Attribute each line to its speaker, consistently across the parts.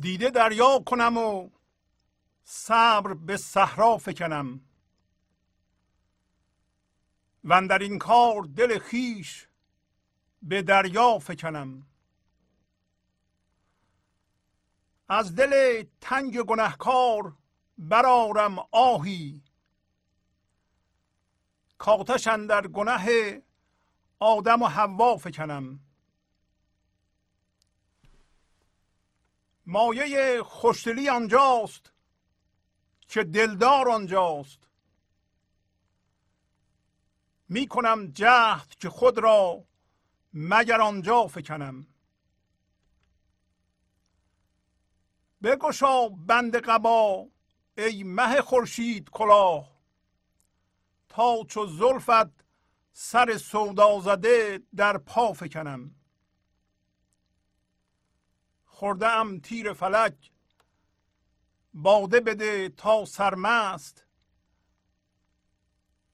Speaker 1: دیده دریا کنم و صبر به صحرا فکنم. و در این کار دل خیش به دریا فکنم. از دل تنگ گنهکار برارم آهی. کاتش در گنه آدم و حوا فکنم. مایه خوشدلی آنجاست که دلدار آنجاست. می کنم جهد که خود را مگر آنجا فکنم. بگشا بند قبا ای مه خورشید کلاه تا چو زلفت سر سودا زده در پا فکنم. خورده ام تیر فلک. باده بده تا سرمست.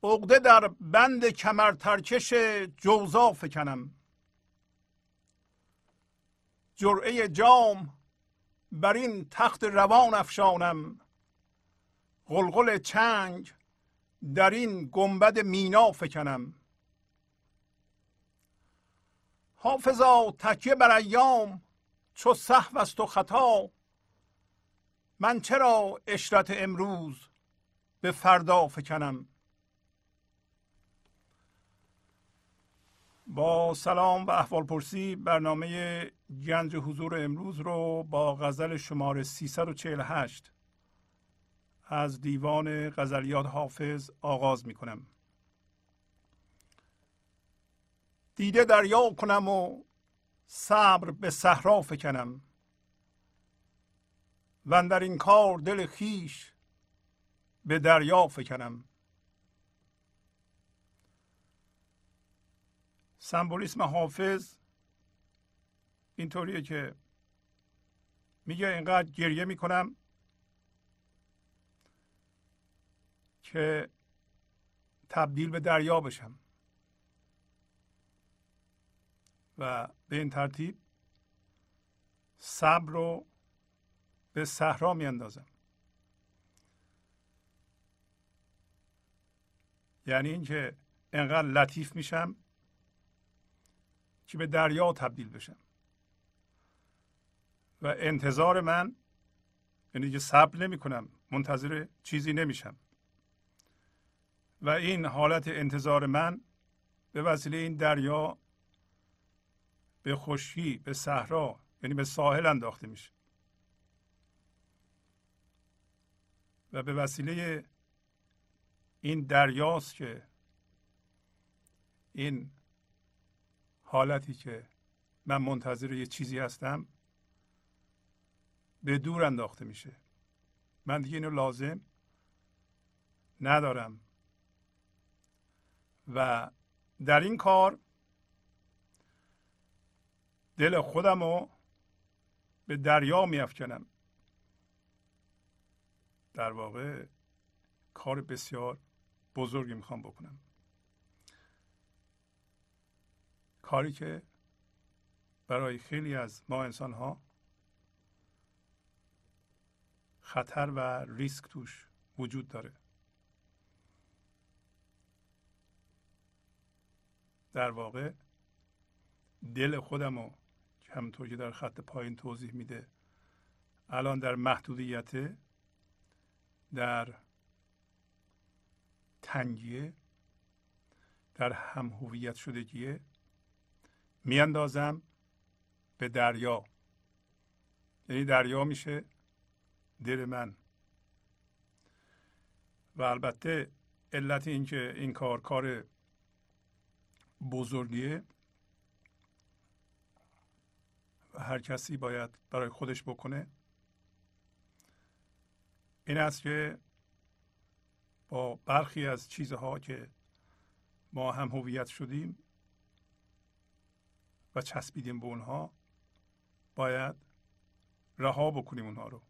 Speaker 1: عقده در بند کمر ترکش جوزا فکنم. جرعه جام بر این تخت روان افشانم. غلغل چنگ در این گنبد مینا فکنم. حافظا تکیه بر ایام چو صحو است و خطا من چرا اشرت امروز به فردا فکنم؟ با سلام و احوال پرسی برنامه گنج حضور امروز رو با غزل شماره 348 از دیوان غزلیات حافظ آغاز می کنم دیده دریا کنم و صبر به صحرا فکنم. و در این کار دل خیش به دریا فکنم. سمبولیسم حافظ اینطوریه که میگه اینقدر گریه می‌کنم که تبدیل به دریا بشم. و به این ترتیب صبر رو به صحرا میاندازم. یعنی اینکه انقدر لطیف میشم که به دریا تبدیل بشم. و انتظار من یعنی که صبر نمی کنم منتظر چیزی نمیشم. و این حالت انتظار من به وسیله این دریا به خشکی به صحرا یعنی به ساحل انداخته میشه. و به وسیله این دریاست که این حالتی که من منتظر یه چیزی هستم به دور انداخته میشه. من دیگه اینو لازم ندارم. و در این کار دل خودم رو به دریا میافکنم. در واقع کار بسیار بزرگی می‌خوام بکنم. کاری که برای خیلی از ما انسان ها خطر و ریسک توش وجود داره. در واقع دل خودم رو همونطور که در خط پایین توضیح میده. الان در محدودیت در تنگیه در هم هویت شدگیه میاندازم به دریا. یعنی دریا میشه دل من. و البته علت اینکه این کار کار بزرگیه و هر کسی باید برای خودش بکنه. این است که با برخی از چیزها که ما هم هویت شدیم و چسبیدیم به اونها باید رها بکنیم اونها رو.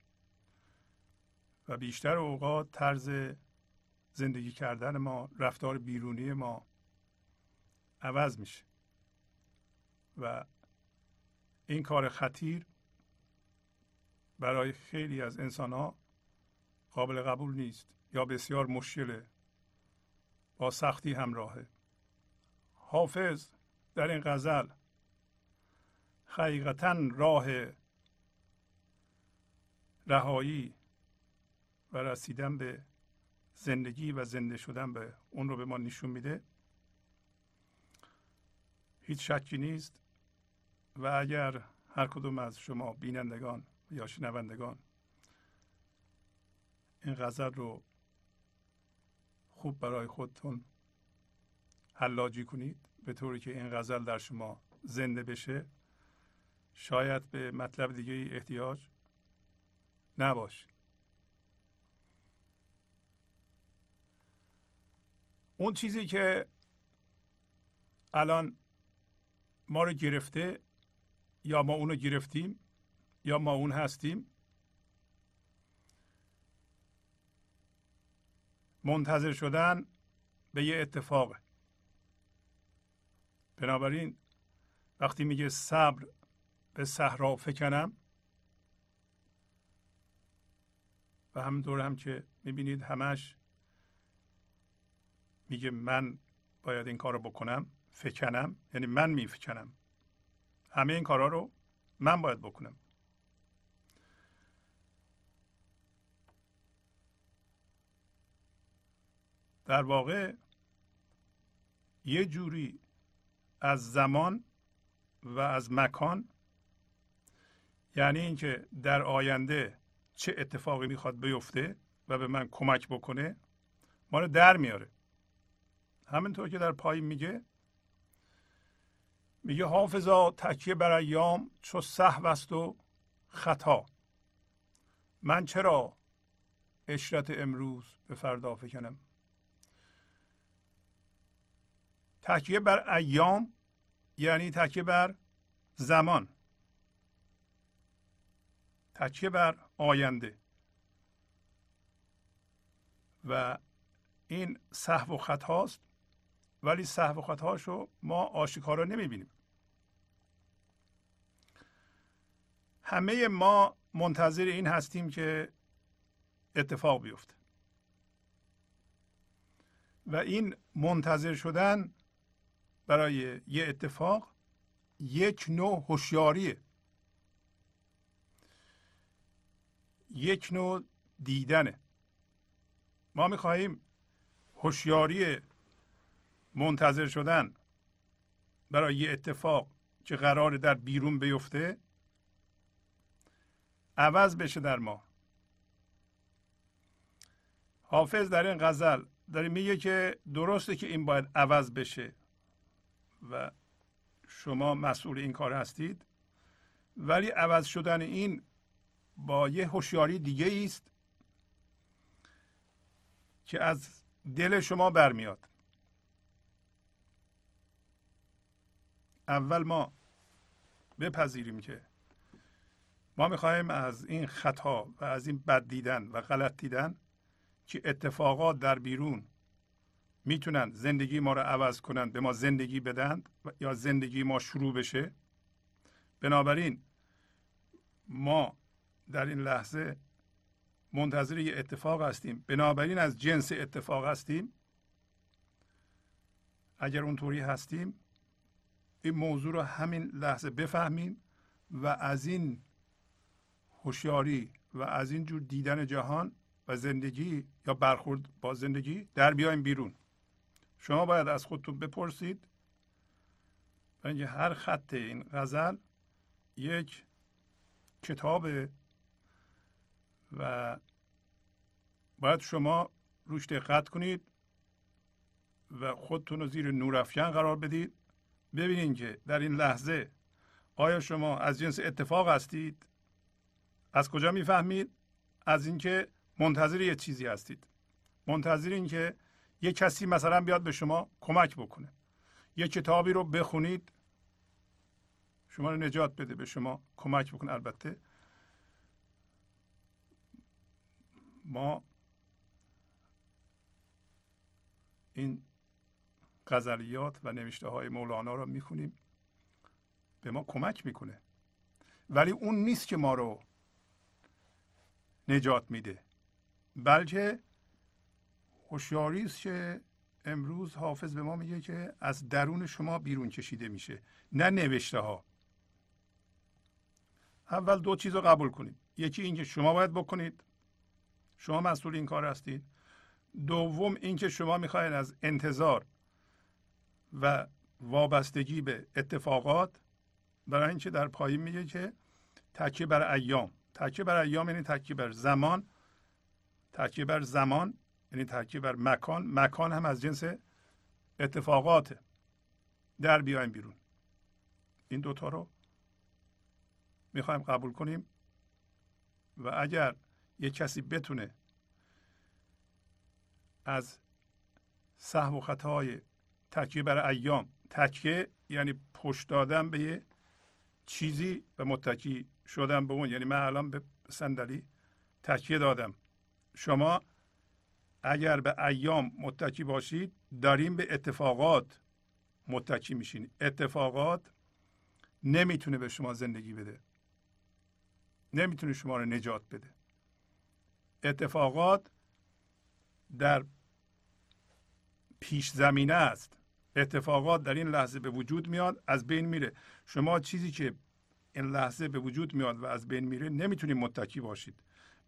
Speaker 1: و بیشتر اوقات طرز زندگی کردن ما رفتار بیرونی ما عوض میشه. و این کار خطیر برای خیلی از انسان ها قابل قبول نیست یا بسیار مشکله با سختی همراهه. حافظ در این غزل حقیقتا راه رهایی و رسیدن به زندگی و زنده شدن به اون رو به ما نشون میده. هیچ شکی نیست و اگر هر کدوم از شما بینندگان یا شنوندگان این غزل رو خوب برای خودتون حلاجی کنید به طوری که این غزل در شما زنده بشه شاید به مطلب دیگه احتیاج نباشه. اون چیزی که الان ما رو گرفته یا ما اونو گرفتیم یا ما اون هستیم. منتظر شدن به یه اتفاق بنابراین وقتی میگه صبر به صحرا فکنم و همینطور هم که می‌بینید همش میگه من باید این کار رو بکنم فکنم یعنی من میفکنم. همه این کارها رو من باید بکنم. در واقع یه جوری از زمان و از مکان یعنی اینکه در آینده چه اتفاقی می‌خواد بیفته و به من کمک بکنه ما رو در میاره. همینطور که در پایین میگه میگه حافظا تکیه بر ایام چو صحو است و خطا. من چرا اشرت امروز به فردا فکنم؟ تکیه بر ایام یعنی تکیه بر زمان. تکیه بر آینده. و این صحو و خطاست ولی صحو و خطاشو ما آشکارا نمی‌بینیم. همه ما منتظر این هستیم که اتفاق بیفته. و این منتظر شدن برای یه اتفاق یک نوع هوشیاریه. یک نوع دیدنه. ما می‌خواهیم هوشیاری منتظر شدن برای یه اتفاق که قرار در بیرون بیفته عوض بشه در ما. حافظ در این غزل داره میگه که درسته که این باید عوض بشه و شما مسئول این کار هستید ولی عوض شدن این با یه هوشیاری دیگه است که از دل شما برمیاد. اول ما بپذیریم که ما می‌خواهیم از این خطا و از این بد دیدن و غلط دیدن که اتفاقات در بیرون می‌تونن زندگی ما رو عوض کنند به ما زندگی بدند یا زندگی ما شروع بشه. بنابراین ما در این لحظه منتظر یه اتفاق هستیم. بنابراین از جنس اتفاق هستیم. اگر اونطوری هستیم این موضوع رو همین لحظه بفهمیم و از این هوشیاری و از این جور دیدن جهان و زندگی یا برخورد با زندگی در بیایم بیرون. شما باید از خودتون بپرسید. اینکه هر خط این غزل یک کتاب و باید شما روش دقت کنید و خودتون رو زیر نورافکن قرار بدید. ببینید که در این لحظه آیا شما از جنس اتفاق هستید؟ از کجا می‌فهمید؟ از اینکه منتظر یه چیزی هستید. منتظر این که یه کسی مثلا بیاد به شما کمک بکنه. یه کتابی رو بخونید. شما رو نجات بده به شما کمک بکنه. البته ما این غزلیات و نوشته های مولانا رو می‌خونیم. به ما کمک می‌کنه. ولی اون نیست که ما رو نجات میده. بلکه هوشیاری است که امروز حافظ به ما میگه که از درون شما بیرون کشیده میشه نه نوشته ها اول دو چیز رو قبول کنید. یکی اینکه شما باید بکنید. شما مسئول این کار هستید. دوم اینکه شما می‌خواهید از انتظار و وابستگی به اتفاقات برای اینکه در پایین میگه که تکیه بر ایام. تکیه بر ایام یعنی تکیه بر زمان. تکیه بر زمان یعنی تکیه بر مکان. مکان هم از جنس اتفاقاته در بیایم بیرون. این دوتا رو می‌خوایم قبول کنیم و اگر یک کسی بتونه از صحو و خطای تکیه بر ایام تکیه یعنی پشت دادن به یه چیزی و متکی شدن به اون. یعنی من الان به صندلی تکیه دادم. شما اگر به ایام متکی باشید داریم به اتفاقات متکی میشین اتفاقات نمی‌تونه به شما زندگی بده. نمی‌تونه شما رو نجات بده. اتفاقات در پیش زمینه است. اتفاقات در این لحظه به وجود میاد از بین میره. شما چیزی که این لحظه به وجود میاد و از بین میره نمی‌تونید متکی باشید.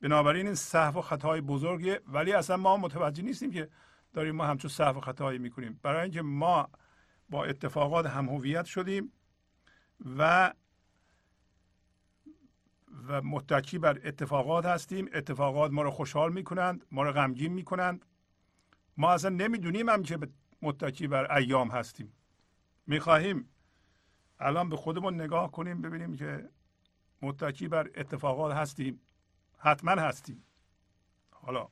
Speaker 1: بنابراین این صحو و خطای بزرگه ولی اصلا ما متوجه نیستیم که داریم ما همچون صحو و خطایی می‌کنیم. برای اینکه ما با اتفاقات هم هویت شدیم و و متکی بر اتفاقات هستیم. اتفاقات ما رو خوشحال می‌کنند ما رو غمگین می‌کنند. ما اصلا نمی‌دونیم هم که متکی بر ایام هستیم. می‌خواهیم الان به خودمون نگاه کنیم ببینیم که متکی بر اتفاقات هستیم. حتما هستیم. حالا.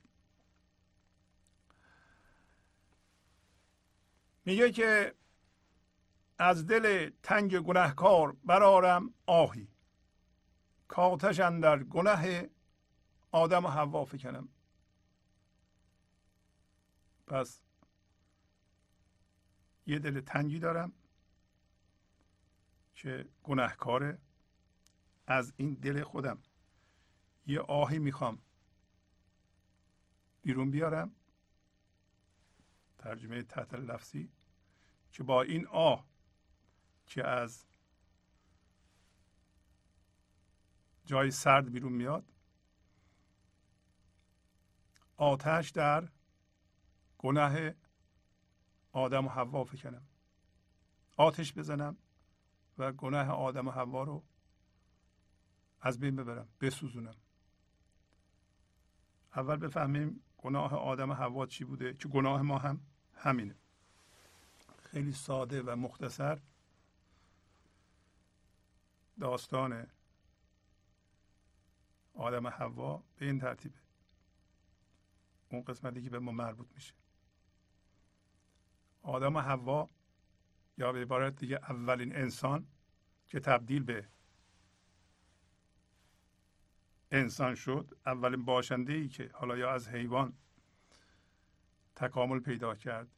Speaker 1: میگه که از دل تنگ گنهکار برارم آهی. کاتش در گناه آدم و حوا فکنم. پس یه دل تنگی دارم. که گناهکاره از این دل خودم. یه آهی می‌خوام. بیرون بیارم. ترجمه تحت لفظی. که با این آه که از جای سرد بیرون میاد آتش در گناه آدم و حوا فکنم. آتش بزنم. و گناه آدم و حوا رو از بین ببرم بسوزونم. اول بفهمیم گناه آدم و حوا چی بوده که گناه ما هم همینه. خیلی ساده و مختصر. داستان آدم حوا به این ترتیبه. اون قسمتی که به ما مربوط میشه. آدم و حوا یا به عبارت دیگه اولین انسان که تبدیل به انسان شد اولین باشنده ای که حالا یا از حیوان تکامل پیدا کرد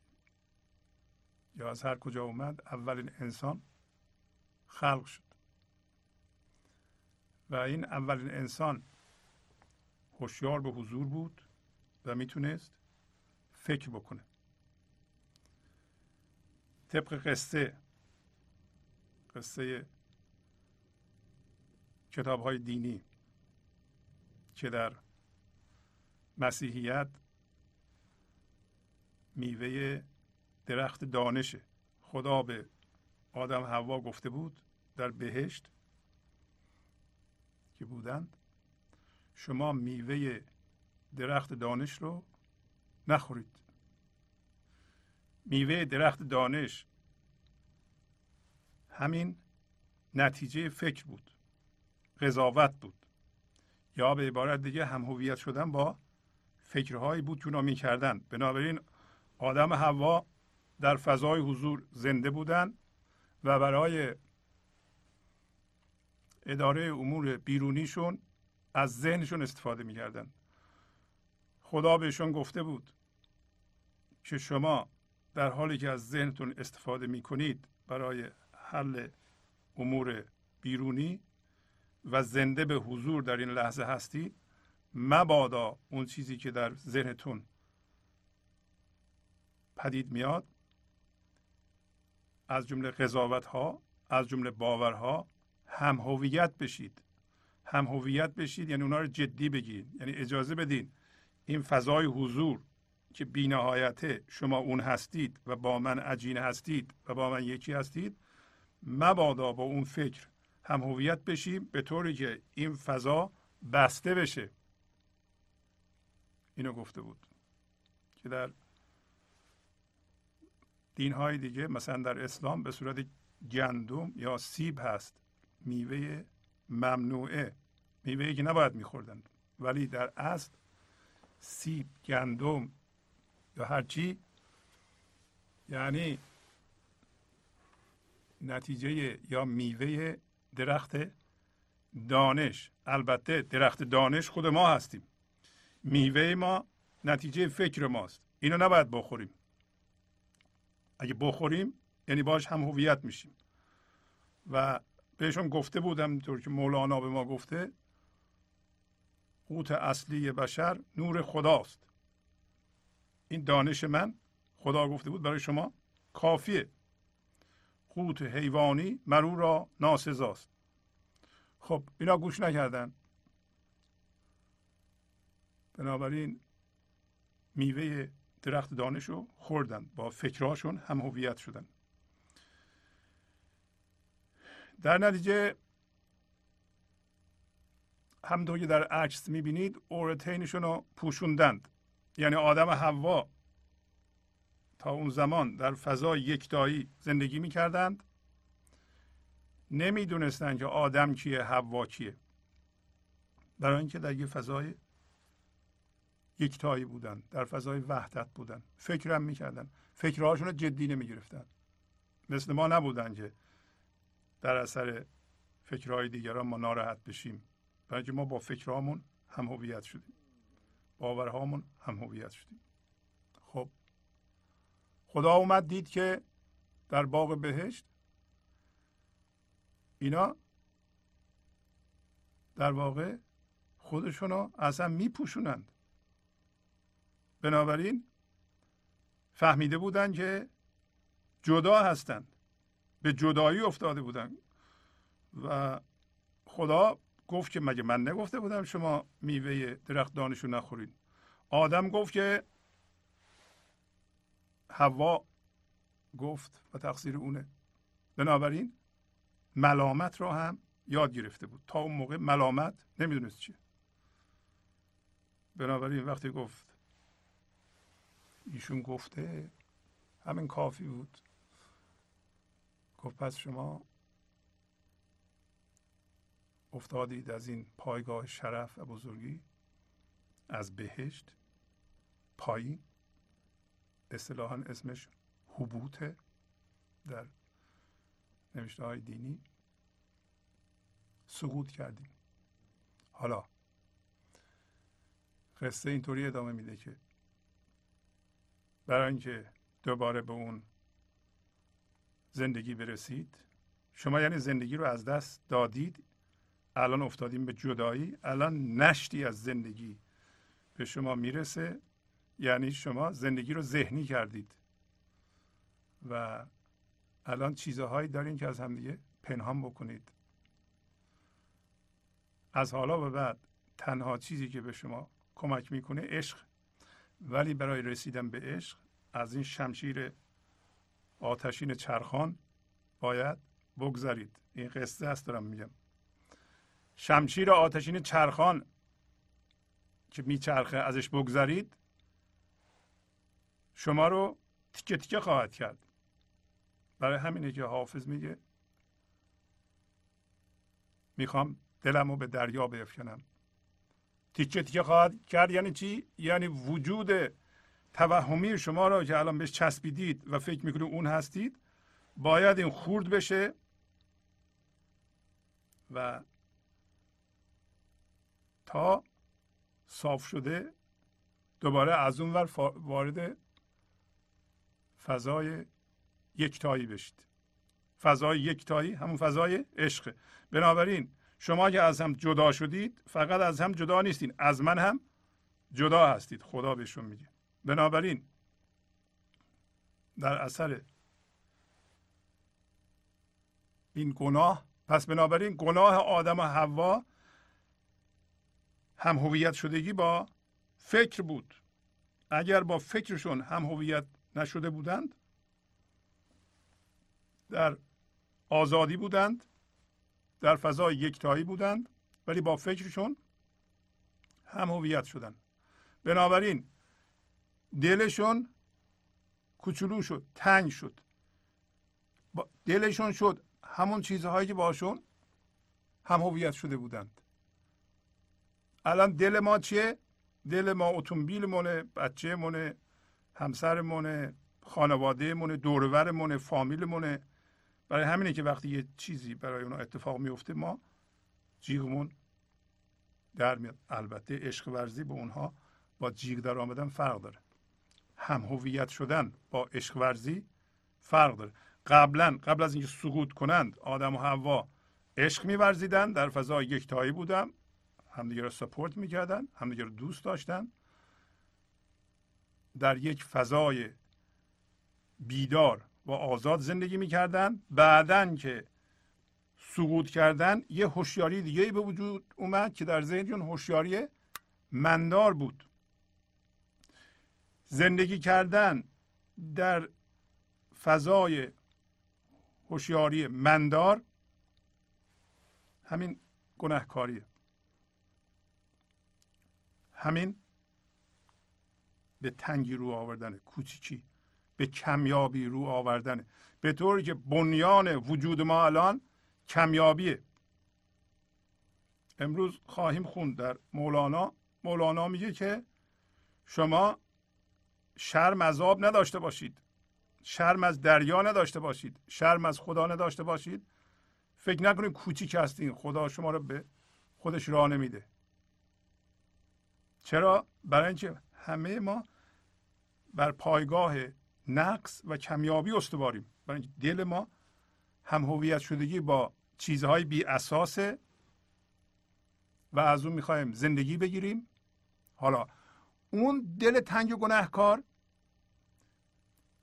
Speaker 1: یا از هر کجا اومد اولین انسان خلق شد. و این اولین انسان هوشیار به حضور بود و می‌تونست فکر بکنه. طبق قصه قصه کتاب های دینی که در مسیحیت میوه درخت دانشه خدا به آدم هوا گفته بود در بهشت که بودند شما میوه درخت دانش رو نخورید. میوه درخت دانش. همین نتیجه فکر بود. قضاوت بود. یا به عبارت دیگه هم هویت شدن با فکرهایی بود که اونا می‌کردن. بنابراین آدم هوا در فضای حضور زنده بودن و برای اداره امور بیرونیشون از ذهنشون استفاده می‌کردن. خدا بهشون گفته بود که شما در حالی که از ذهنتون استفاده می‌کنید برای حل امور بیرونی و زنده به حضور در این لحظه هستید مبادا اون چیزی که در ذهنتون پدید میاد از جمله قضاوت ها از جمله باورها هم هویت بشید. هم هویت بشید یعنی اونا رو جدی بگیرید. یعنی اجازه بدین این فضای حضور که بینهایته شما اون هستید و با من عجین هستید و با من یکی هستید مبادا با اون فکر هم هویت بشیم به طوری که این فضا بسته بشه. اینو گفته بود که در دین های دیگه مثلا در اسلام به صورت گندم یا سیب هست میوه ممنوعه میوه که نباید میخوردند ولی در اصل سیب گندم یا هرچی یعنی نتیجه یا میوه درخت دانش. البته درخت دانش خود ما هستیم. میوه ما نتیجه فکر ماست. اینو نباید بخوریم. اگه بخوریم یعنی باش هم هویت میشیم. و بهشون گفته بودم طور که مولانا به ما گفته قوت اصلی بشر نور خداست. این دانش من خدا گفته بود برای شما کافیه. قوت حیوانی مرو را ناسزاست. خب اینا گوش نکردن. بنابراین میوه درخت دانش رو خوردن با فکرهاشون هم هویت شدن. در نتیجه همطور که در عکس می‌بینید اورتینشون رو پوشوندند. یعنی آدم حوا تا اون زمان در فضای یکتایی زندگی می‌کردند. نمی‌دونستند که آدم کیه حوا کیه. برای اینکه در یه فضای یکتایی بودن در فضای وحدت بودن. فکرم می‌کردن. فکرهاشون رو جدی نمی‌گرفتن. مثل ما نبودن که در اثر فکرهای دیگران ما ناراحت بشیم. برای ما با فکرهامون هم هویت شدیم. باورهامون هم هویت شدیم. خب. خدا اومد دید که در باغ بهشت اینا در واقع خودشونو اصلا میپوشونند. بنابراین فهمیده بودند که جدا هستند. به جدایی افتاده بودند و خدا گفت که مگه من نگفته بودم شما میوه درخت دانشو نخورید؟ آدم گفت که هوا گفت و تقصیر اونه. بنابراین ملامت را هم یاد گرفته بود. تا اون موقع ملامت نمی‌دونست چیه. بنابراین وقتی گفت ایشون گفته همین کافی بود. گفت پس شما افتادید از این پایگاه شرف و بزرگی؟ از بهشت؟ پایین اصطلاحا اسمش حبوته در نوشته های دینی. سقوط کردیم. حالا قصه اینطوری ادامه میده که برای اینکه دوباره به اون زندگی برسید شما یعنی زندگی رو از دست دادید الان افتادیم به جدایی. الان نشتی از زندگی به شما می‌رسه. یعنی شما زندگی رو ذهنی کردید. و الان چیزهایی دارین که از همدیگه پنهان بکنید. از حالا به بعد تنها چیزی که به شما کمک می‌کنه عشق. ولی برای رسیدن به عشق از این شمشیر آتشین چرخان باید بگذارید این قصه است دارم میگم. شمشیر آتشین چرخان که میچرخه ازش بگذارید شما رو تیکه تیکه خواهد کرد. برای همینه که حافظ میگه می‌خوام دلمو به دریا بیفکنم. تیکه تیکه خواهد کرد یعنی چی؟ یعنی وجود توهمی شما را که الان بهش چسبیدید و فکر می‌کنید اون هستید باید این خورد بشه و تا صاف شده دوباره از اون ور وارد فضای یکتایی بشید. فضای یکتایی همون فضای عشق. بنابراین شما که از هم جدا شدید فقط از هم جدا نیستین. از من هم جدا هستید. خدا بهشون میگه. بنابراین در اثر این گناه پس بنابراین گناه آدم و حوا هم هویت شدگی با فکر بود. اگر با فکرشون هم هویت نشده بودند در آزادی بودند در فضای یکتایی بودند ولی با فکرشون هم هویت شدن. بنابراین دلشون کوچولو شد تنگ شد. دلشون شد همون چیزهایی که باشون هم هویت شده بودند. الان دل ما چیه؟ دل ما اتومبیل مونه بچه مونه همسر مونه خانواده مونه دورور مونه فامیل مونه. برای همینه که وقتی یه چیزی برای اونا اتفاق میفته ما جیغمون در میاد. البته عشق ورزی به اونها با جیغ در آمدن فرق داره. هم هویت شدن با عشق ورزی فرق داره. قبلا قبل از اینکه سقوط کنند آدم و حوا عشق میورزیدن. در فضای یکتایی بودن همدیگه رو سپورت می‌کردن همدیگه رو دوست داشتن. در یک فضای بیدار و آزاد زندگی می‌کردن. بعدا که سقوط کردن یه هوشیاری دیگه به وجود اومد که در ذهنشون هوشیاری مندار بود. زندگی کردن در فضای هوشیاری مندار همین گناهکاریه. همین به تنگی رو آوردن کوچیکی به کمیابی رو آوردن. به طوری که بنیان وجود ما الان کمیابیه. امروز خواهیم خوند در مولانا. مولانا میگه که شما شرم از آب نداشته باشید. شرم از دریا نداشته باشید. شرم از خدا نداشته باشید. فکر نکنید کوچیک هستین. خدا شما رو به خودش راه نمیده. چرا؟ برای اینکه همه ما بر پایگاه نقص و کمیابی استواریم. برای اینکه دل ما هم هویت شدگی با چیزهای بی اساسه و از اون می‌خوایم زندگی بگیریم. حالا اون دل تنگ و گناهکار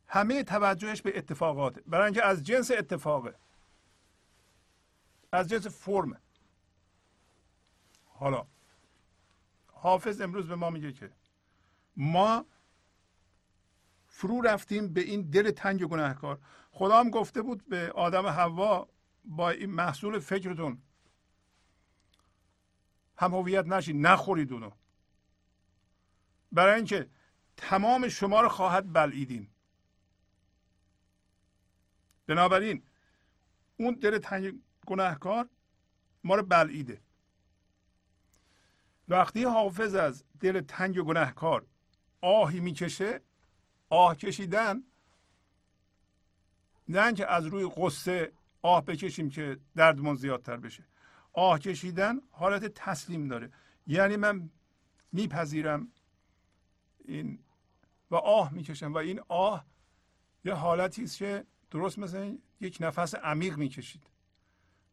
Speaker 1: همه توجهش به اتفاقاته. برای اینکه از جنس اتفاقه از جنس فرمه. حالا حافظ امروز به ما میگه که ما فرو رفتیم به این دل تنگ گناهکار. خدا هم گفته بود به آدم حوا با این محصول فکرتون هم هویت نشید نخورید اونو. برای اینکه تمام شما رو خواهد بلعیدین بنابراین اون دل تنگ گناهکار ما رو بلعیده. وقتی حافظ از دل تنگ گناهکار آهی می‌کشه آه کشیدن نه اینکه از روی قصه آه بکشیم که دردمون زیادتر بشه. آه کشیدن حالت تسلیم داره. یعنی من میپذیرم این و آه می‌کشم و این آه یه حالتی است که درست مثل یک نفس عمیق می‌کشید.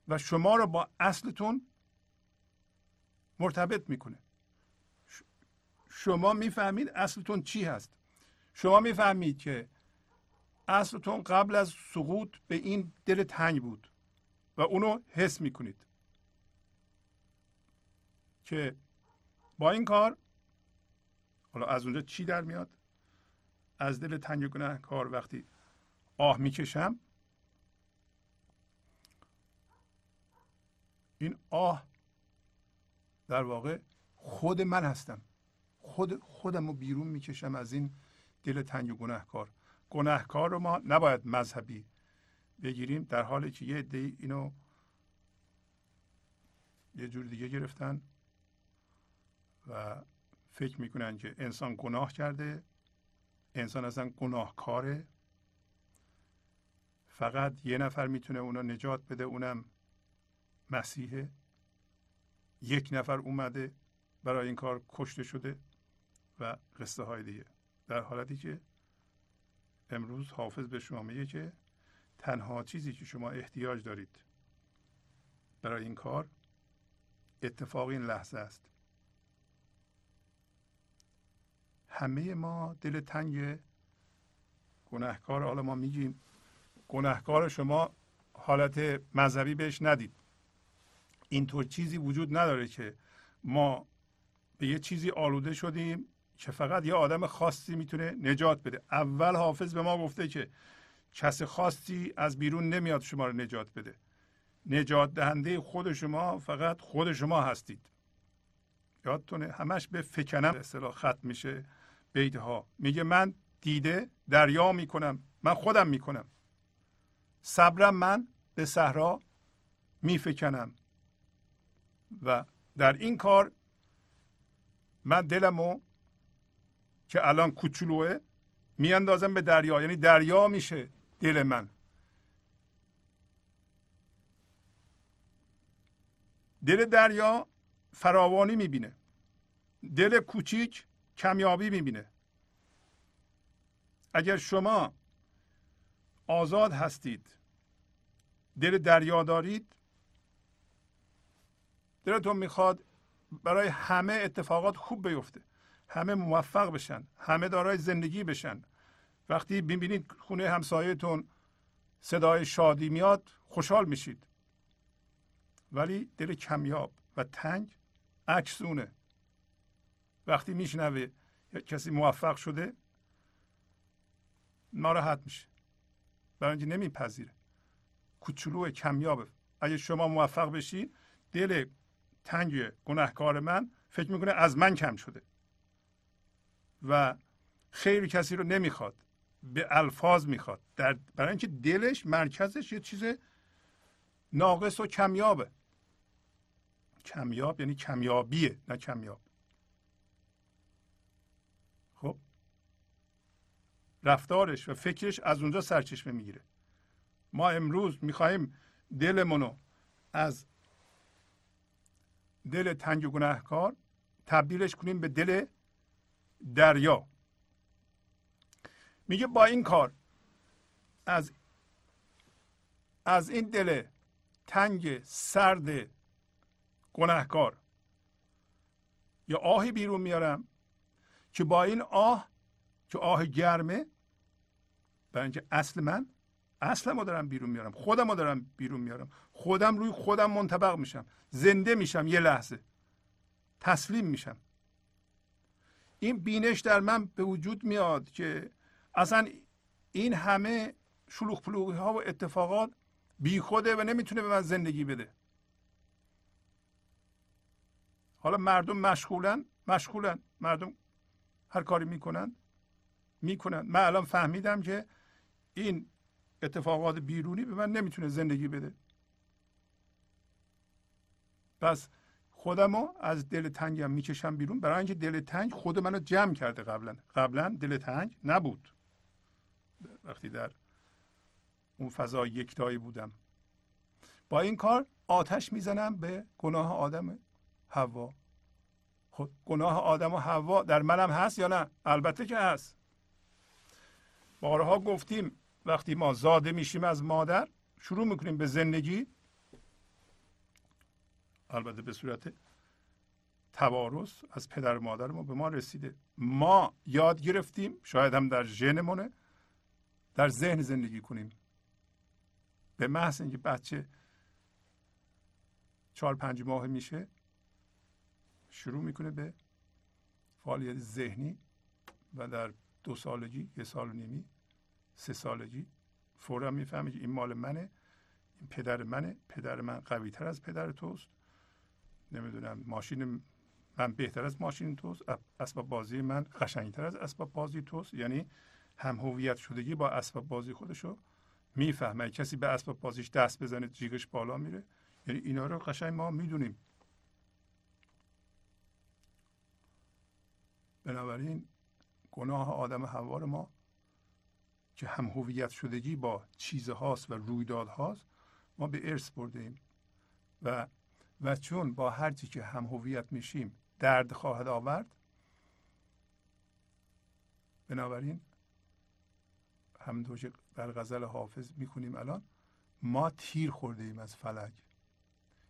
Speaker 1: و شما رو با اصلتون مرتبط می‌کنه. شما می‌فهمید اصلتون چی هست. شما می‌فهمید که اصلتون قبل از سقوط به این دل تنگ بود و اونو حس می‌کنید. که با این کار حالا از اونجا چی در میاد؟ از دل تنگ گناه کار وقتی آه می‌کشم این آه در واقع خود من هستم. خود خودم رو بیرون می‌کشم از این دل تنگ و گناهکار. گناهکار رو ما نباید مذهبی بگیریم در حالی که یه عده اینو یه جور دیگه گرفتن و فکر می‌کنن که انسان گناه کرده انسان اصلا گناهکاره. فقط یه نفر می‌تونه اونا نجات بده اونم مسیحه. یک نفر اومده برای این کار کشته شده و قصه های دیگه. در حالتی که امروز حافظ به شما میگه که تنها چیزی که شما احتیاج دارید برای این کار اتفاق این لحظه است. همه ما دل تنگ گناهکار حالا ما میگیم گناهکار شما حالت مذهبی بهش ندید. اینطور چیزی وجود نداره که ما به یه چیزی آلوده شدیم که فقط یه آدم خاصی می‌تونه نجات بده. اول حافظ به ما گفته که کس خاصی از بیرون نمیاد شما رو نجات بده. نجات دهنده خود شما فقط خود شما هستید. یادتونه همش به فکنم اصطلاح ختم میشه بیت ها میگه من دیده دریا می‌کنم من خودم می‌کنم. صبرم من به صحرا میفکنم. و در این کار من دلمو که الان کوچولوه میاندازم به دریا. یعنی دریا میشه دل من. دل دریا فراوانی می‌بینه. دل کوچیک کمیابی می‌بینه. اگر شما آزاد هستید دل دریا دارید دلتون می‌خواد برای همه اتفاقات خوب بیفته. همه موفق بشن. همه دارای زندگی بشن. وقتی ببینید خونه همسایهتون صدای شادی میاد خوشحال میشید. ولی دل کمیاب و تنگ عکس اونه وقتی میشنوه کسی موفق شده ناراحت میشه. برای اینکه نمیپذیره. کوچولو کمیابه اگه شما موفق بشید دل تنگ گناهکار من فکر می‌کنه از من کم شده. و خیر کسی رو نمی‌خواد به الفاظ می‌خواد. در برای اینکه دلش مرکزش یه چیز ناقص و کمیابه. کمیاب یعنی کمیابیه نه کمیاب. خب؟ رفتارش و فکرش از اونجا سرچشمه می‌گیره. ما امروز می‌خواهیم دلمونو از دل تنگ گناهکار تبدیلش کنیم به دل دریا. میگه با این کار از از این دل تنگ سرد گناهکار یا آهی بیرون میارم که با این آه که آه گرمه برای اینکه اصل من اصل ما دارم بیرون میارم خودم رو دارم بیرون میارم. خودم روی خودم منطبق میشم. زنده میشم یه لحظه. تسلیم میشم. این بینش در من به وجود میاد که اصلا این همه شلوغ پلوغی ها و اتفاقات بی خوده و نمی‌تونه به من زندگی بده. حالا مردم مشغولن مشغولن. مردم هر کاری می‌کنن می‌کنن. من الان فهمیدم که این اتفاقات بیرونی به من نمی‌تونه زندگی بده. پس خودمو از دل تنگم می‌کشم بیرون. برای اینکه دل تنگ خود منو جمع کرده قبلا قبلا دل تنگ نبود. وقتی در اون فضا یکتایی بودم. با این کار آتش می‌زنم به گناه آدم حوا. خب گناه آدم و حوا در منم هست یا نه؟ البته که هست. بارها گفتیم وقتی ما زاده میشیم از مادر شروع می‌کنیم به زندگی البته به صورت توارث از پدر و مادر ما به ما رسیده. ما یاد گرفتیم شاید هم در ژنمونه در ذهن زندگی کنیم. به محض اینکه بچه چهار پنج ماه میشه شروع می‌کنه به فعالیت ذهنی و در دو سالگی یه سال و نیمی سه سالگی فورا می‌فهمه که این مال منه این پدر منه پدر من قوی تر از پدر توست. نمی‌دونم ماشین من بهتر از ماشین توست اسباب بازی من قشنگتر از اسباب بازی توست. یعنی هم هویت شدگی با اسباب بازی خودشو می‌فهمه. کسی به اسباب بازیش دست بزنه جیگش بالا میره. یعنی اینا رو قشنگ ما می‌دونیم. بنابراین گناه آدم حوار ما که هم هویت شدگی با چیزهاست و رویدادهاست ما به ارث برده ایم. و و چون با هرچی که هم هویت میشیم درد خواهد آورد بنابراین همونطور که در غزل حافظ می‌کنیم الان ما تیر خورده ایم از فلک.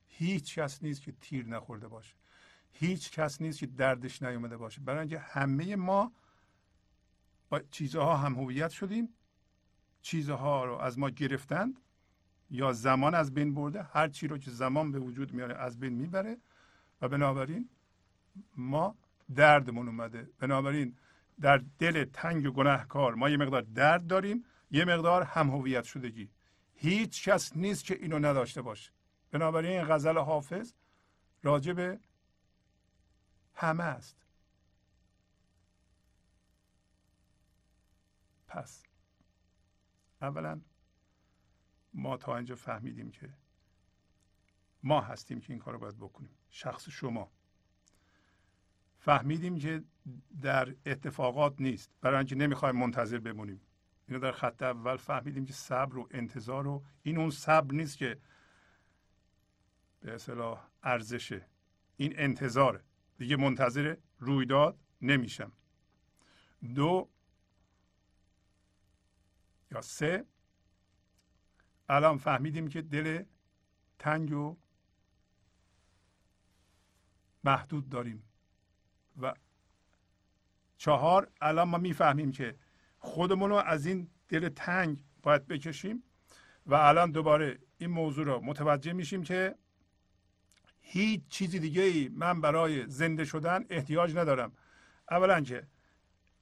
Speaker 1: هیچ کس نیست که تیر نخورده باشه. هیچ کس نیست که دردش نیومده باشه. برای اینکه همه ما با چیزها هم هویت شدیم چیزها رو از ما گرفتند یا زمان از بین برده هر چی رو که زمان به وجود میاره از بین می‌بره. و بنابراین ما دردمون اومده. بنابراین در دل تنگ و گناهکار ما یه مقدار درد داریم یه مقدار هم هویت شدگی. هیچ کس نیست که اینو نداشته باشه. بنابراین این غزل حافظ راجع به همه است. پس. اولا ما تا اینجا فهمیدیم که ما هستیم که این کار رو باید بکنیم. شخص شما. فهمیدیم که در اتفاقات نیست. برای اینکه نمی‌خوایم منتظر بمونیم. اینو در خط اول فهمیدیم که صبر و انتظار و این اون صبر نیست که به اصطلاح ارزشه. این انتظاره. دیگه منتظر رویداد نمیشم. دو یا سه الان فهمیدیم که دل تنگ و محدود داریم. و چهار الان ما می‌فهمیم که خودمون رو از این دل تنگ باید بکشیم و الان دوباره این موضوع رو متوجه میشیم که هیچ چیزی دیگه ای من برای زنده شدن احتیاج ندارم. اولا که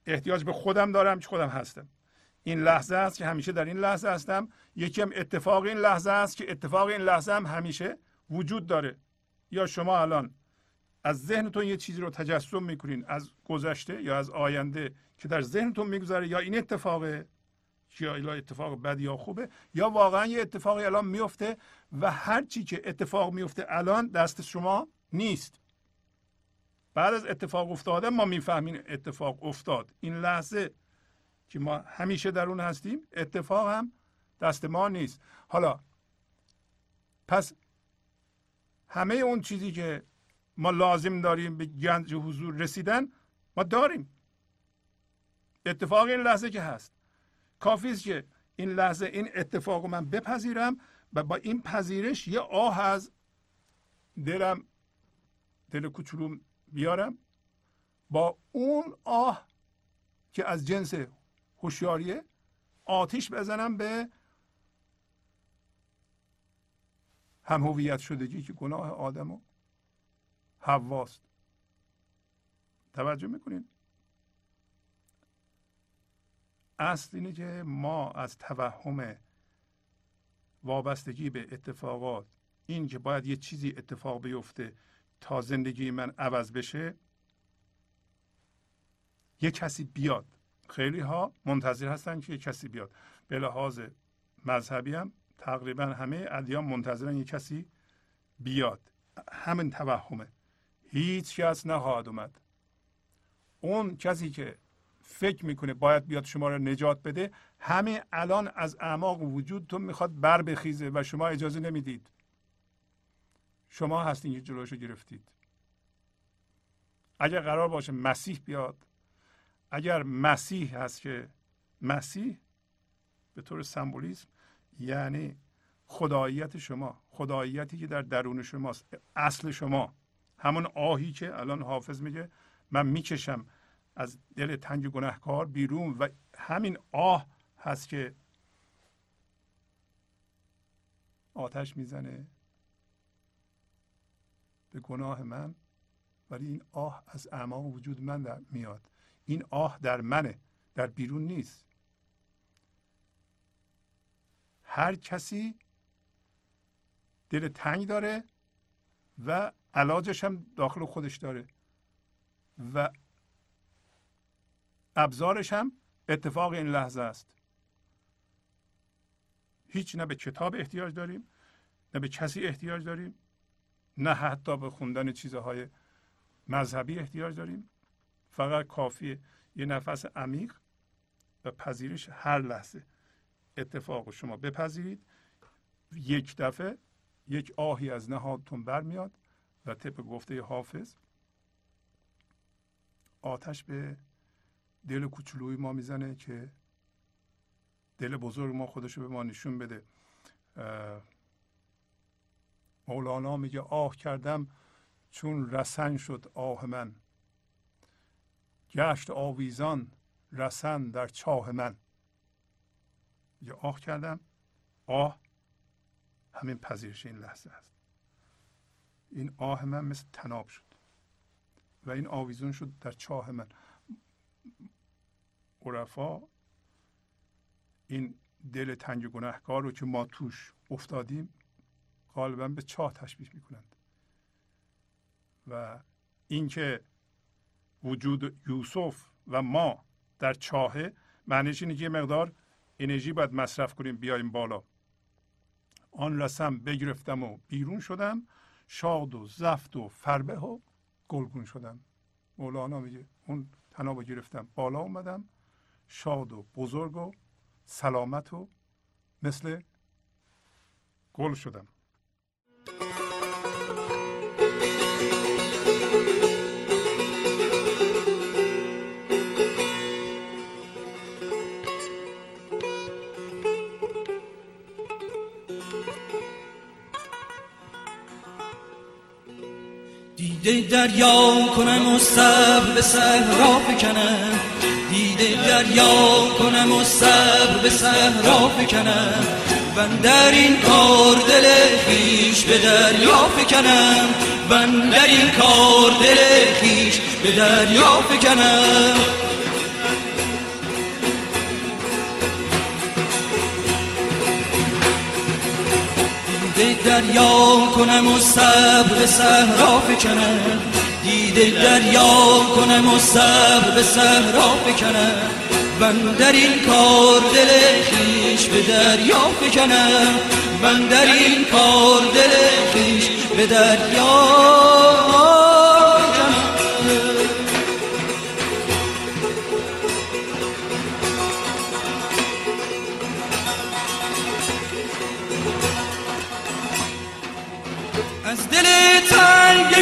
Speaker 1: احتیاج به خودم دارم که خودم هستم. این لحظه است که همیشه در این لحظه هستم یکی هم اتفاق این لحظه است که اتفاق این لحظه هم همیشه وجود داره. یا شما الان از ذهنتون یه چیزی رو تجسم می‌کنین از گذشته یا از آینده که در ذهنتون می‌گذاره یا این اتفاقه یا الا اتفاق بد یا خوبه یا واقعا یه اتفاقی الان میفته و هر چی که اتفاق میفته الان دست شما نیست. بعد از اتفاق افتاده ما می‌فهمیم اتفاق افتاد. این لحظه که ما همیشه در اون هستیم اتفاق هم دست ما نیست. حالا پس همه اون چیزی که ما لازم داریم به گنج حضور رسیدن ما داریم. اتفاق این لحظه که هست. کافی است که این لحظه این اتفاق من بپذیرم و با این پذیرش یه آه از دلم دل کوچولو بیارم. با اون آه که از جنس هوشیاریه آتیش بزنم به هم هویت شدگی که گناه آدم و حواست. توجه می‌کنین؟ اصل اینه که ما از توهم وابستگی به اتفاقات این که باید یه چیزی اتفاق بیفته تا زندگی من عوض بشه یه کسی بیاد. خیلی ها منتظر هستن که یه کسی بیاد. به لحاظ مذهبی هم تقریبا همه ادیان منتظرن یه کسی بیاد. همین توهمه. هیچ کس نخواهد اومد. اون کسی که فکر می‌کنه باید بیاد شما رو نجات بده همه الان از اعماق وجودتون می‌خواد بر بخیزه و شما اجازه نمی‌دید. شما هستین که جلوشو گرفتید. اگر قرار باشه مسیح بیاد اگر مسیح هست که مسیح به طور سمبولیسم یعنی خداییت شما خداییتی که در درون شماست اصل شما. همون آهی که الان حافظ میگه من می‌کشم از دل تنگ گناهکار بیرون و همین آه هست که آتش می‌زنه به گناه من. ولی این آه از اعماق وجود من در میاد. این آه در منه در بیرون نیست. هر کسی دل تنگ داره و علاجش هم داخل خودش داره و ابزارش هم اتفاق این لحظه است. هیچ نه به کتاب احتیاج داریم نه به کسی احتیاج داریم نه حتی به خوندن چیزهای مذهبی احتیاج داریم. فقط کافیه یه نفس عمیق و پذیرش هر لحظه. اتفاق شما بپذیرید. یک دفعه یک آهی از نهادتون برمیاد و طبق گفته حافظ آتش به دل کوچولوی ما می‌زنه که دل بزرگ ما خودشو به ما نشون بده. مولانا میگه آه کردم چون رسن شد آه من. گشت آویزان رسن در چاه من. یه آه کردم. آه همین پذیرش این لحظه است. این آه من مثل تناب شد و این آویزون شد در چاه من. عرفا این دل تنگ گناهکار رو که ما توش افتادیم غالبا به چاه تشبیه می‌کنند. و اینکه وجود یوسف و ما در چاهه معنیش اینه که یه مقدار انرژی باید مصرف کنیم بیایم بالا. آن رسم بگرفتم و بیرون شدم. شاد و زفت و فربه و گلگون شدم. مولانا میگه اون تناب گرفتم بالا اومدم. شاد و بزرگ و سلامت و مثل گل شدم.
Speaker 2: دیده دریا کنم و صبر به صحرا بکنم. دیده دریا کنم و صبر به صحرا بکنم. من در این کار دل خیش به دریا فکنم من در این کار دل خیش به دریا فکنم دریا کنم و به صحرا فکنم دیده دریا کنم و صبر به صحرا فکنم من در این کار دل خیش به دریا فکنم من در این کار دل خیش به دریا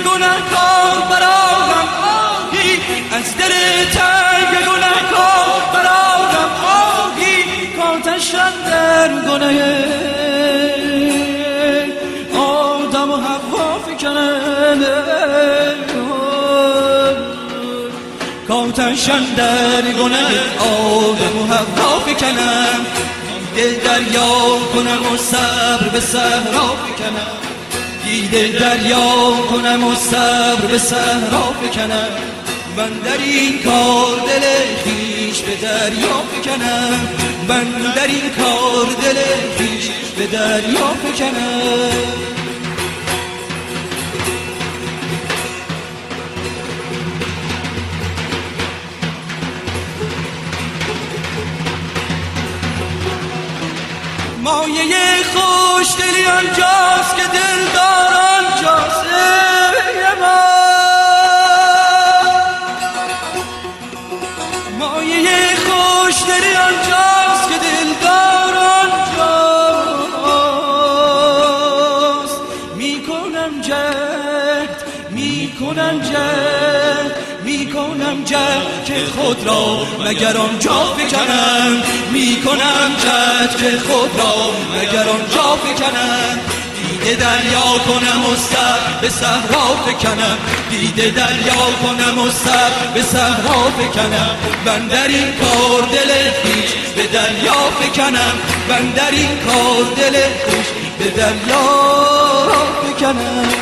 Speaker 2: گناهکار برارم آهی از دل تنگ گناهکار برارم آهی کاتشم در گناه. آدم و حوا فکنم کاتشم در گناه. آدم و حوا فکنم دل دریا کنم و صبر به صحرا فکنم دیده دریا کنم و صبر به صحرا بکنم. من در این کار دل خیش به دریا بکنم. من در این کار دل خیش به دریا بکنم. مایه خوش دلی آنجاست که دلدار آنجاست ما مایه خوش دلی آنجاست که دلدار آنجاست. می‌کنم جد می‌کنم جد می‌کنم جد خود را مگر آنجا بکنم می‌کنم که خود را مگر آنجا بکنم دیده دریا کنم و سر به صحرا بکنم. دیده دریا کنم و سر به صحرا بکنم. من در این کار دل خیش به دریا بکنم. من در این کار دل خیش به دریا بکنم.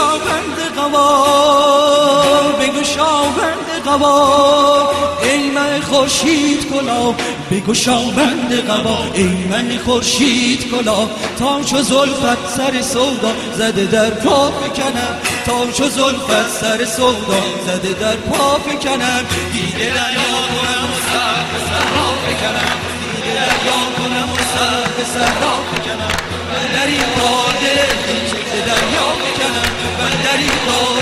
Speaker 2: شاوند قوا بگو شاوند قوا. ای من خورشید کلا بگو شاوند قوا. ای من خورشید کلا تا چو زلفت سر سودا زده در پا بکنم تا چو زلفت سر سودا زده در پا بکنم دیده دریا کنم و سر به بکنم دیده دریا کنم و سر بکنم در این دل من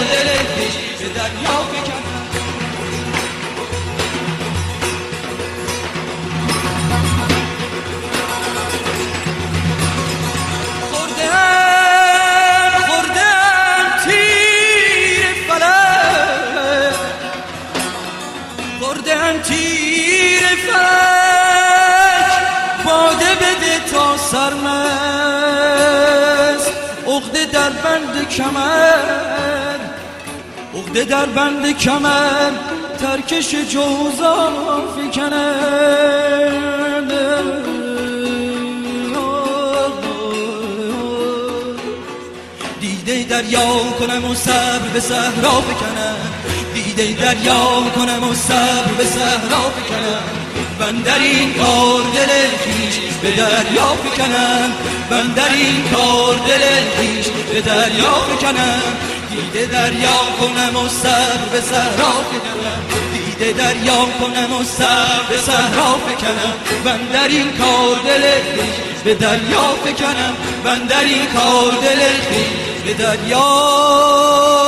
Speaker 2: کمر عقده در بند کمر ترکش جوزا فکنند دیده دریا کنم و صبر به صحرا بکنم. دیده دریا کنم و صبر به صحرا بکنم. من در این کار دل خیش به دریا فکنم من در این کار دل خیش به دریا فکنم دیده دریا کنم و سر به صحرا فکنم دیده دریا کنم و سر به صحرا فکنم من در این کار دل خیش به دریا فکنم من در این کار دل خیش به دریا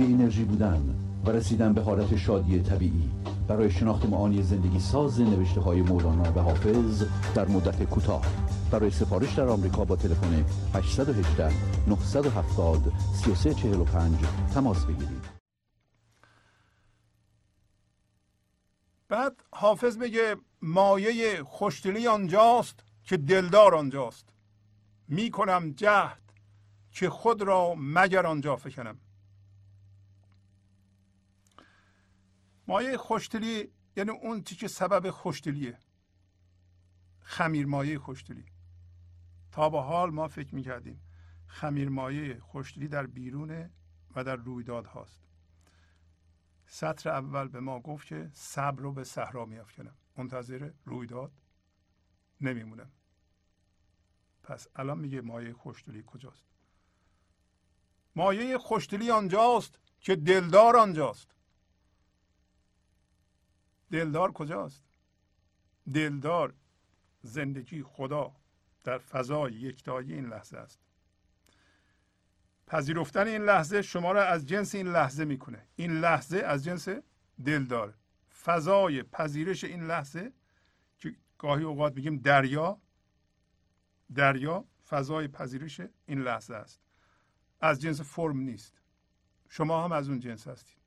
Speaker 3: بی انرژی بودن و رسیدن به حالت شادی طبیعی. برای شناخت معانی زندگی ساز نوشته های مولانا و حافظ در مدت کوتاه. برای سفارش در آمریکا با تلفن 818 970 3345 تماس بگیرید.
Speaker 1: بعد حافظ میگه مایه خوشدلی آنجاست که دلدار آنجاست. می‌کنم جهد که خود را مگر آنجا فکنم. مایه خوشدلی یعنی اون که سبب خوشدلیه خمیر مایه خوشدلی تا به حال ما فکر می‌کردیم خمیر مایه خوشدلی در بیرونه و در رویداد هاست. سطر اول به ما گفت که صبر رو به صحرا میافکنم. منتظر رویداد نمیمونم. پس الان میگه مایه خوشدلی کجاست؟ مایه خوشدلی آنجاست که دلدار آنجاست. دلدار کجاست؟ دلدار زندگی خدا در فضای یکتایی این لحظه است. پذیرفتن این لحظه شما را از جنس این لحظه می‌کنه این لحظه از جنس دلدار. فضای پذیرش این لحظه که گاهی اوقات میگیم دریا دریا فضای پذیرش این لحظه است. از جنس فرم نیست. شما هم از اون جنس هستید.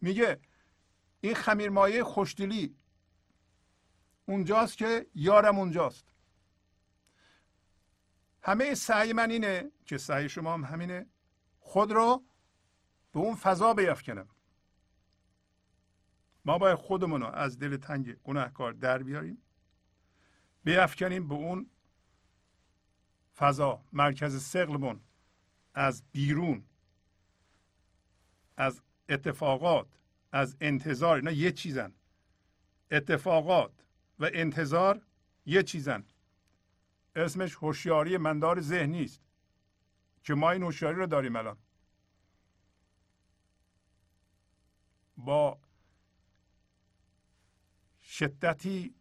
Speaker 1: میگه این خمیر مایه خوشدلی. اونجاست که یارم اونجاست. همه سعی من اینه که سعی شما هم همینه خود رو به اون فضا بیافکنم. ما باید خودمون رو از دل تنگ گناهکار در بیاریم بیافکنیم به اون فضا مرکز سقلمون از بیرون از اتفاقات از انتظار اینا یه چیزن. اتفاقات و انتظار یه چیزن. اسمش هوشیاری مندار ذهنی است که ما این هوشیاری رو داریم الان. با شدتی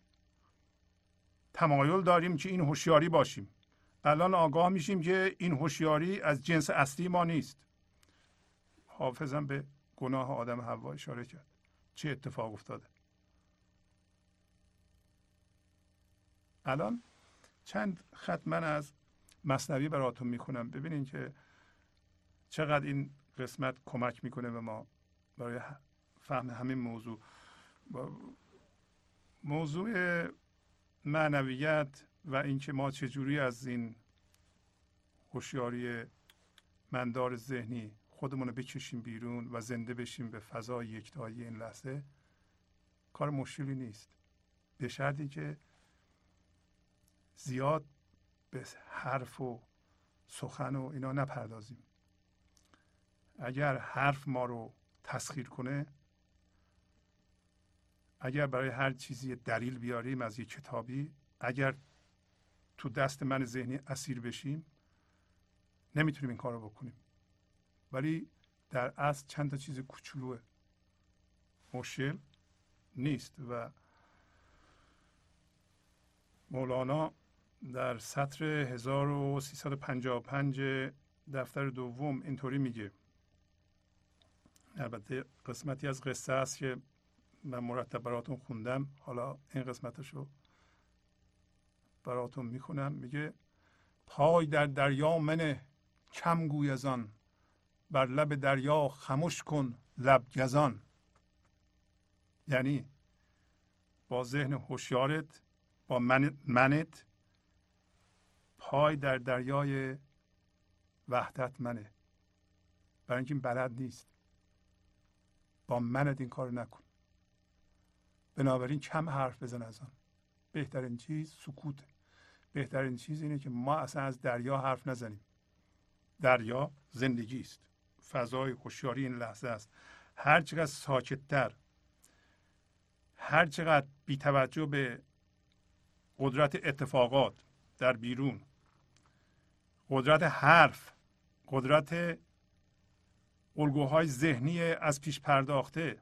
Speaker 1: تمایل داریم که این هوشیاری باشیم. الان آگاه میشیم که این هوشیاری از جنس اصلی ما نیست. حافظم به گناه آدم حوا اشاره کرد. چه اتفاق افتاده؟ الان چند خط من از مصنوی براتون می‌کنم ببینین که چقدر این قسمت کمک می‌کنه به ما برای فهم همین موضوع. موضوع معنویت و اینکه ما چجوری از این هوشیاری مندار ذهنی خودمون رو بکشیم بیرون و زنده بشیم به فضای یکتایی این لحظه کار مشکلی نیست. به شرطی که زیاد به حرف و سخن و اینا نپردازیم. اگر حرف ما رو تسخیر کنه اگر برای هر چیزی دلیل بیاریم از یک کتابی اگر تو دست من ذهنی اسیر بشیم نمی‌تونیم این کار رو بکنیم. ولی در اصل چند تا چیز کوچولوه. مشکل نیست و مولانا در سطر 1355 دفتر دوم اینطوری میگه. البته قسمتی از قصه است که من مرتب براتون خوندم. حالا این قسمتشو براتون می‌خونم. میگه پای در دریا منه کم گوی از آن. بر لب دریا خموش کن لب گزان. یعنی با ذهن هوشیارت با من منت پای در دریای وحدت منه. برای اینکه این بلد نیست. با منت این کار نکن. بنابراین کم حرف بزن از آن. بهترین چیز سکوت بهترین چیز اینه که ما اصلا از دریا حرف نزنیم. دریا زندگی است. فضای هوشیاری این لحظه است. هر چقدر ساکتتر هر چقدر بی توجه به قدرت اتفاقات در بیرون قدرت حرف قدرت الگوهای ذهنی از پیش پرداخته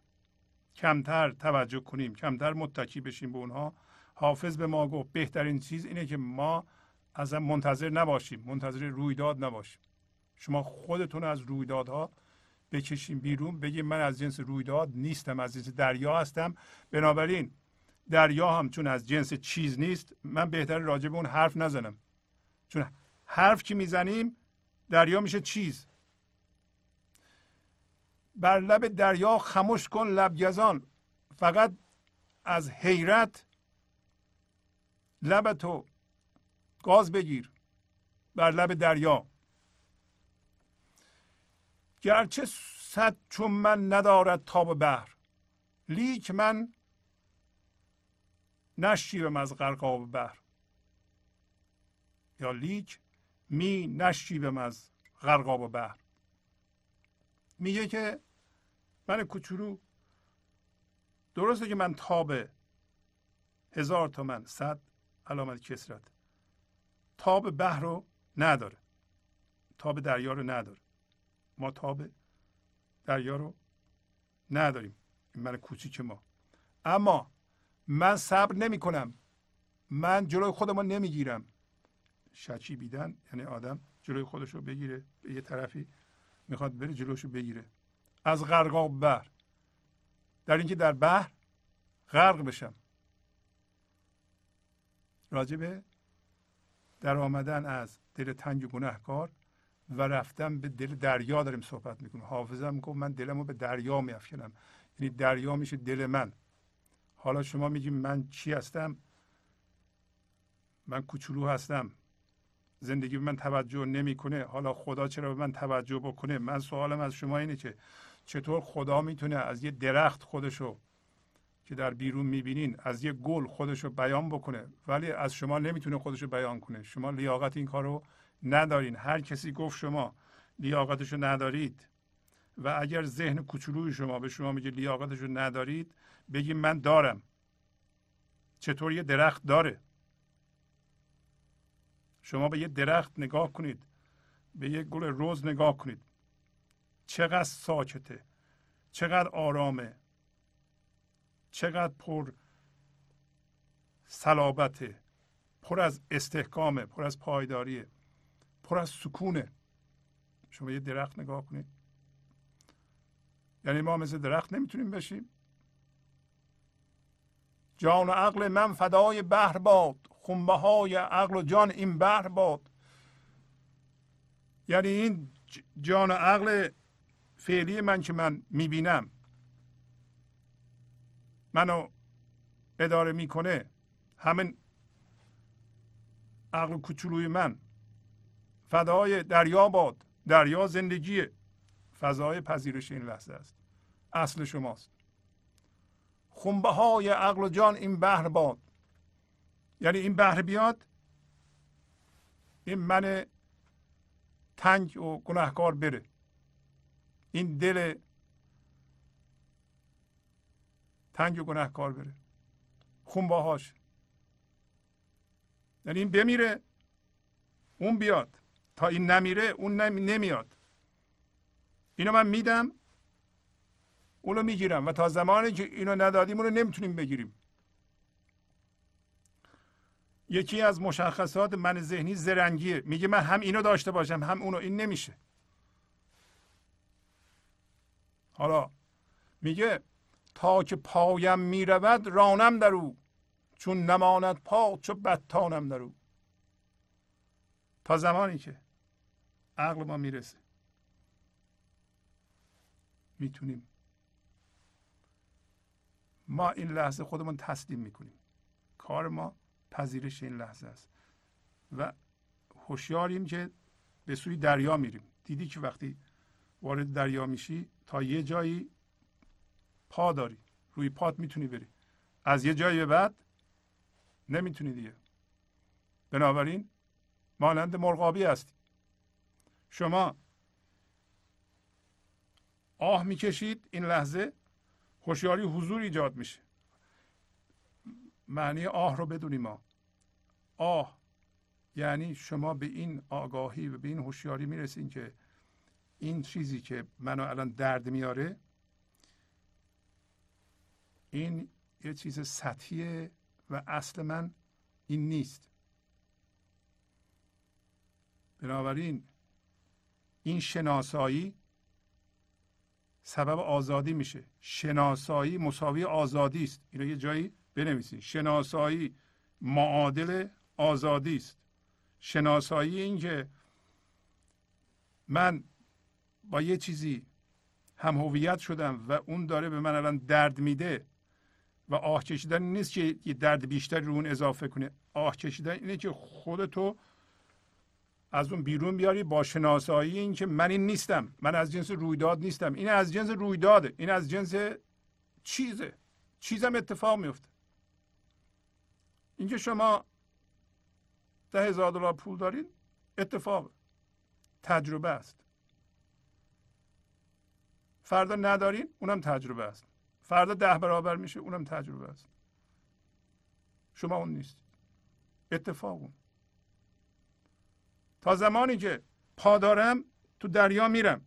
Speaker 1: کمتر توجه کنیم کمتر متکی بشیم به اونها. حافظ به ما گفت بهترین چیز اینه که ما از منتظر نباشیم منتظر رویداد نباشیم. شما خودتون از رویدادها بکشیم بیرون بگیم من از جنس رویداد نیستم از جنس دریا هستم. بنابراین دریا هم چون از جنس چیز نیست. من بهتر راجع به اون حرف نزنم. چون حرف که می‌زنیم؟ دریا میشه چیز. بر لب دریا خموش کن لبگزان فقط از حیرت لب تو گاز بگیر. بر لب دریا. گرچه صد چون من ندارد تاب بحر. لیک من نشیبم از غرقاب بحر. یا لیک می نشیبم از غرقاب بحر. میگه که من کوچولو درسته که من تاب هزار تومن صد علامت کسرت. تاب بحر رو نداره. تاب دریا رو نداره. ما تاب دریا رو نداریم. این من کوچیک ما. اما من صبر نمی کنم من جلوی خودم رو نمی‌گیرم. شچی بیدن یعنی آدم جلوی خودش رو بگیره به یه طرفی می‌خواد بره جلوش رو بگیره. از غرقاب بحر. در اینکه در بحر غرق بشم. راجبه در آمدن از دل تنگ گناهکار و رفتن به دل دریا داریم صحبت می‌کنیم. حافظم گفت من دلمو به دریا میافکنم یعنی دریا میشه دل من. حالا شما میگیم من چی هستم؟ من کوچولو هستم. زندگی به من توجه نمی‌کنه. حالا خدا چرا به من توجه بکنه؟ من سوالم از شما اینه که چطور خدا می‌تونه از یه درخت خودشو که در بیرون می‌بینین از یه گل خودشو بیان بکنه؟ ولی از شما نمی‌تونه خودشو بیان کنه. شما لیاقت این کارو ندارین. هر کسی گفت شما لیاقتشو ندارید و اگر ذهن کوچولوی شما به شما میگه لیاقتشو ندارید بگیم من دارم. چطور یه درخت داره؟ شما به یه درخت نگاه کنید. به یه گل روز نگاه کنید. چقدر ساکته. چقدر آرامه. چقدر پر صلابته. پر از استحکامه. پر از پایداریه. پر از سکونه. شما یه درخت نگاه کنید. یعنی ما مثل درخت نمی‌تونیم بشیم. جان و عقل من فدای بحر باد. خنبه های عقل و جان این بحر باد. یعنی این جان و عقل فعلی من که من می‌بینم. منو اداره می‌کنه همین عقل کوچولوی من. فدای دریا باد دریا زندگی فضای پذیرش این لحظه است. اصل شماست. خنبه های عقل و جان این بحر باد. یعنی این بحر بیاد این من تنگ و گناهکار بره. این دل تنگ و گناهکار بره. خونبه هاش یعنی این بمیره اون بیاد. تا این نمیره اون نمیاد. اینو من میدم اونو می‌گیرم و تا زمانی که اینو ندادیم اونو نمی‌تونیم بگیریم. یکی از مشخصات من ذهنی زرنگیه. میگه من هم اینو داشته باشم هم اونو. این نمیشه. حالا میگه تا که پایم می‌رود رانم در او چون نماند پا چو بتانم در او. تا زمانی که عقل ما می‌رسه. می‌تونیم. ما این لحظه خودمون تسلیم می‌کنیم. کار ما پذیرش این لحظه است. و هوشیاریم که به سوی دریا میریم. دیدی که وقتی وارد دریا میشی تا یه جایی پا داری. روی پات می‌تونی بری. از یه جایی به بعد نمی‌تونی دیگه. بنابراین مانند مرغابی هستی. شما آه می‌کشید این لحظه هوشیاری حضور ایجاد میشه. معنی آه رو بدونیم ما. آه یعنی شما به این آگاهی و به این هوشیاری می‌رسین که این چیزی که منو الان درد میاره این یه چیز سطحیه و اصل من این نیست. بنابراین این شناسایی سبب آزادی میشه. شناسایی مساوی آزادی است. اینو یه جایی بنویسید شناسایی معادل آزادی است. شناسایی این که من با یه چیزی هم هویت شدم و اون داره به من الان درد میده و آه کشیدن نیست که یه درد بیشتر رو اون اضافه کنه. آه کشیدن اینه که خودتو از اون بیرون بیاری با شناسایی این که من این نیستم من از جنس رویداد نیستم. این از جنس رویداده این از جنس چیزه. چیزم اتفاق میفته اینکه شما ده هزار دلار پول دارید اتفاق تجربه است. فردا ندارین اونم تجربه است. فردا ده برابر میشه اونم تجربه است. شما اون نیست. اتفاق اون. تا زمانی که پا دارم تو دریا میرم.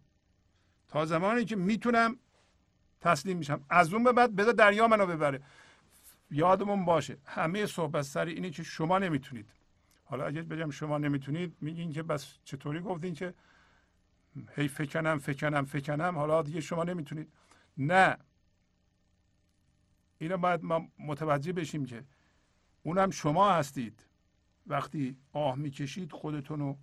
Speaker 1: تا زمانی که می‌تونم تسلیم میشم. از اون به بعد بذار دریا منو ببره. یادمون باشه همه صحبت سر اینه که شما نمی‌تونید. حالا اگه بگم شما نمی‌تونید میگین که بس چطوری گفتین که هی فکنم فکنم فکنم حالا دیگه شما نمی‌تونید. نه. اینو باید ما متوجه بشیم که اونم شما هستید. وقتی آه می‌کشید خودتون رو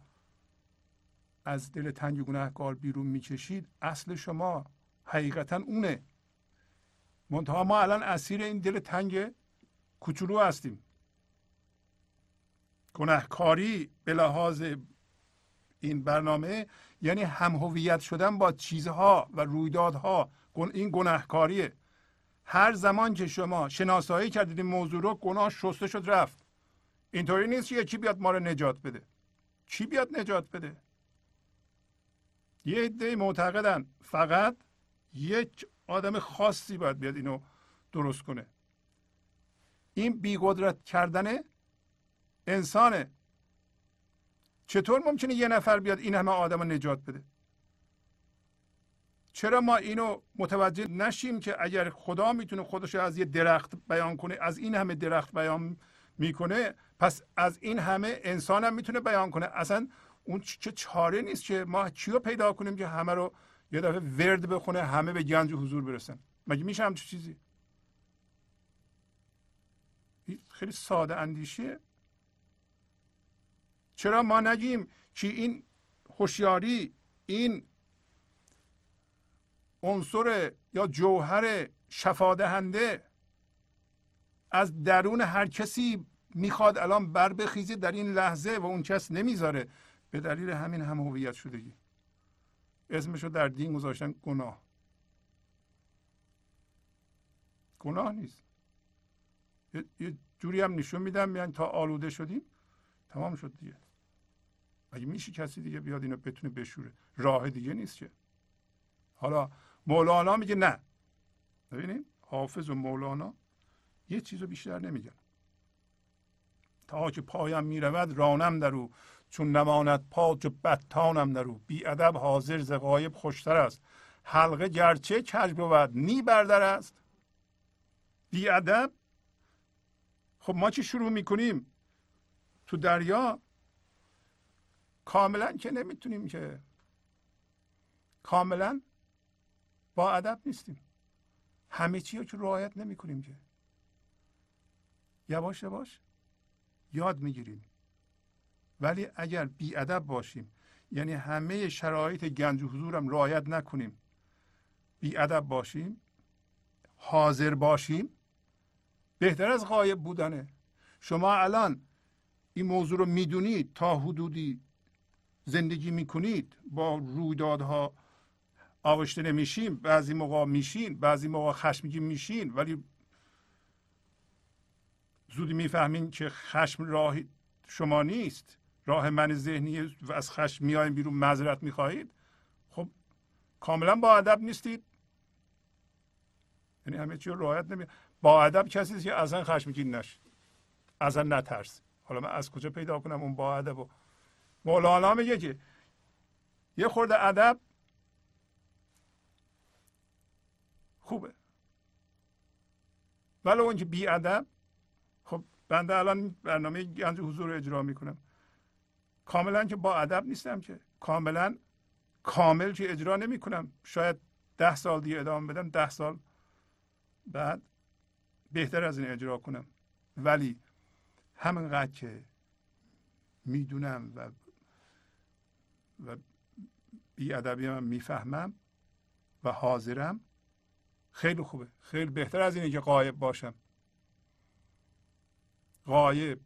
Speaker 1: از دل تنگ گناهکار بیرون می‌کشید اصل شما حقیقتا اونه. منتها ما الان اسیر این دل تنگ کوچولو هستیم. گناهکاری به لحاظ این برنامه یعنی هم هویت شدن با چیزها و رویدادها این گناهکاریه. هر زمان که شما شناسایی کردید موضوع رو گناه شسته شد رفت. اینطوری نیست که یکی بیاد ما رو نجات بده. چی بیاد نجات بده؟ یه عده معتقدن فقط یک آدم خاصی باید بیاد اینو درست کنه. این بیقدرت کردن انسانه. چطور ممکنه یه نفر بیاد این همه آدم رو نجات بده؟ چرا ما اینو متوجه نشیم که اگر خدا می‌تونه خودش از یه درخت بیان کنه از این همه درخت بیان می‌کنه پس از این همه انسان هم می‌تونه بیان کنه. اصلا اون چه چاره نیست که ما چی پیدا کنیم که همه رو یه دفعه ورد بخونه همه به گنج حضور برسن. مگه میشه همچه چیزی؟ خیلی ساده اندیشه چرا ما نگیم که این هوشیاری این عنصر یا جوهر شفادهنده از درون هر کسی می‌خواد الان بر بخیزه در این لحظه و اون کس نمی‌ذاره. به دلیل همین هم هویت شدگی. اسمشو در دین گذاشتن گناه. گناه نیست. یه جوری هم نشون میدم میان تا آلوده شدیم تمام شد دیگه. اگه میشه کسی دیگه بیاد اینو بتونه بشوره؟ راه دیگه نیست که. حالا مولانا میگه نه. ببینیم حافظ و مولانا یه چیز رو بیشتر نمیگن تا که پایم می‌رود رانم در او چون نماند پاک و بدتانم در او. بی ادب حاضر ز غایب خوشتر است. حلقه گرچه کج بود نی بردر است. بی ادب خب ما چی شروع می‌کنیم؟ تو دریا؟ کاملا که نمی‌تونیم که. کاملا با ادب نیستیم. همه چی رو که رعایت نمی کنیم که. یواش یواش یاد می‌گیریم. ولی اگر بیادب باشیم یعنی همه شرایط گنج و حضورم رعایت نکنیم بیادب باشیم حاضر باشیم بهتر از غایب بودنه. شما الان این موضوع رو می‌دونید تا حدودی زندگی می‌کنید با رویدادها آغشته نمیشین بعضی موقع میشین بعضی موقع خشمگین میشین ولی زودی می‌فهمین که خشم راه شما نیست. راه من ذهنی و از خشم میایم بیرون معذرت می‌خواهید. خب کاملا با ادب نیستید. یعنی همه چی رو رعایت نمی با ادب کسی که اصلا خشمگین نشه. اصلا نترس حالا من از کجا پیدا کنم اون با ادب و مولانا میگه که یه خورده ادب خوبه. ولی اون که بی ادب بنده الان برنامه گنج حضور رو اجرا می‌کنم. کاملا که با ادب نیستم که. کاملا کامل که اجرا نمی کنم شاید ده سال دیگه ادامه بدم ده سال بعد بهتر از این اجرا کنم. ولی همینقدر که می‌دونم و و ادبی هم می‌فهمم و حاضرم خیلی خوبه. خیلی بهتر از اینه که قایب باشم. قایب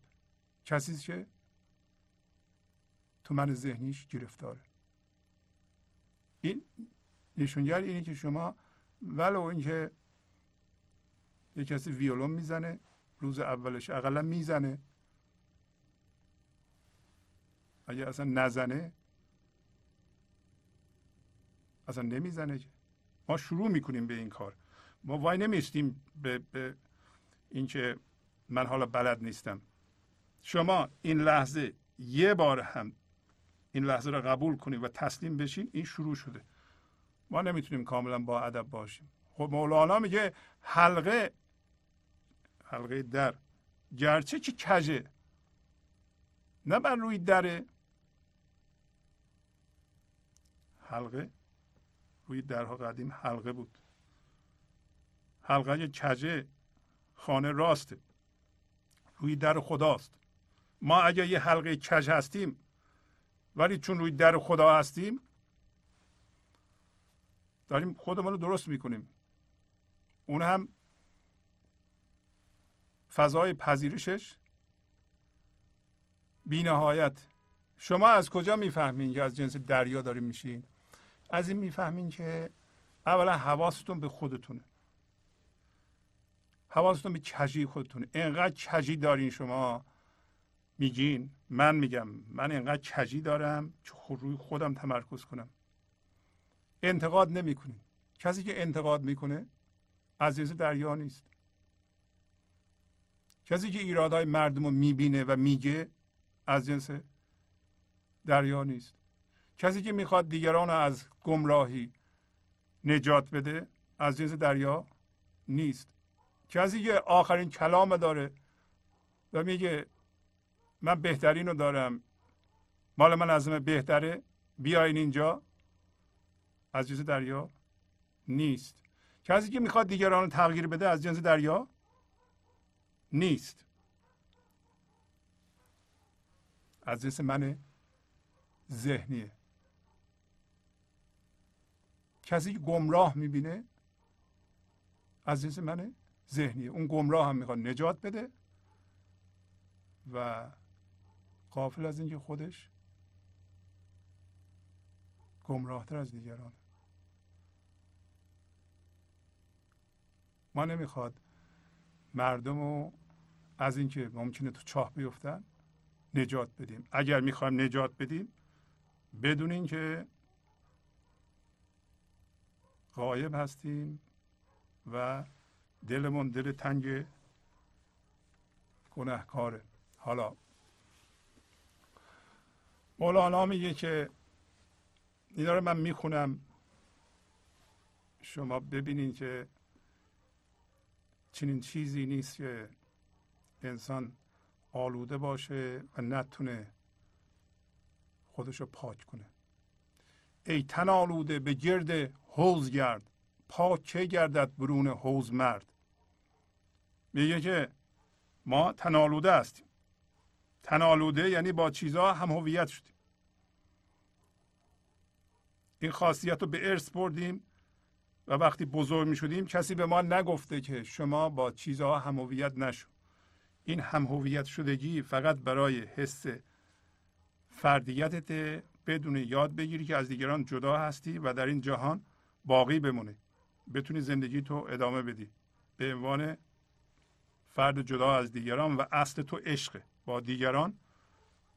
Speaker 1: کسی که تو من ذهنیش گرفتاره. این نشونگر اینه که شما ولو اینکه یه کسی ویولون می‌زنه روز اولش اقلا می‌زنه. اگه اصلا نزنه اصلا نمی‌زنه ما شروع می‌کنیم به این کار. ما وای نمیستیم به, به اینکه من حالا بلد نیستم. شما این لحظه یه بار هم این لحظه رو قبول کنید و تسلیم بشین این شروع شده. ما نمی‌تونیم کاملا با ادب باشیم. خب مولانا میگه حلقه حلقه در. گرچه که کجه نه بر روی دره. حلقه روی درها قدیم حلقه بود. حلقه کجه خانه راسته. روی در خداست. ما اگر یه حلقه کج هستیم ولی چون روی در خدا هستیم داریم خودمون رو درست می‌کنیم. اون هم فضای پذیرشش. بی نهایت شما از کجا می‌فهمین که از جنس دریا داریم میشین؟ از این می‌فهمین که اولا حواستون به خودتونه. حواستون به کجی خودتونه. انقدر کجی دارین شما. میگین؟ من میگم من انقدر کجی دارم که روی خودم تمرکز کنم. انتقاد نمی‌کنین. کسی که انتقاد می‌کنه عزیز دریا نیست. کسی که ایرادهای مردم رو می‌بینه و میگه از جنس دریا نیست. کسی که می‌خواد دیگران از گمراهی نجات بده از جنس دریا نیست. کسی که آخرین کلام داره و میگه من بهترین رو دارم مال من از بهتره بیاین اینجا. از جنس دریا نیست. کسی که می‌خواد دیگران رو تغییر بده از جنس دریا نیست. از جنس من ذهنیه. کسی که گمراه می‌بینه از جنس من ذهنیه اون گمراه هم می‌خواد نجات بده و قافل از اینکه خودش گمراهتر از دیگران ما نمی‌خواد مردم رو از اینکه ممکنه تو چاه بیفتن نجات بدیم. اگر می‌خوایم نجات بدیم بدون اینکه غایب هستیم و دلمون دل تنگ گناهکاره حالا مولانا میگه که اینا رو من می‌خونم. شما ببینید که چنین چیزی نیست که انسان آلوده باشه و نتونه خودشو پاک کنه. ای تن آلوده به گرد حوز گرد پاک که گردد برون حوز مرد؟ میگه که ما تنالوده هستیم. تنالوده یعنی با چیزها هم هویت شدیم. این خاصیت رو به ارث بردیم و وقتی بزرگ می شدیم کسی به ما نگفته که شما با چیزها هم هویت نشو. این هم هویت شدگی فقط برای حس فردیتت بدون یاد بگیری که از دیگران جدا هستی و در این جهان باقی بمونه بتونی زندگی تو ادامه بدی. به عنوان فرد جدا از دیگران و اصل تو عشق. با دیگران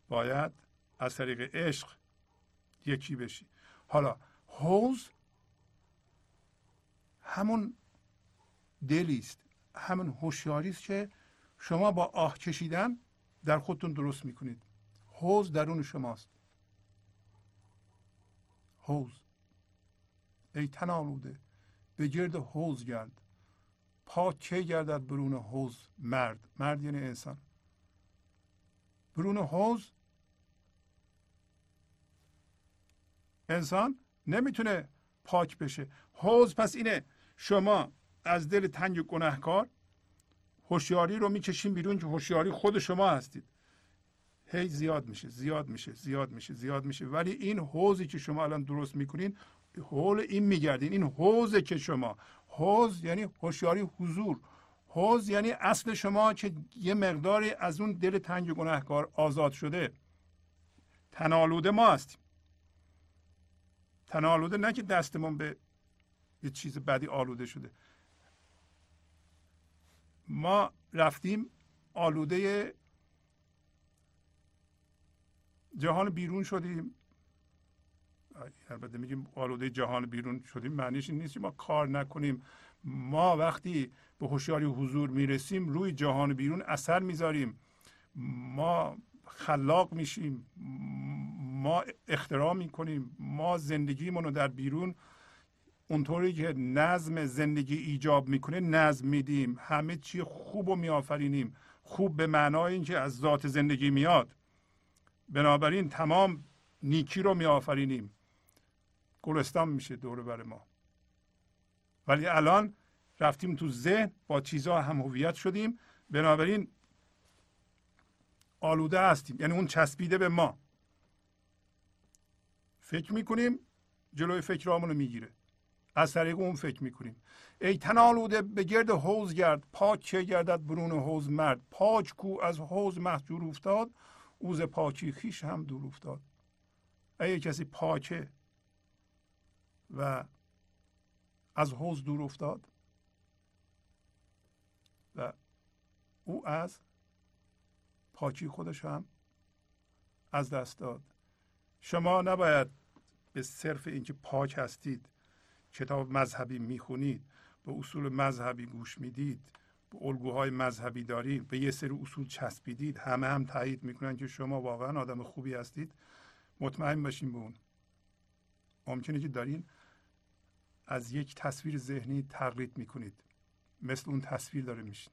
Speaker 1: باید از طریق عشق یکی بشی. حالا حوز همون دلی است. همون هوشیاری است که شما با آه کشیدن در خودتون درست می‌کنید. حوز درون شماست. حوز ای تن به گرد حوز گرد. پاک که گردد برون حوز مرد. مرد یعنی انسان. برون حوز انسان نمی‌تونه پاک بشه. حوز پس اینه شما از دل تنگ و گناهکار هوشیاری رو می‌کشیم بیرون که هوشیاری خود شما هستید. هی زیاد میشه زیاد میشه زیاد میشه زیاد میشه. ولی این حوزی که شما الان درست می‌کنین حول این میگردین. این حوزه که شما حوز یعنی هوشیاری حضور حوز یعنی اصل شما که یه مقداری از اون دل تنگ گناهکار آزاد شده. تنالوده ما هستیم تنالوده نه که دستمون به یه چیز بدی آلوده شده. ما رفتیم آلوده جهان بیرون شدیم. البته میگیم آلوده جهان بیرون شدیم معنیش این نیست ما کار نکنیم. ما وقتی به هوشیاری حضور می‌رسیم روی جهان بیرون اثر می‌ذاریم. ما خلاق میشیم. ما اختراع می‌کنیم. ما زندگیمون رو در بیرون اونطوری که نظم زندگی ایجاب می‌کنه نظم میدیم. همه چی خوب و میآفرینیم. خوب به معنای اینکه از ذات زندگی میاد. بنابراین تمام نیکی رو میآفرینیم. گلستان میشه دور بر ما. ولی الان رفتیم تو ذهن با چیزها هم هویت شدیم. بنابراین آلوده هستیم. یعنی اون چسبیده به ما. فکر می‌کنیم جلوی فکرامون رو می‌گیره. از طریق اون فکر می‌کنیم. ای تن آلوده به گرد حوز گرد. پاک چه گردد برون حوز مرد. پاک کو از حوز محجور افتاد. اوز پاکی خیش هم دور افتاد. اگه کسی پاکه. و از حوز دور افتاد و او از پاکی خودش هم از دست داد. شما نباید به صرف اینکه پاک هستید کتاب مذهبی می‌خونید به اصول مذهبی گوش می‌دید به الگوهای مذهبی دارید به یه سری اصول چسبیدید همه هم تایید می‌کنن که شما واقعا آدم خوبی هستید. مطمئن باشین به اون. ممکنه که دارین از یک تصویر ذهنی تقلید می‌کنید. مثل اون تصویر داره میشین.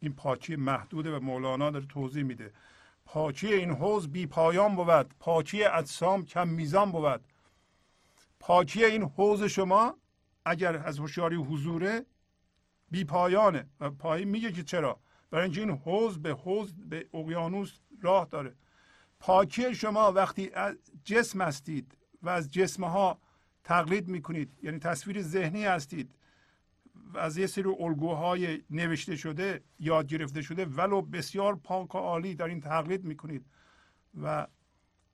Speaker 1: این پاکی محدوده و مولانا داره توضیح میده. پاکی این حوز بی پایان بود. پاکی اجسام کم میزان بود. پاکی این حوز شما اگر از هوشیاری حضوره بی پایانه. و پایی میگه که چرا؟ برای اینکه این حوز به حوز به اقیانوس راه داره. پاکی شما وقتی از جسم هستید و از جسم ها تقلید می‌کنید. یعنی تصویر ذهنی هستید. از یه سری الگوهای نوشته شده یاد گرفته شده ولو بسیار پاک و عالی در این تقلید می‌کنید. و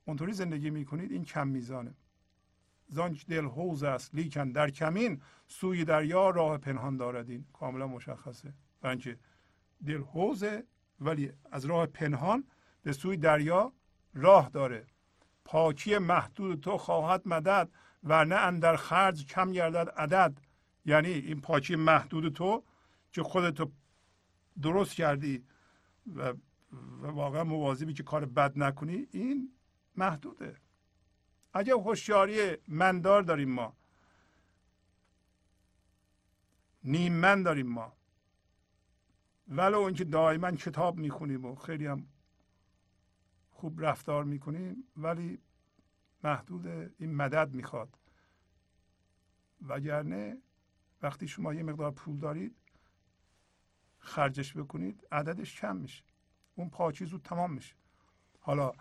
Speaker 1: اونطوری زندگی می‌کنید این کم میزانه. زانچ دل حوز است لیکن در کمین سوی دریا راه پنهان داردین کاملا مشخصه. برای اینکه دل حوزه ولی از راه پنهان به سوی دریا راه داره. پاکی محدود تو خواهد مدد. ورنه اندر خرج کم گردد عدد. یعنی این پاکی محدود تو که خودتو درست کردی و, و واقعا مواظبی که کار بد نکنی این محدوده. اگه هوشیاری مندار داریم ما. نیم من داریم ما. ولو اینکه دائما کتاب می‌خونیم و خیلی هم خوب رفتار می‌کنیم ولی محدود این مدد می‌خواد. وگرنه وقتی شما یه مقدار پول دارید خرجش بکنید عددش کم میشه. اون پاچی زود تمام میشه. حالا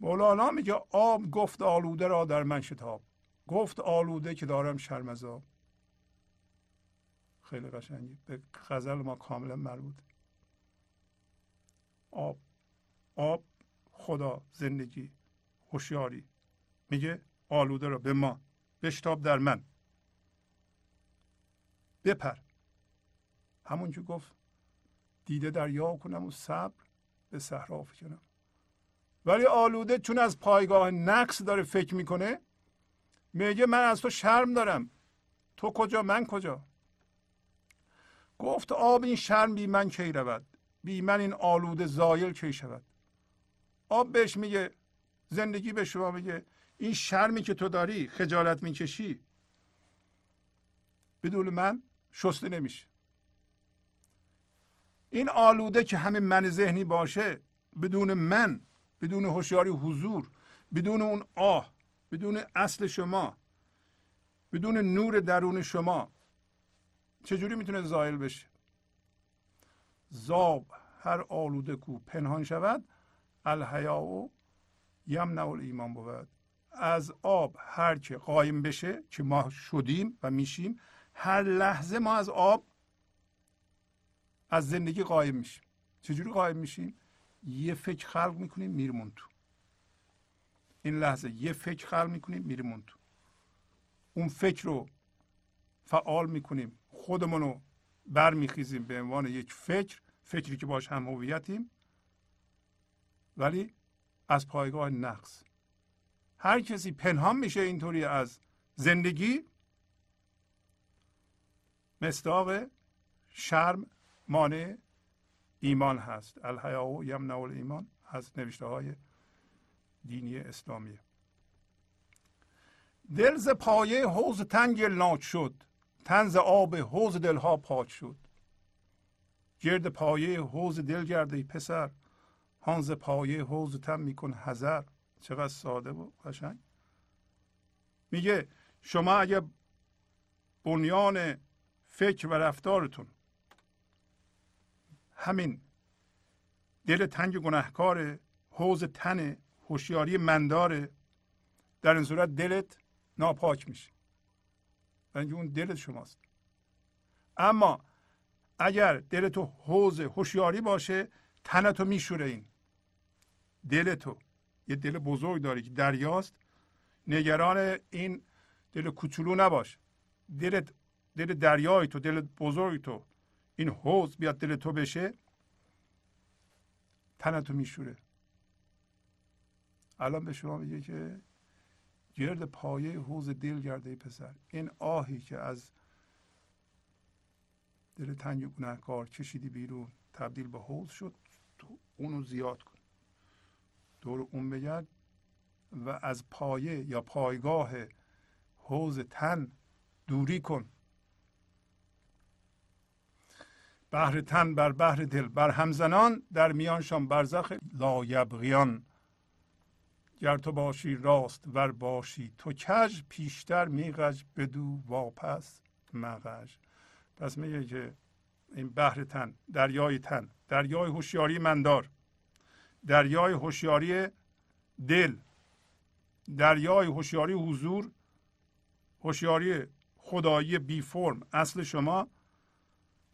Speaker 1: مولانا میگه آب گفت آلوده را در من شتاب گفت آلوده که دارم شرم از آب. خیلی قشنگی. به غزل ما کاملا مربوط. آب. آب خدا زندگی هوشیاری. میگه آلوده را به ما بشتاب در من. بپر. همون که گفت دیده دریا کنم و صبر به صحرا کنم ولی آلوده چون از پایگاه نقص داره فکر می‌کنه میگه من از تو شرم دارم. تو کجا؟ من کجا؟ گفت آب این شرم بی من کی رود؟ بی من این آلوده زایل کی شود؟ آب بهش میگه زندگی به شما میگه. این شرمی که تو داری خجالت می‌کشی بدون من شسته نمیشه. این آلوده که همه من ذهنی باشه بدون من بدون هوشیاری حضور بدون اون آه بدون اصل شما بدون نور درون شما چجوری می‌تونه زایل بشه؟ زاب هر آلوده کو پنهان شود الحیا یمنع ایمان بود. از آب هر که قایم بشه که ما شدیم و میشیم هر لحظه ما از آب از زندگی قایم میشیم. چجوری قایم میشیم؟ یه فکر خلق می‌کنیم میرمون تو. این لحظه یه فکر خلق می‌کنیم میرمون تو. اون فکر رو فعال می‌کنیم خودمون رو برمیخیزیم به عنوان یک فکر فکری که باش هم هویتیم ولی از پایگاه نقص. هر کسی پنهان میشه اینطوری از زندگی. مصداق شرم مانع ایمان هست. الحیا و یمنع ایمان از نوشته های دینی اسلامی. دل ز پایه حوز تنگ ناچ شد. تنز آب حوز دلها پاک شد. گرد پایه حوز دل گرده پسر. هانز پایه حوز تن میکن هزر چقدر ساده و قشنگ. میگه شما اگه بنیان فکر و رفتارتون همین دل تنگ گناهکار حوز تن هوشیاری منداره در این صورت دلت ناپاک میشه. و اون دلت شماست. اما اگر دل تو حوز هوشیاری باشه تنتو میشوره این. دل تو. یه دل بزرگ داری که دریاست. نگران این دل کوچولو نباش. دل دل دریای تو دل بزرگ تو. این حوز بیاد دل تو بشه تنتو میشوره. الان به شما میگه که گرد پایه حوز دل گرده پسر. این آهی که از دل تنگ گناهکار کشیدی بیرون تبدیل به حوز شد تو اونو زیاد کن. دور اون بگرد و از پایه یا پایگاه حوز تن دوری کن. بحر تن بر بحر دل بر همزنان در میانشان برزخ لایبغیان. گر تو باشی راست ور باشی تو کج پیشتر میغج بدو واپس مغج پس میگه که این بحر تن دریای تن دریای هوشیاری مندار دریای هوشیاری دل دریای هوشیاری حضور هوشیاری خدایی بی فرم اصل شما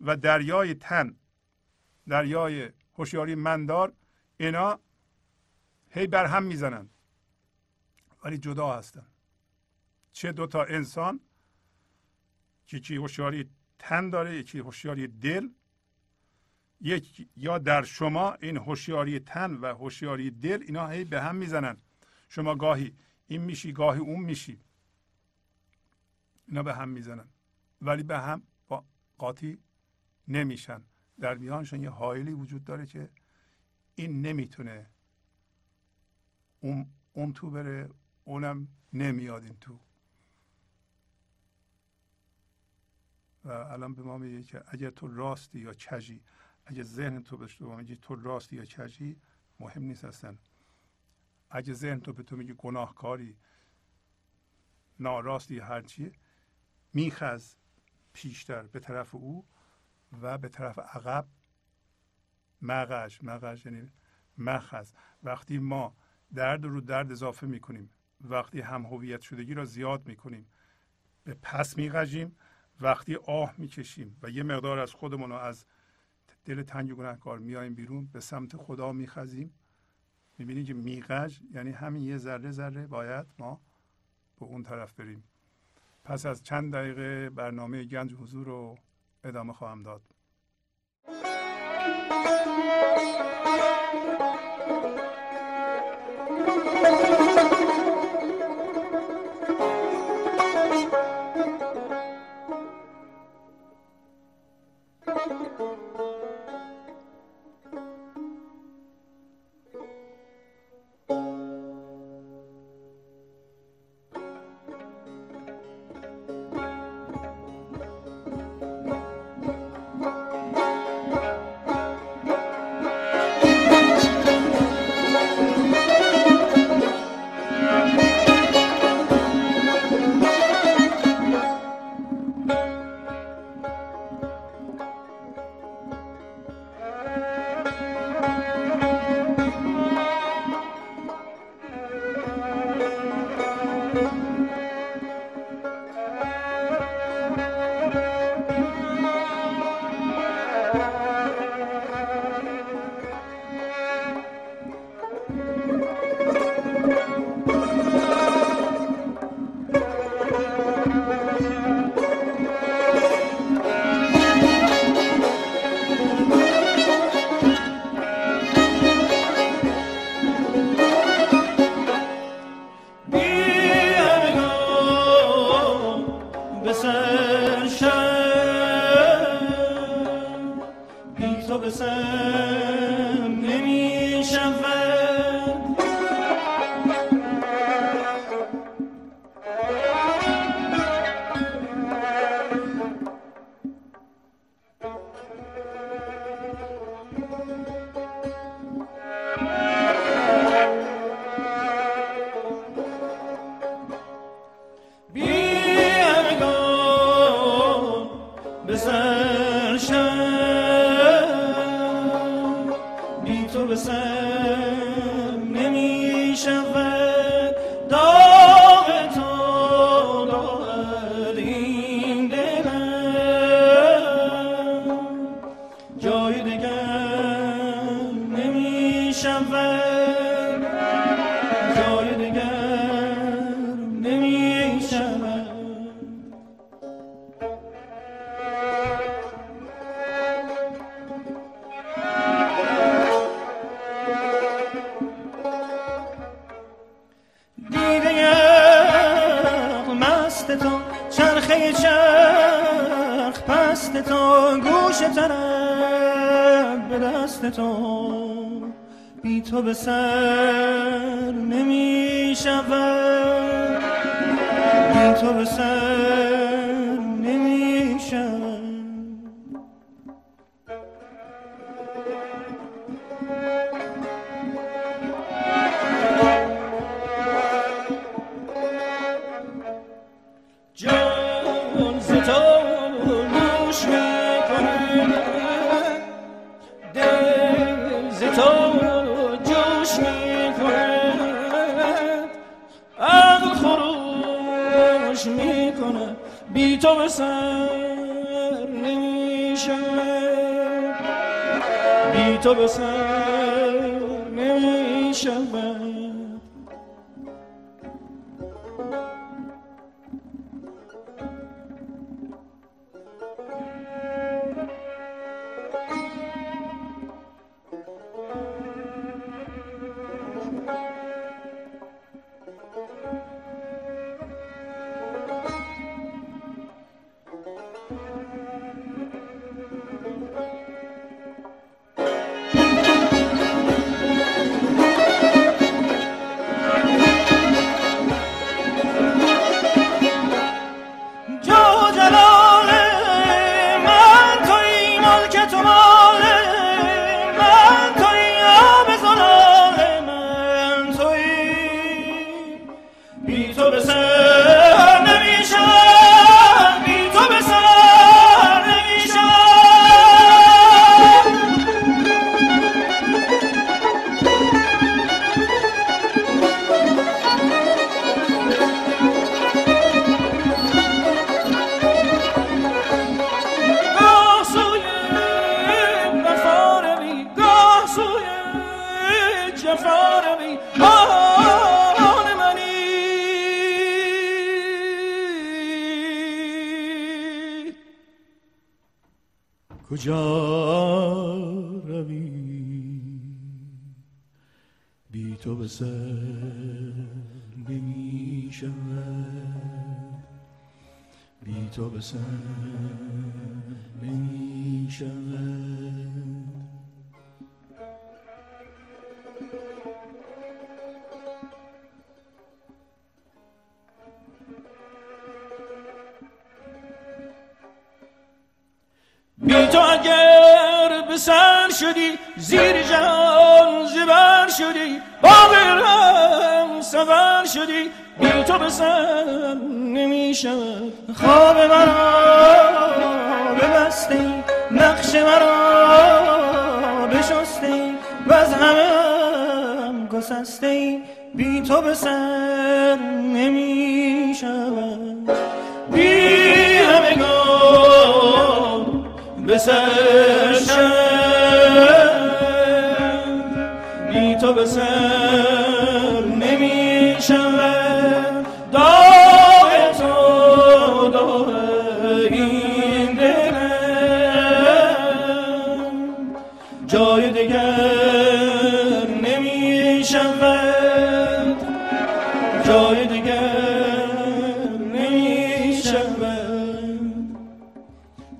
Speaker 1: و دریای تن دریای هوشیاری مندار اینا هی بر هم می‌زنند ولی جدا هستن. چه دو تا انسان که یکی هوشیاری تن داره یکی هوشیاری دل. یک یا در شما این هوشیاری تن و هوشیاری دل اینا هی به هم می‌زنن. شما گاهی این میشی گاهی اون میشی. اینا به هم می‌زنن. ولی به هم با قاطی نمیشن. در میانشان یه حائلی وجود داره که این نمی‌تونه اون, اون تو بره اونم نمیاد این تو. و الان به ما میگه که اگر تو راستی یا کجی اگه ذهن تو به تو میگه تو راستی یا کجی مهم نیست اصلا. اگه ذهن تو به تو میگه گناهکاری ناراستی هرچی میخز
Speaker 2: پیشتر به طرف او و به طرف عقب مغش مغش یعنی مخز وقتی ما درد رو درد اضافه می‌کنیم وقتی هم هویت شدگی را زیاد می‌کنیم به پس میغجیم وقتی آه می‌کشیم و یه مقدار از خودمون رو از دل تنگ گناهکار میایم بیرون به سمت خدا میخزیم. می‌بینیم که میقج یعنی همین یه ذره ذره باید ما به اون طرف بریم. پس از چند دقیقه برنامه گنج حضور رو ادامه خواهم داد.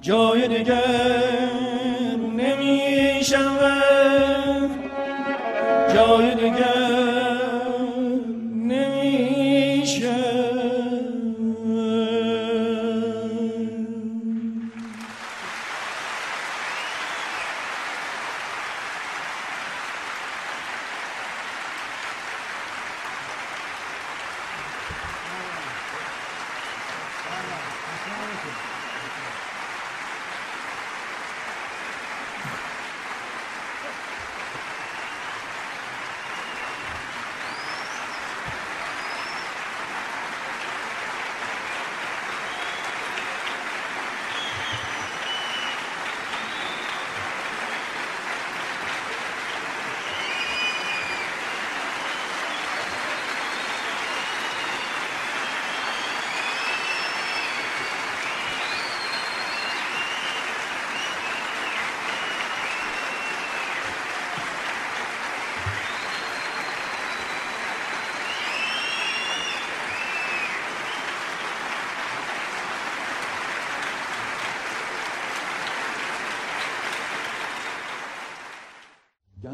Speaker 2: جای دیگر نمی شود جای دیگر نمی شود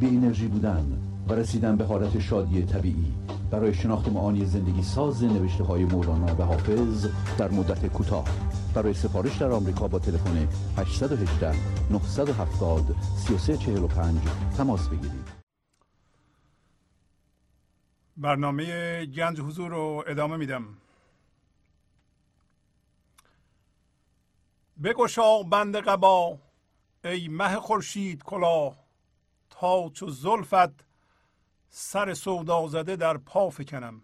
Speaker 3: بی انرژی بودن و رسیدن به حالت شادی طبیعی برای شناخت معانی زندگی ساز نوشته های مولانا و حافظ در مدت کوتاه. برای سفارش در آمریکا با تلفن 818 970 3345 تماس بگیرید.
Speaker 1: برنامه گنج حضور رو ادامه میدم. بگشا بند قبا ای مه خورشید کلاه. تا چو زلفت سر سودا زده در پا فکنم.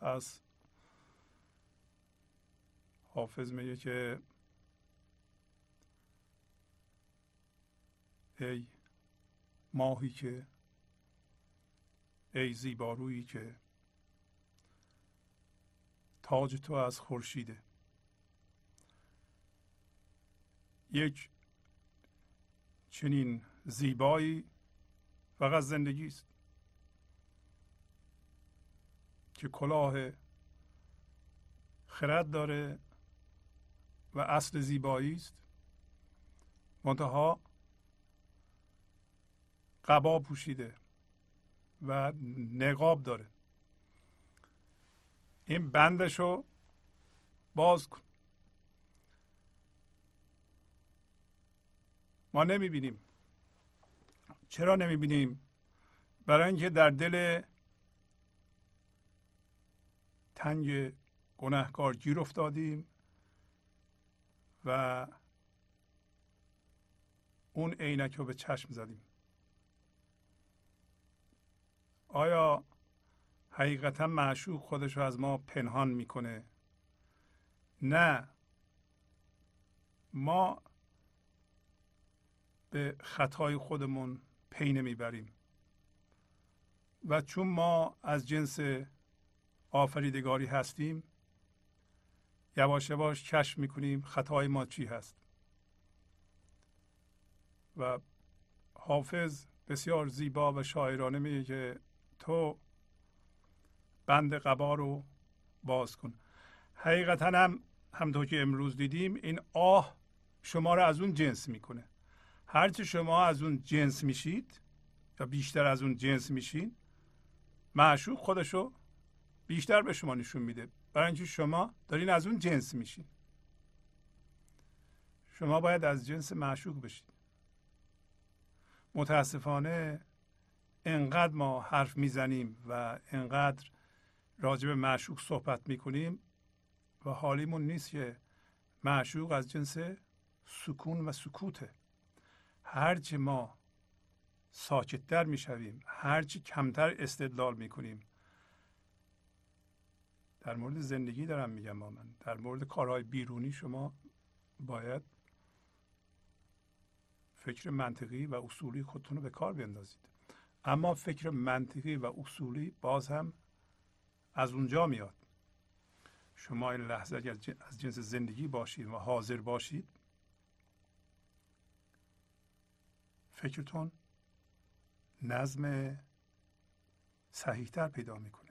Speaker 1: پس حافظ میگه که ای ماهی که ای زیبارویی که تاج تو از خورشیده. یک چنین زیبایی فقط زندگی است. که کلاه خرد داره و اصل زیبایی است. منتها قبا پوشیده و نقاب داره. این بندش رو باز کن. ما نمی‌بینیم چرا نمی‌بینیم؟ برای اینکه در دل تنگ گناهکار گیر افتادیم و اون عینک رو به چشم زدیم. آیا حقیقتا معشوق خودش رو از ما پنهان می‌کنه؟ نه. ما به خطای خودمون پی نمی‌بریم. و چون ما از جنس آفریدگاری هستیم یواش یواش کشف می‌کنیم خطای ما چی هست. و حافظ بسیار زیبا و شاعرانه میگه که تو بند قبا رو باز کن. حقیقتا هم همطور که امروز دیدیم این آه شما رو از اون جنس می‌کنه. هرچی شما از اون جنس میشید یا بیشتر از اون جنس میشین معشوق خودشو بیشتر به شما نشون میده. برای اینکه شما دارین از اون جنس میشین. شما باید از جنس معشوق بشید. متاسفانه انقدر ما حرف می‌زنیم و انقدر راجع به معشوق صحبت می‌کنیم و حالیمون نیست که معشوق از جنس سکون و سکوته. هرچی ما ساکتتر می‌شویم هرچی کمتر استدلال می‌کنیم. در مورد زندگی دارم میگم با من. در مورد کارهای بیرونی شما باید فکر منطقی و اصولی خودتون رو به کار بندازید اما فکر منطقی و اصولی باز هم از اونجا میاد. شما این لحظه اگر از جنس زندگی باشید و حاضر باشید فکرتون نظم صحیحتر پیدا می‌کنه.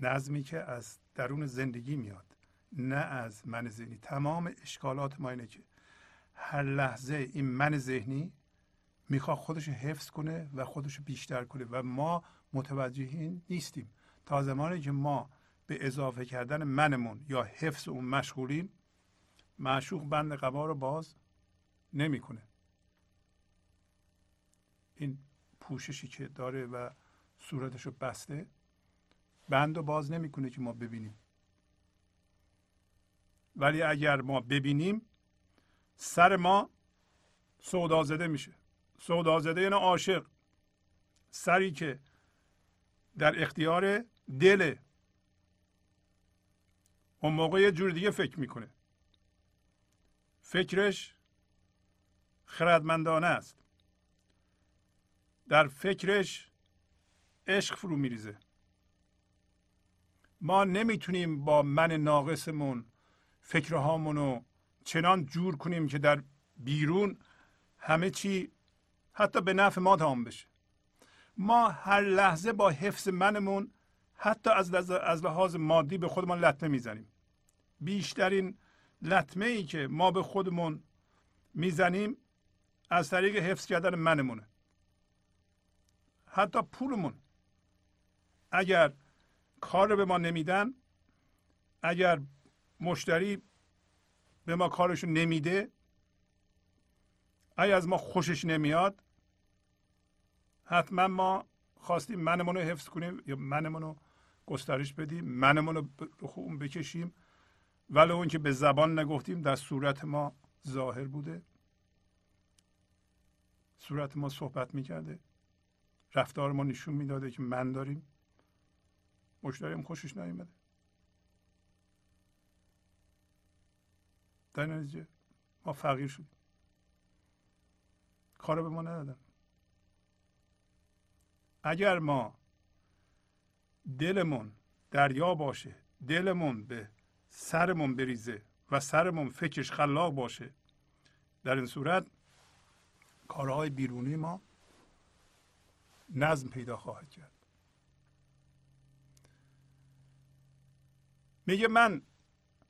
Speaker 1: نظمی که از درون زندگی میاد نه از من ذهنی. تمام اشکالات ما اینه که هر لحظه این من ذهنی می‌خواد خودش حفظ کنه و خودش بیشتر کنه و ما متوجه نیستیم. تا زمانی که ما به اضافه کردن منمون یا حفظ اون مشغولیم معشوق بند قبا رو باز نمی‌کنه. این پوششی که داره و صورتش رو بسته بند رو باز نمی‌کنه که ما ببینیم. ولی اگر ما ببینیم سر ما سودا زده میشه. سودا زده یعنی عاشق. سری که در اختیار دل اون موقع یه جور دیگه فکر می‌کنه. فکرش خردمندانه است. در فکرش عشق فرو میریزه. ما نمی‌تونیم با من ناقصمون فکرهامون رو چنان جور کنیم که در بیرون همه چی حتی به نفع ما تمام بشه. ما هر لحظه با حفظ منمون حتی از از لحاظ مادی به خودمان لطمه می‌زنیم. بیشترین لطمه ای که ما به خودمون می‌زنیم از طریق حفظ کردن منمونه. حتی پولمون. اگر کار به ما نمیدن اگر مشتری به ما کارشو نمیده اگر از ما خوشش نمیاد حتما ما خواستیم منمون رو حفظ کنیم یا منمون رو گسترش بدیم منمون رو خوب بکشیم. ولی اون که به زبان نگفتیم در صورت ما ظاهر بوده. صورت ما صحبت می‌کرده. رفتار ما نشون می‌داده که من داریم. مشتریم خوشش نیومده. در نتیجه ما فقیر شدیم. کار به ما ندادن. اگر ما دلمون دریا باشه دلمون به سرمون بریزه و سرمون فکرش خلاق باشه در این صورت کارهای بیرونی ما نظم پیدا خواهد کرد. میگه من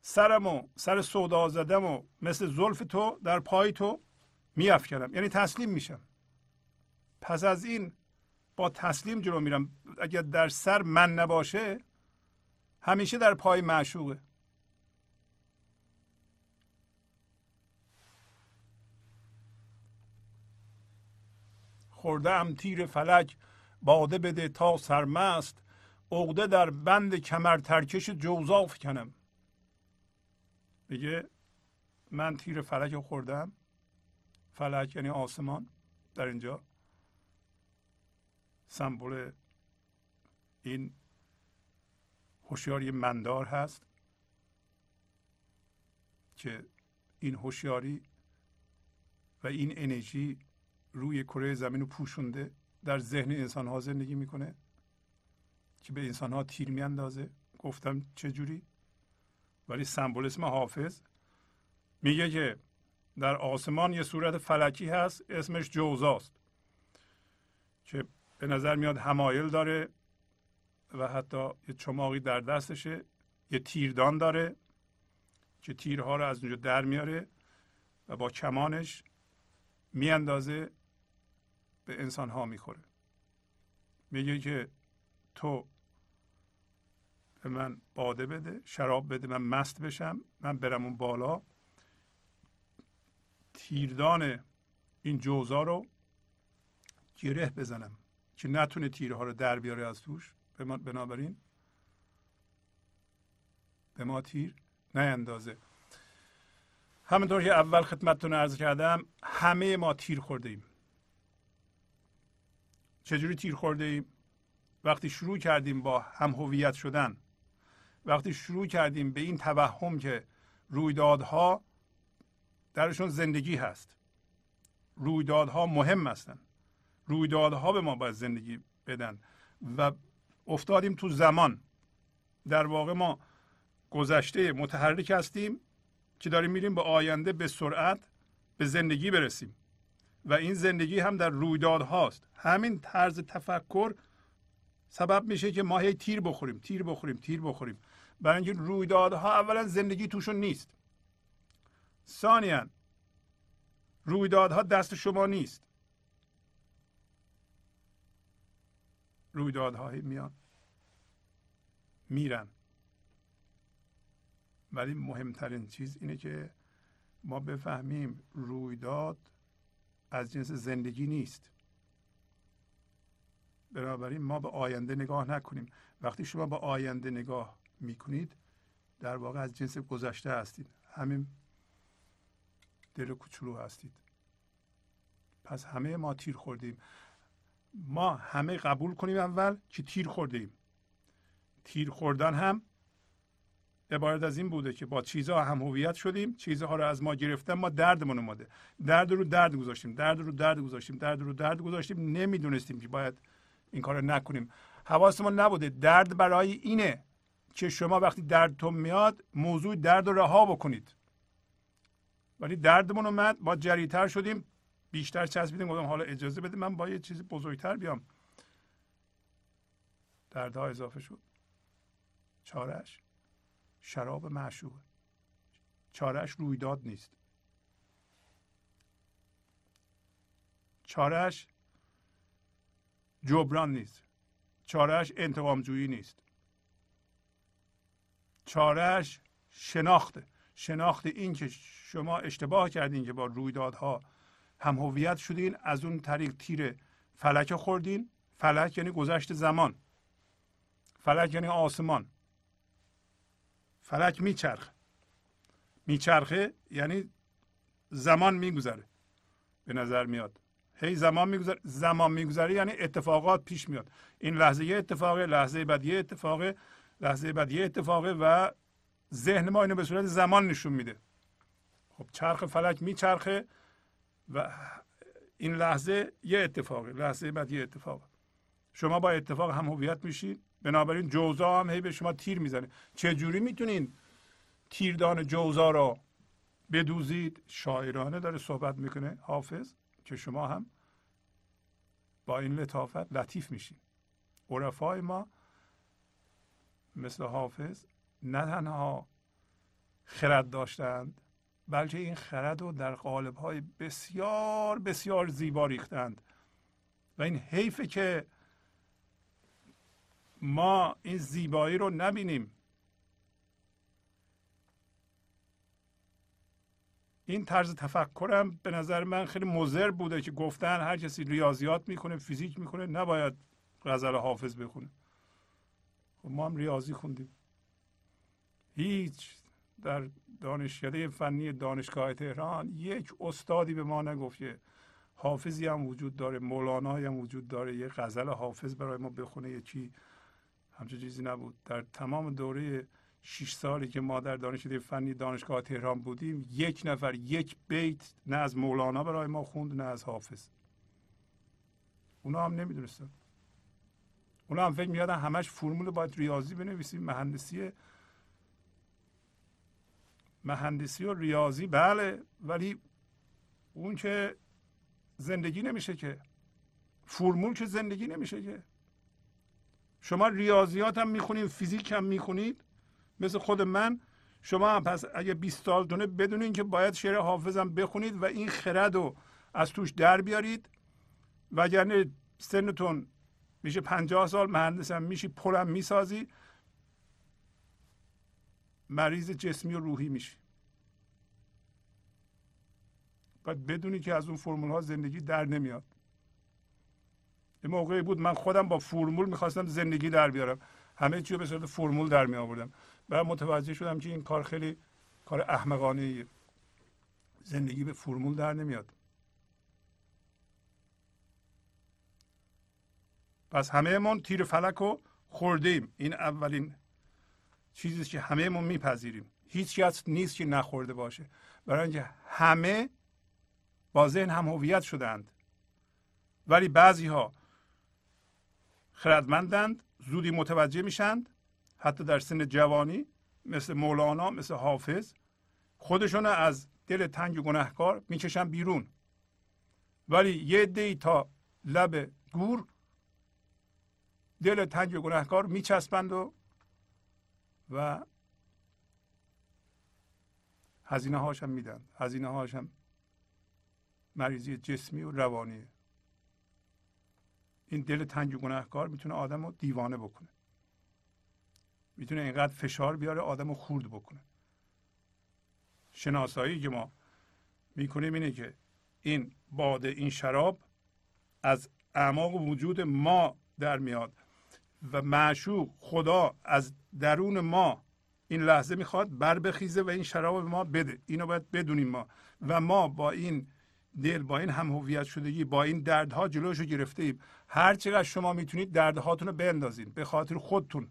Speaker 1: سرمو سر سودا زدم و مثل زلف تو در پای تو میافکنم. یعنی تسلیم میشم. پس از این با تسلیم جلو میرم. اگر در سر من نباشه همیشه در پای معشوقه. خورده ام تیر فلک باده بده تا سرمست عقده در بند کمر ترکش جوزا کنم میگه من تیر فلک خوردم. فلک یعنی آسمان در اینجا. سمبل این هوشیاری مندار هست که این هوشیاری و این انرژی روی کره زمین رو پوشونده در ذهن انسان ها زندگی می‌کنه. که به انسان ها تیر میاندازه. گفتم چجوری ولی اسم حافظ میگه که در آسمان یه صورت فلکی هست اسمش جوزاست. که به نظر میاد همایل داره و حتی یه چماقی در دستشه یه تیردان داره که تیرها رو از اونجا در میاره و با کمانش میاندازه به انسان ها می‌خوره. میگه که تو به من باده بده شراب بده من مست بشم من برم اون بالا. تیردان این جوزا رو گره بزنم که نتونه تیرها رو در بیاره از توش. بنابراین به ما تیر نیندازه. همونطور که اول خدمتتون عرض کردم همه ما تیر خورده ایم. چجوری تیر خورده ایم؟ وقتی شروع کردیم با هم هویت شدن وقتی شروع کردیم به این توهم که رویدادها درشون زندگی هست. رویدادها مهم هستند رویدادها به ما باید زندگی بدن و افتادیم تو زمان. در واقع ما گذشته متحرک هستیم که داریم میریم به آینده به سرعت به زندگی برسیم. و این زندگی هم در رویداد هاست. همین طرز تفکر سبب میشه که ما هی تیر بخوریم تیر بخوریم تیر بخوریم. برای اینکه رویدادها اولا زندگی توشون نیست. ثانیا رویدادها دست شما نیست. رویدادها میان میرن. ولی مهمترین چیز اینه که ما بفهمیم رویداد از جنس زندگی نیست. بنابراین ما به آینده نگاه نکنیم. وقتی شما به آینده نگاه می‌کنید در واقع از جنس گذشته هستید. همین دل کوچولو هستید. پس همه ما تیر خوردیم. ما همه قبول کنیم اول که تیر خوردیم. تیر خوردن هم عبارت از این بوده که با چیزها هم هویت شدیم چیزها رو از ما گرفتن ما دردمون اومده. درد رو درد گذاشتیم درد رو درد گذاشتیم درد رو درد گذاشتیم. نمی‌دونستیم که باید این کار نکنیم. حواسمون نبوده. درد برای اینه که شما وقتی دردتون میاد موضوع درد رو رها بکنید. ولی دردمون اومد ما جریتر شدیم. بیشتر چسبیدیم گفتم حالا اجازه بده من با یه چیزی بزرگتر بیام. دردها اضافه شد. چارش شراب معشوق چارش رویداد نیست. چارش جبران نیست. چارش انتقام جویی نیست. چارش شناخته. شناخت این که شما اشتباه کردین که با رویدادها هم هویت شدین از اون طریق تیر فلک خوردین. فلک یعنی گذشت زمان. فلک یعنی آسمان. فلک میچرخه. میچرخه یعنی زمان میگذره. به نظر میاد. هی زمان میگذره. زمان میگذره یعنی اتفاقات پیش میاد. این لحظه یه اتفاقه لحظه بعد یه اتفاقه لحظه بعد یه اتفاقه و ذهن ما اینو به صورت زمان نشون میده. خب چرخ فلک میچرخه و این لحظه یه اتفاقه لحظه بعد یه اتفاقه. شما با اتفاق هم هویت میشید بنابراین جوزا هم هی به شما تیر می‌زنه. چه جوری می‌تونین تیردان جوزا رو بدوزید؟ شاعرانه داره صحبت می‌کنه. حافظ که شما هم با این لطافت لطیف میشین. عرفای ما مثل حافظ نه تنها خرد داشتند بلکه این خرد رو در قالب های بسیار بسیار زیبا ریختند. و این حیفه که ما این زیبایی رو نبینیم. این طرز تفکرم به نظر من خیلی مضر بوده که گفتن هر کسی ریاضیات می‌کنه فیزیک می‌کنه نباید غزل حافظ بخونه. خب ما هم ریاضی خوندیم. هیچ در دانشکده فنی دانشگاه تهران یک استادی به ما نگفت که حافظی هم وجود داره مولانایی هم وجود داره یه غزل حافظ برای ما بخونه چی همچون چیزی نبود. در تمام دوره شش سالی که ما در دانشکده فنی دانشگاه تهران بودیم یک نفر یک بیت نه از مولانا برای ما خوند نه از حافظ. اونا هم نمی‌دونستن. اونا هم فکر میادن همش فرمول باید ریاضی بنویسیم. مهندسی مهندسی و ریاضی بله ولی اون که زندگی نمیشه که. فرمول که زندگی نمیشه که. شما ریاضیات هم می‌خونید فیزیک هم می‌خونید. مثل خود من شما هم پس اگه 20 سال دونه بدونین که باید شعر حافظم بخونید و این خرد رو از توش در بیارید. وگرنه سنتون میشه پنجاه سال مهندسم میشی پلم می‌سازی. مریض جسمی و روحی میشی. باید بدونی که از اون فرمول ها زندگی در نمیاد. یه موقعی بود من خودم با فرمول می‌خواستم زندگی در بیارم. همه چی رو به صورت فرمول در می آوردم و متوجه شدم که این کار خیلی کار احمقانه زندگی به فرمول در نمیاد. پس همه من تیر فلک رو خوردیم این اولین چیزی که همه ما میپذیریم. هیچ کس نیست که نخورده باشه. برای اینکه همه با ذهن هم هویت شدند ولی بعضی ها خردمندند زودی متوجه میشند حتی در سن جوانی مثل مولانا مثل حافظ خودشون از دل تنگ گناهکار می‌کشن بیرون. ولی یه دی تا لب گور دل تنگ گناهکار میچسبند و و هزینه هاشم میدن. هزینه هاشم مریضی جسمی و روانی. این دل تنگ گناهکار می‌تونه آدم رو دیوانه بکنه. می‌تونه اینقدر فشار بیاره آدم رو خورد بکنه. شناسایی که ما می‌کنیم اینه که این باده این شراب از اعماق وجود ما در میاد و معشوق خدا از درون ما این لحظه می‌خواد بر بخیزه و این شراب به ما بده. اینو باید بدونیم ما. و ما با این دل با این هم هویت شدگی با این دردها جلوشو گرفته ایم. هر چقدر شما می‌تونید دردهاتون رو بندازید به خاطر خودتون.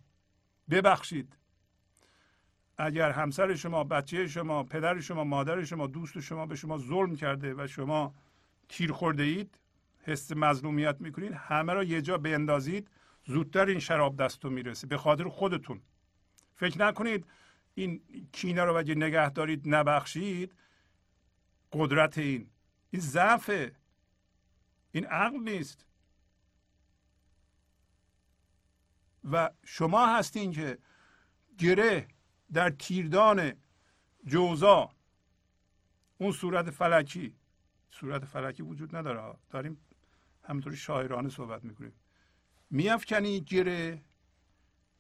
Speaker 1: ببخشید. اگر همسر شما بچه شما پدر شما مادر شما دوست شما به شما ظلم کرده و شما تیر خورده اید حس مظلومیت می‌کنید همه را یه جا بندازید زودتر این شراب دستتون می‌رسه به خاطر خودتون. فکر نکنید این کینه رو اگه نگه دارید نبخشید قدرت این. این ضعف این عقل نیست. و شما هستین که گره در تیردان جوزا. اون صورت فلکی. صورت فلکی وجود نداره. داریم همینطوری شاعرانه صحبت می‌کنیم. میافکنی گره؟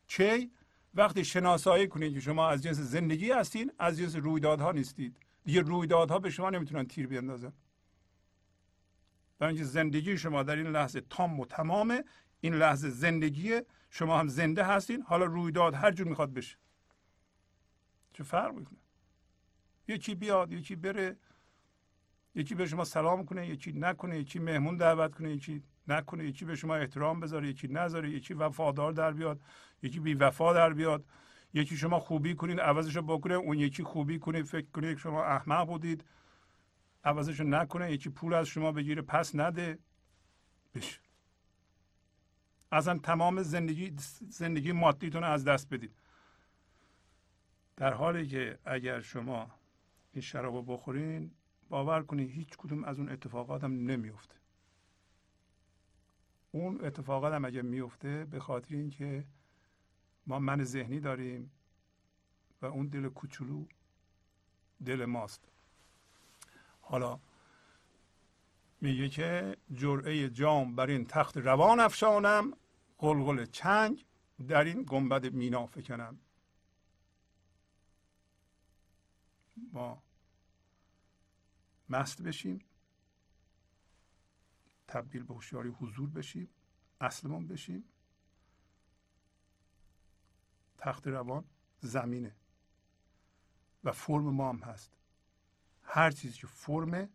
Speaker 1: چه وقتی شناسایی کنید که شما از جنس زندگی هستین از جنس رویدادها نیستید. دیگه رویدادها به شما نمی‌تونن تیر بیندازن. برای اینکه زندگی شما در این لحظه تام و تمامه این لحظه زندگی شما هم زنده هستین. حالا رویداد هر جور می‌خواد بشه. چه فرق می‌کنه؟ یکی بیاد یکی بره یکی به شما سلام کنه یکی نکنه یکی مهمون دعوت کنه یکی نکنه یکی به شما احترام بذاره یکی نذاره یکی وفادار در بیاد یکی بی وفا در بیاد. یکی شما خوبی کنید عوضش بکنه اون یکی خوبی کنید فکر کنید شما احمق بودید. عوضش نکنه یکی پول از شما بگیره پس نده. بشه. اصلا تمام زندگی زندگی مادیتون از دست بدید. در حالی که اگر شما این شراب بخورین باور کنید هیچ کدوم از اون اتفاقات هم نمیفته. اون اتفاقات هم اگر میفته به خاطر اینکه ما من ذهنی داریم و اون دل کوچولو دل ماست. حالا میگه که جرعه جام بر این تخت روان افشانم قلقل چنگ در این گنبد مینا فکنم. ما مست بشیم تبدیل به هوشیاری حضور بشیم اصلمون بشیم. تخت روان زمینه و فرم ما هم هست. هر چیزی که فرمه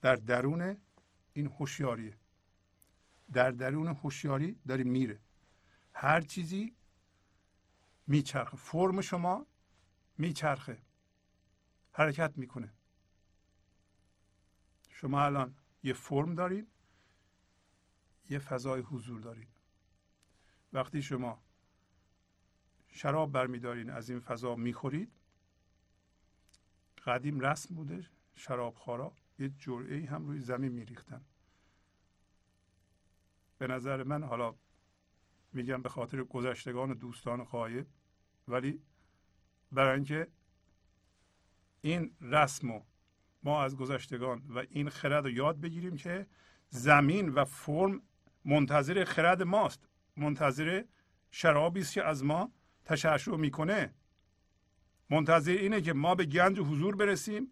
Speaker 1: در درون این هوشیاریه در درون هوشیاری داره میره. هر چیزی میچرخه. فرم شما میچرخه. حرکت می‌کنه. شما الان یه فرم دارید یه فضای حضور دارید. وقتی شما شراب برمیدارین از این فضا می‌خورید قدیم رسم بوده شراب خارا یه جرعه هم روی زمین میریختن. به نظر من حالا میگم به خاطر گذشتگان و دوستان غایب ولی برای اینکه این رسم ما از گذشتگان و این خرد رو یاد بگیریم که زمین و فرم منتظر خرد ماست. منتظر شرابی است که از ما تشعشع می‌کنه. منتظر اینه که ما به گنج و حضور برسیم.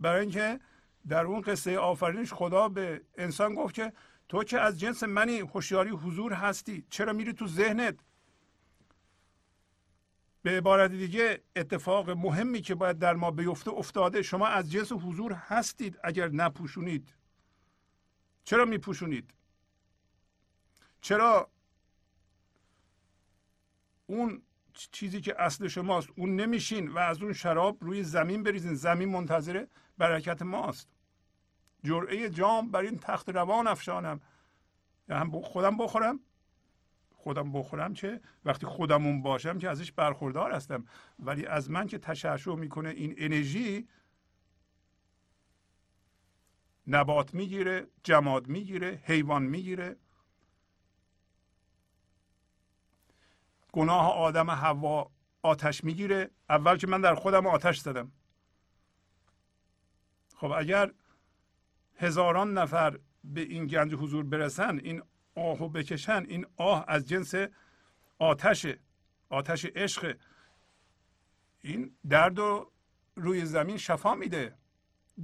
Speaker 1: برای اینکه در اون قصه آفرینش خدا به انسان گفت که تو که از جنس منی هوشیاری حضور هستی چرا میری تو ذهنت؟ به عبارت دیگه اتفاق مهمی که باید در ما بیفته افتاده شما از جنس حضور هستید اگر نپوشونید. چرا میپوشونید؟ چرا اون چیزی که اصل شماست. اون نمیشین و از اون شراب روی زمین بریزین. زمین منتظر برکت ماست. جرعه جام بر این تخت روان افشانم. هم خودم بخورم. خودم بخورم چه؟ وقتی خودمون باشم که ازش برخوردار هستم. ولی از من که تشعشع می‌کنه این انرژی نبات می‌گیره جماد می‌گیره حیوان می‌گیره. گناه آدم هوا آتش می‌گیره. اول که من در خودم آتش زدم. خب اگر هزاران نفر به این گنج حضور برسن این آهو بکشن این آه از جنس آتش آتش عشق این درد رو روی زمین شفا میده.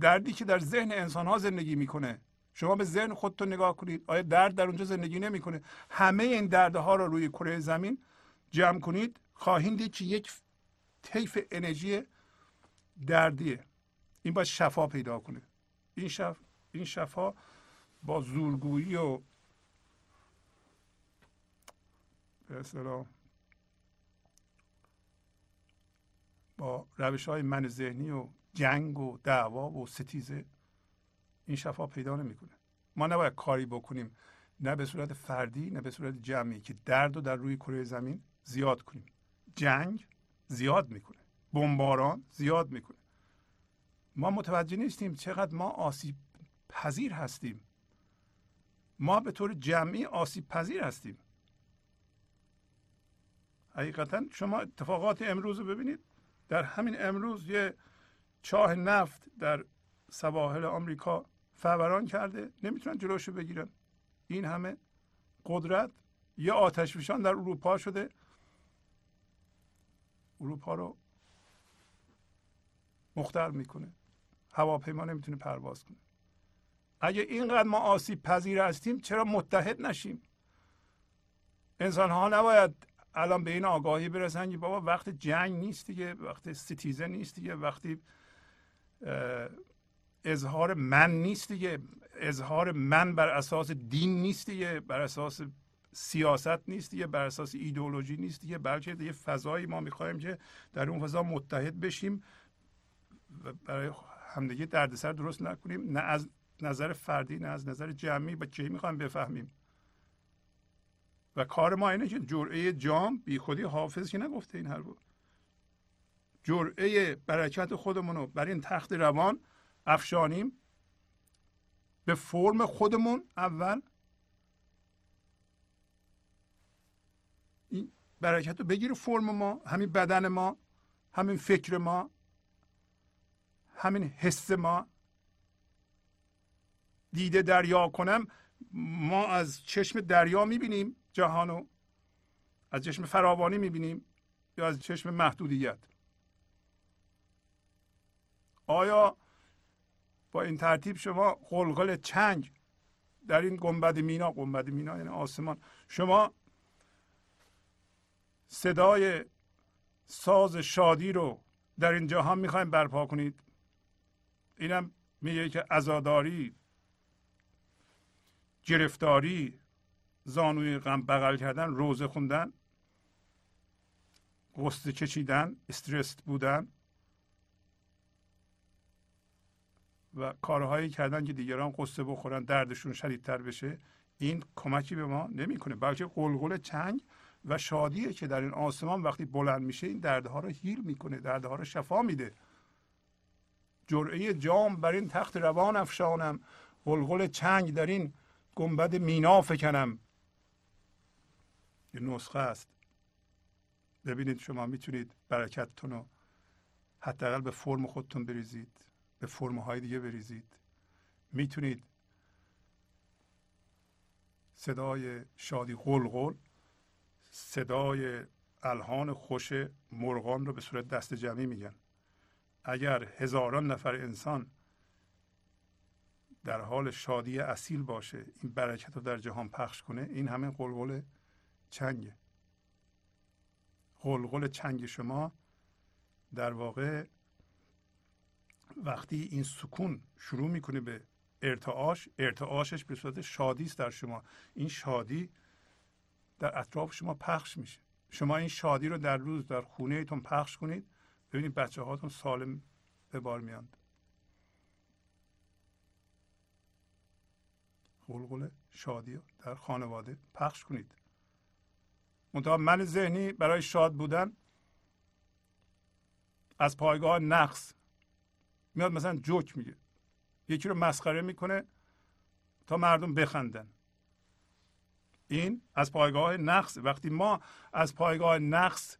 Speaker 1: دردی که در ذهن انسان ها زندگی می‌کنه. شما به ذهن خودتون نگاه کنید. آیا درد در اونجا زندگی نمی‌کنه؟ همه این دردها رو روی کره زمین جمع کنید خواهید دید که یک طیف انرژی دردیه. این باید شفا پیدا کنه. این شف این شفا با زورگویی و به با روش های من ذهنی و جنگ و دعوا و ستیزه این شفا پیدا نمی‌کنه. ما نباید کاری بکنیم نه به صورت فردی نه به صورت جمعی که درد رو در روی کره زمین زیاد کنیم. جنگ زیاد می‌کنه. بمباران زیاد می‌کنه. ما متوجه نیستیم چقدر ما آسیب پذیر هستیم. ما به طور جمعی آسیب پذیر هستیم. حقیقتا شما اتفاقات امروز رو ببینید. در همین امروز یه چاه نفت در سواحل آمریکا فوران کرده. نمی‌تونن جلوشو بگیرن. این همه قدرت یه آتش در اروپا شده. اروپا رو مختل می‌کنه. هواپیما نمی‌تونه پرواز کنه. اگه اینقدر ما آسیب پذیر هستیم چرا متحد نشیم؟ انسان ها نباید الان به این آگاهی برسن که بابا وقت جنگ نیست دیگه وقت ستیزه نیست دیگه وقتی اظهار من نیست دیگه اظهار من بر اساس دین نیست دیگه بر اساس سیاست نیست دیگه بر اساس ایدئولوژی نیست دیگه بلکه یه فضایی ما می‌خوایم که در اون فضا متحد بشیم و برای همدیگه دردسر درست نکنیم نه از نظر فردی نه از نظر جمعی با کی می‌خوایم بفهمیم. و کار ما اینه که جرعه جام بی خودی حافظ که نگفته این حرفو. جرعه برکت خودمون رو بر این تخت روان افشانیم. به فرم خودمون اول این برکت رو بگیره فرم ما همین بدن ما همین فکر ما همین حس ما. دیده دریا کنم ما از چشم دریا می‌بینیم جهانو از چشم فراوانی می‌بینیم یا از چشم محدودیت؟ آیا با این ترتیب شما قلقل چنگ در این گنبد مینا گنبد مینا یعنی آسمان شما صدای ساز شادی رو در این جهان می‌خوایم برپا کنید. اینم میگه که ازاداری گرفتاری زانوی غم بغل کردن روزه خوندن قصد کشیدن استرس بودن و کارهایی کردن که دیگران قصه بخورن دردشون شدیدتر بشه این کمکی به ما نمی‌کنه. بلکه قلقل چنگ و شادیه که در این آسمان وقتی بلند میشه این دردها رو هیل می‌کنه دردها رو شفا میده. جرعه جام بر این تخت روان افشانم قلقل چنگ در این گنبد مینا فکنم. یه نسخه است. ببینید شما می‌تونید برکتتون رو حداقل به فرم خودتون بریزید به فرم های دیگه بریزید. می‌تونید صدای شادی قلقل صدای الهان خوش مرغان رو به صورت دست جمعی میگن. اگر هزاران نفر انسان در حال شادی اصیل باشه این برکت رو در جهان پخش کنه این همه قلقل چنگه. قلقل چنگ شما در واقع وقتی این سکون شروع می‌کنه به ارتعاش ارتعاشش به صورت شادی است در شما. این شادی در اطراف شما پخش میشه. شما این شادی رو در روز در خونه ایتون پخش کنید. ببینید بچه هاتون سالم به بار میاند قلقل شادی در خانواده پخش کنید. منتها من ذهنی برای شاد بودن از پایگاه نقص میاد مثلا جوک میگه. یکی رو مسخره می‌کنه تا مردم بخندن. این از پایگاه نقص. وقتی ما از پایگاه نقص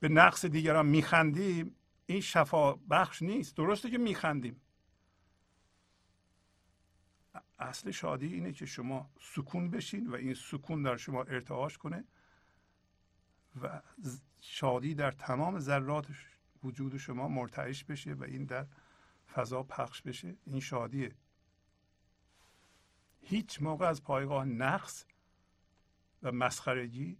Speaker 1: به نقص دیگران میخندیم این شفا بخش نیست. درسته که میخندیم. اصل شادی اینه که شما سکون بشین و این سکون در شما ارتعاش کنه و شادی در تمام ذرات وجود شما مرتعش بشه و این در فضا پخش بشه. این شادیه. هیچ موقع از پایگاه نقص و مسخرگی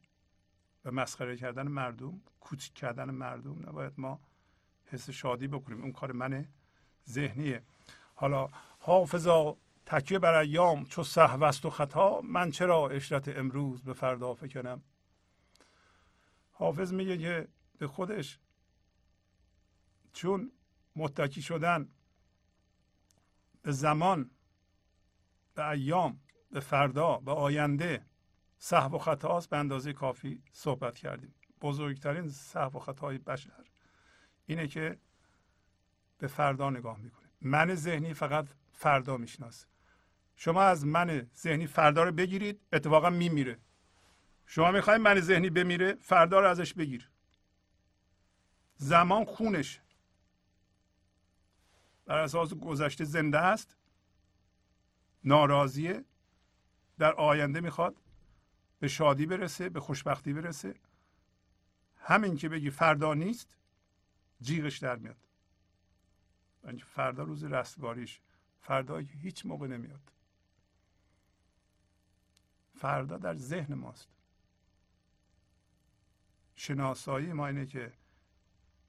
Speaker 1: و مسخره کردن مردم کوچک کردن مردم نباید ما حس شادی بکنیم. اون کار من ذهنیه. حالا حافظا تکیه بر ایام چو سهو و خطا من چرا اشرت امروز به فردا فکنم؟ حافظ میگه که به خودش چون متکی شدن به زمان به ایام به فردا به آینده صحب و خطاست به اندازه کافی صحبت کردیم. بزرگترین صحب و خطای بشر اینه که به فردا نگاه می‌کنه. من ذهنی فقط فردا می‌شناسه. شما از من ذهنی فردا رو بگیرید اتفاقا میمیره. شما می‌خواید من ذهنی بمیره فردا رو ازش بگیر. زمان خونش. در اساس گذشته زنده است ناراضیه در آینده می‌خواد به شادی برسه به خوشبختی برسه. همین که بگی فردا نیست جیغش در میاد. فردا روز رستگاریش فردا هیچ موقع نمیاد. فردا در ذهن ماست. شناسایی ما اینه که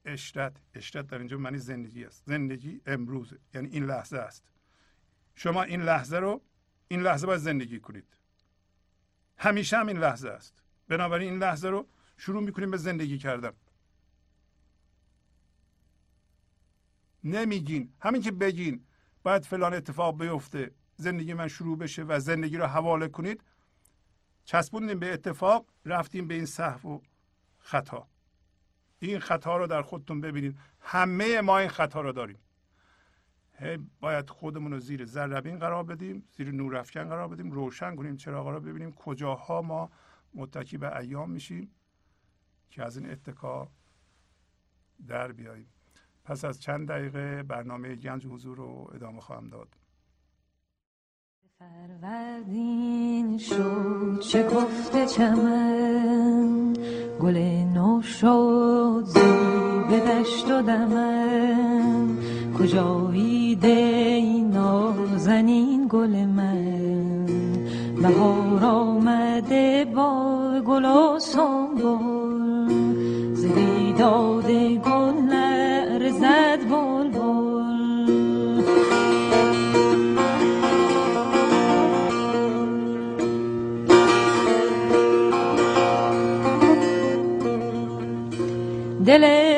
Speaker 1: اشرت اشرت در اینجا معنی زندگی است. زندگی امروزه یعنی این لحظه است. شما این لحظه رو این لحظه باید زندگی کنید. همیشه هم این لحظه است. بنابراین این لحظه رو شروع می‌کنیم به زندگی کردن. نمیگین. همین که بگین باید فلان اتفاق بیفته زندگی من شروع بشه و زندگی رو حواله کنید چسبوندیم به اتفاق رفتیم به این صحو و خطا. این خطا رو در خودتون ببینید. همه ما این خطا رو داریم. باید خودمون رو زیر ذربین قرار بدیم زیر نورافکن قرار بدیم روشن کنیم چراغا رو ببینیم کجاها ما متکی به ایام میشیم که از این اتکا در بیاییم. پس از چند دقیقه برنامه گنج حضور رو ادامه خواهم داد.
Speaker 4: فروردین شد چه گفته چمن گل نو شد زی به دشت و دمن. کجایی ده نازنین گل من؟ بهار آمده با گل و سنبول زدی گل نرزد بل دل بلبل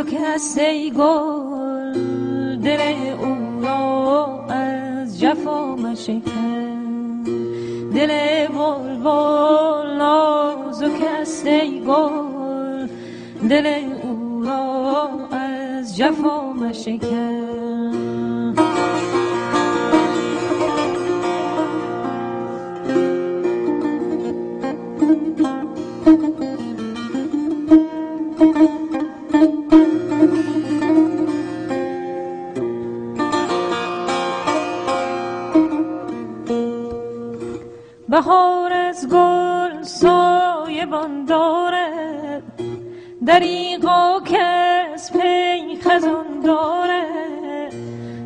Speaker 4: نازک است ای گل دل او را از جفا مشکن دل بلبل نازک است ای گل دل او را از جفا مشکن بهار از گل سایبان دارد دریقا کس پی خزان دارد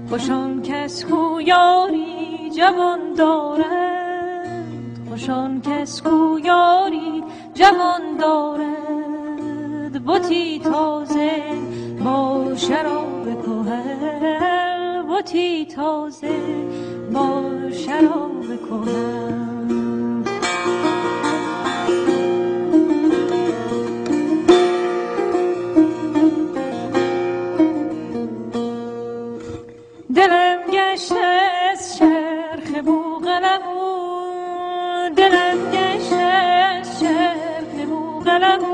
Speaker 4: خوشان کس کو یاری جوان دارد خوشان کس کو یاری جوان دارد بوتی تازه با شراب کهن بوتی تازه با شراب کهن دلم گشته از شرخ بوغلمون دلم گشته از شرخ بوغلمون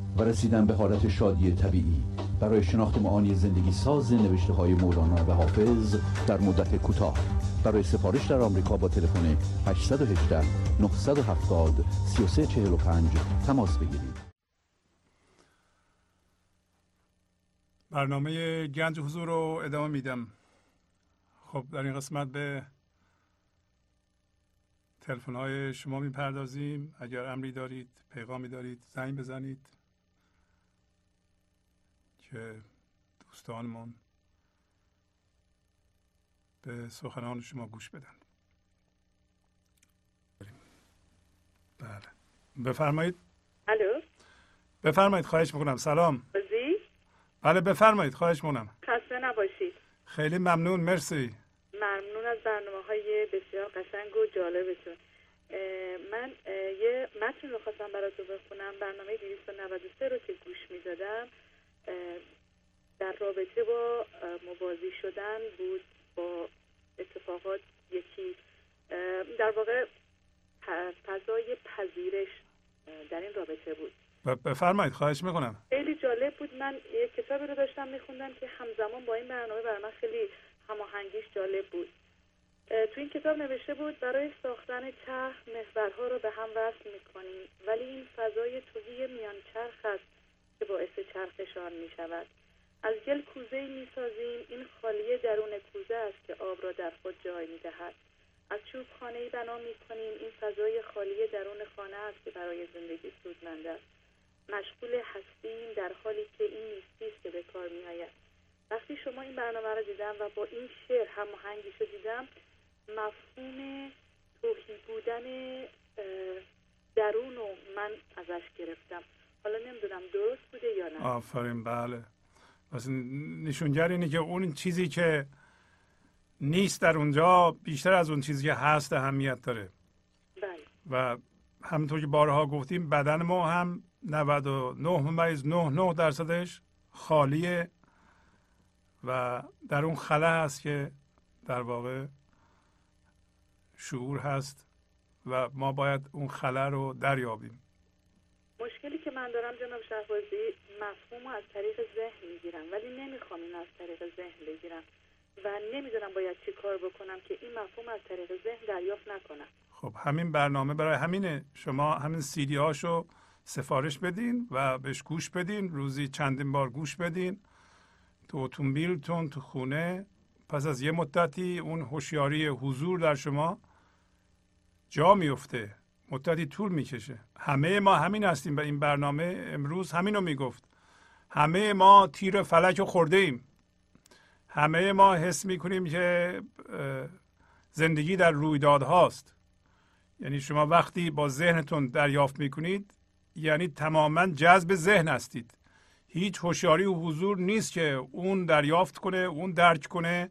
Speaker 3: و رسیدن به حالت شادی طبیعی. برای شناخت معانی زندگی ساز نوشته های مولانا و حافظ در مدت کوتاه. برای سفارش در آمریکا با تلفن 818 970 3345 تماس بگیرید.
Speaker 1: برنامه گنج حضور رو ادامه میدم. خب در این قسمت به تلفن های شما می‌پردازیم. اگر امری دارید پیغامی دارید زنگ بزنید. که دوستانمون به سخنان شما گوش بدن. بله. بفرمایید.
Speaker 5: الو؟
Speaker 1: بفرمایید خواهش می‌کنم. سلام.
Speaker 5: بازی؟
Speaker 1: بله بفرمایید خواهش می‌کنم.
Speaker 5: خسته نباشید.
Speaker 1: خیلی ممنون مرسی.
Speaker 5: ممنون از برنامه های بسیار قشنگ و جالبتون. من یه متن رو خواستم براتون بخونم. برنامه 293 رو که گوش می‌دادم. در رابطه با موازی شدن بود با اتفاقات یکی. در واقع فضای پذیرش در این رابطه بود.
Speaker 1: بفرمایید خواهش می‌کنم.
Speaker 5: خیلی جالب بود. من یک کتابی رو داشتم میخوندم که همزمان با این برنامه برای من خیلی هماهنگیش جالب بود. تو این کتاب نوشته بود برای ساختن چرخ محورها رو به هم وصل می‌کنیم ولی این فضای توهی میان چرخ است. که باعث چرخشان می شود از گل کوزه می سازیم این خالی درون کوزه است که آب را در خود جای می دهد از چوب خانه بنا می کنیم این فضای خالی درون خانه است که برای زندگی سودمند است. مشغول هستیم در حالی که این نیستی که به کار می آید وقتی شما این برنامه را دیدم و با این شعر هماهنگیش رو دیدم مفهوم توهی بودن درون رو من ازش گرفتم. حالا نمی‌دونم درست بوده یا نه.
Speaker 1: آفرین بله. پس نشونگر اینه که اون چیزی که نیست در اونجا بیشتر از اون چیزی که هست اهمیت داره.
Speaker 5: بله.
Speaker 1: و همونطور که بارها گفتیم بدن ما هم 99 ممیز 99 درصدش خالیه و در اون خلا هست که در واقع شعور هست و ما باید اون خلا رو دریابیم.
Speaker 5: من دارم جناب شهبازی مفهوم از طریق ذهن می‌گیرم ولی نمی‌خوام این از طریق ذهن بگیرم و نمی‌دونم باید چی کار بکنم که این مفهوم از طریق ذهن دریافت نکنم.
Speaker 1: خب همین برنامه برای همینه. شما همین سیدی هاشو سفارش بدین و بهش گوش بدین. روزی چندین بار گوش بدین. تو اتومبیلتون تو خونه. پس از یه مدتی اون هوشیاری حضور در شما جا میفته مدتی طول می‌کشه. همه ما همین هستیم به این برنامه امروز همین رو می‌گفت. همه ما تیر فلک رو خورده ایم همه ما حس می‌کنیم که زندگی در رویداد هاست. یعنی شما وقتی با ذهنتون دریافت می‌کنید یعنی تماما جذب ذهن هستید. هیچ هوشیاری و حضور نیست که اون دریافت کنه اون درک کنه.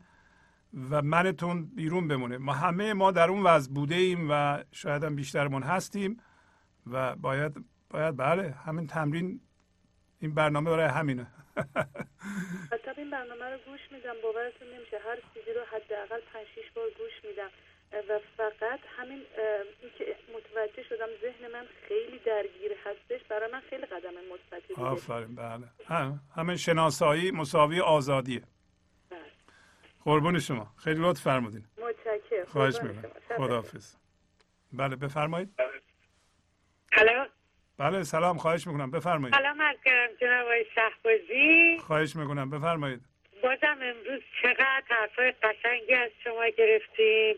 Speaker 1: و منتون بیرون بمونه. ما همه ما در اون وضع بوده ایم و شاید هم بیشترمون هستیم و باید باید بله همین تمرین این برنامه برای همینه.
Speaker 5: حتی این برنامه رو گوش میدم. باورتون نمیشه هر چیزی رو حداقل 5 6 بار گوش میدم. و فقط همین که متوجه شدم ذهن من خیلی درگیر هستش. برای من خیلی قدم مثبتی
Speaker 1: آفرین بله. همین شناسایی مساوی آزادیه. قربون شما. خیلی لطف فرمودین.
Speaker 5: متشکرم.
Speaker 1: خواهش می‌کنم. خداحافظ. بله بفرمایید.
Speaker 6: الو؟
Speaker 1: بله سلام. خواهش می‌کنم. بفرمایید.
Speaker 6: سلام از جناب شهبازی.
Speaker 1: خواهش می‌کنم. بفرمایید.
Speaker 6: بازم امروز چقدر حرفای قشنگی از شما گرفتیم.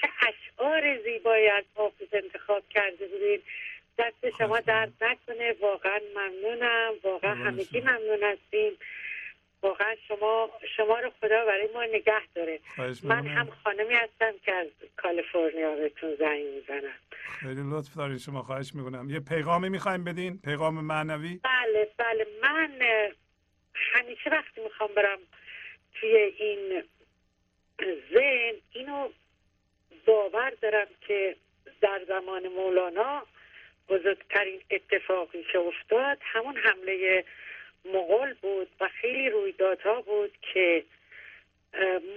Speaker 6: چه اشعار زیبایی از حافظ انتخاب کرده بودید دست شما درد نکنه. واقعا ممنونم. واقعا همگی ممنون هستیم. واقعا شما شما رو خدا برای ما نگه داره. من هم خانمی هستم که از کالیفرنیا بهتون زنگ می‌زنم.
Speaker 1: خیلی لطف دارین شما خواهش می‌کنم. یه پیغامی می‌خوایم بدین؟ پیغام معنوی؟
Speaker 6: بله بله. من همیشه وقتی می‌خوام برم توی این ذهن اینو باور دارم که در زمان مولانا بزرگترین اتفاقی که افتاد همون حمله مغول بود و خیلی رویدادها بود که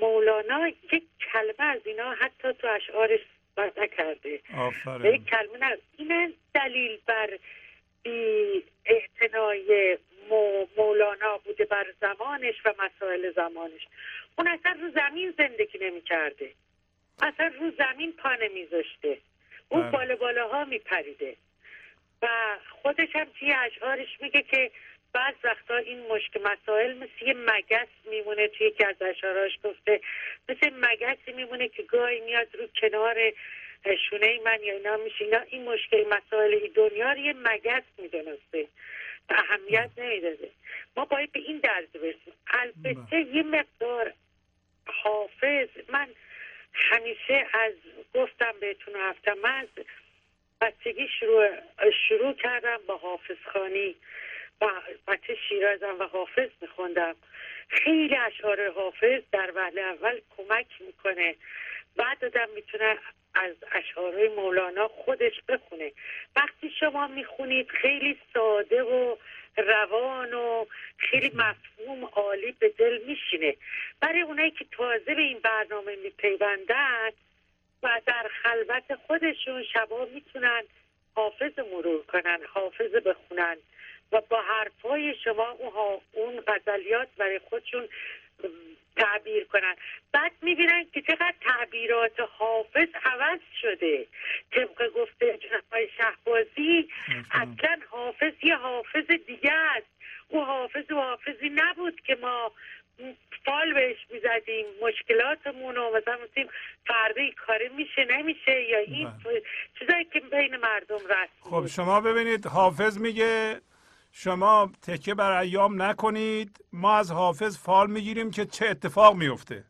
Speaker 6: مولانا یک کلمه از اینا حتی تو اشعارش بر نکرده. یک کلمه نه این دلیل بر بی اعتنای مولانا بوده بر زمانش و مسائل زمانش. اون اصلا رو زمین زندگی نمی کرده اصلا رو زمین پا نمیذاشته. اون بله. بالا بالاها میپریده. و خودش هم توی اشعارش میگه که بعض وقتا این مشکل مسائل مثل یه مگس میمونه توی یکی از اشعاراش گفته مثل مگسی میمونه که گاهی میاد رو کنار شونه من یا اینا میشه. اینا این مشکل مسائل دنیا رو یه مگس می‌دونسته. اهمیت نمی‌داده. ما باید به این درد برسیم. البته یه مقدار حافظ من همیشه از گفتم بهتون هفتم من از بچگی شروع, شروع کردم با حافظ خانی و بچه شیرازم و حافظ میخوندم. خیلی اشعار حافظ در وهله اول کمک می‌کنه. بعد دادم می‌تونه از اشعارهای مولانا خودش بخونه. وقتی شما می‌خونید خیلی ساده و روان و خیلی مفهوم عالی به دل میشینه. برای اونایی که تازه به این برنامه میپیوندن و در خلوت خودشون شبا می‌تونن حافظ مرور کنن حافظ بخونن. و با حرفای شما اون غزلیات برای خودشون تعبیر کنن. بعد می‌بینن که چقدر تعبیرات حافظ عوض شده. طبق گفته جناب شهبازی اصلا حافظ یه حافظ دیگه است. او حافظ و حافظی نبود که ما فال بهش می‌زدیم مشکلاتمون رو مثلا می‌تونیم فردا این کاری میشه نمیشه یا این
Speaker 1: بله.
Speaker 6: چیزایی که بین مردم رسم
Speaker 1: خب شما ببینید حافظ میگه شما تکه بر ایام نکنید. ما از حافظ فال می‌گیریم که چه اتفاق میفته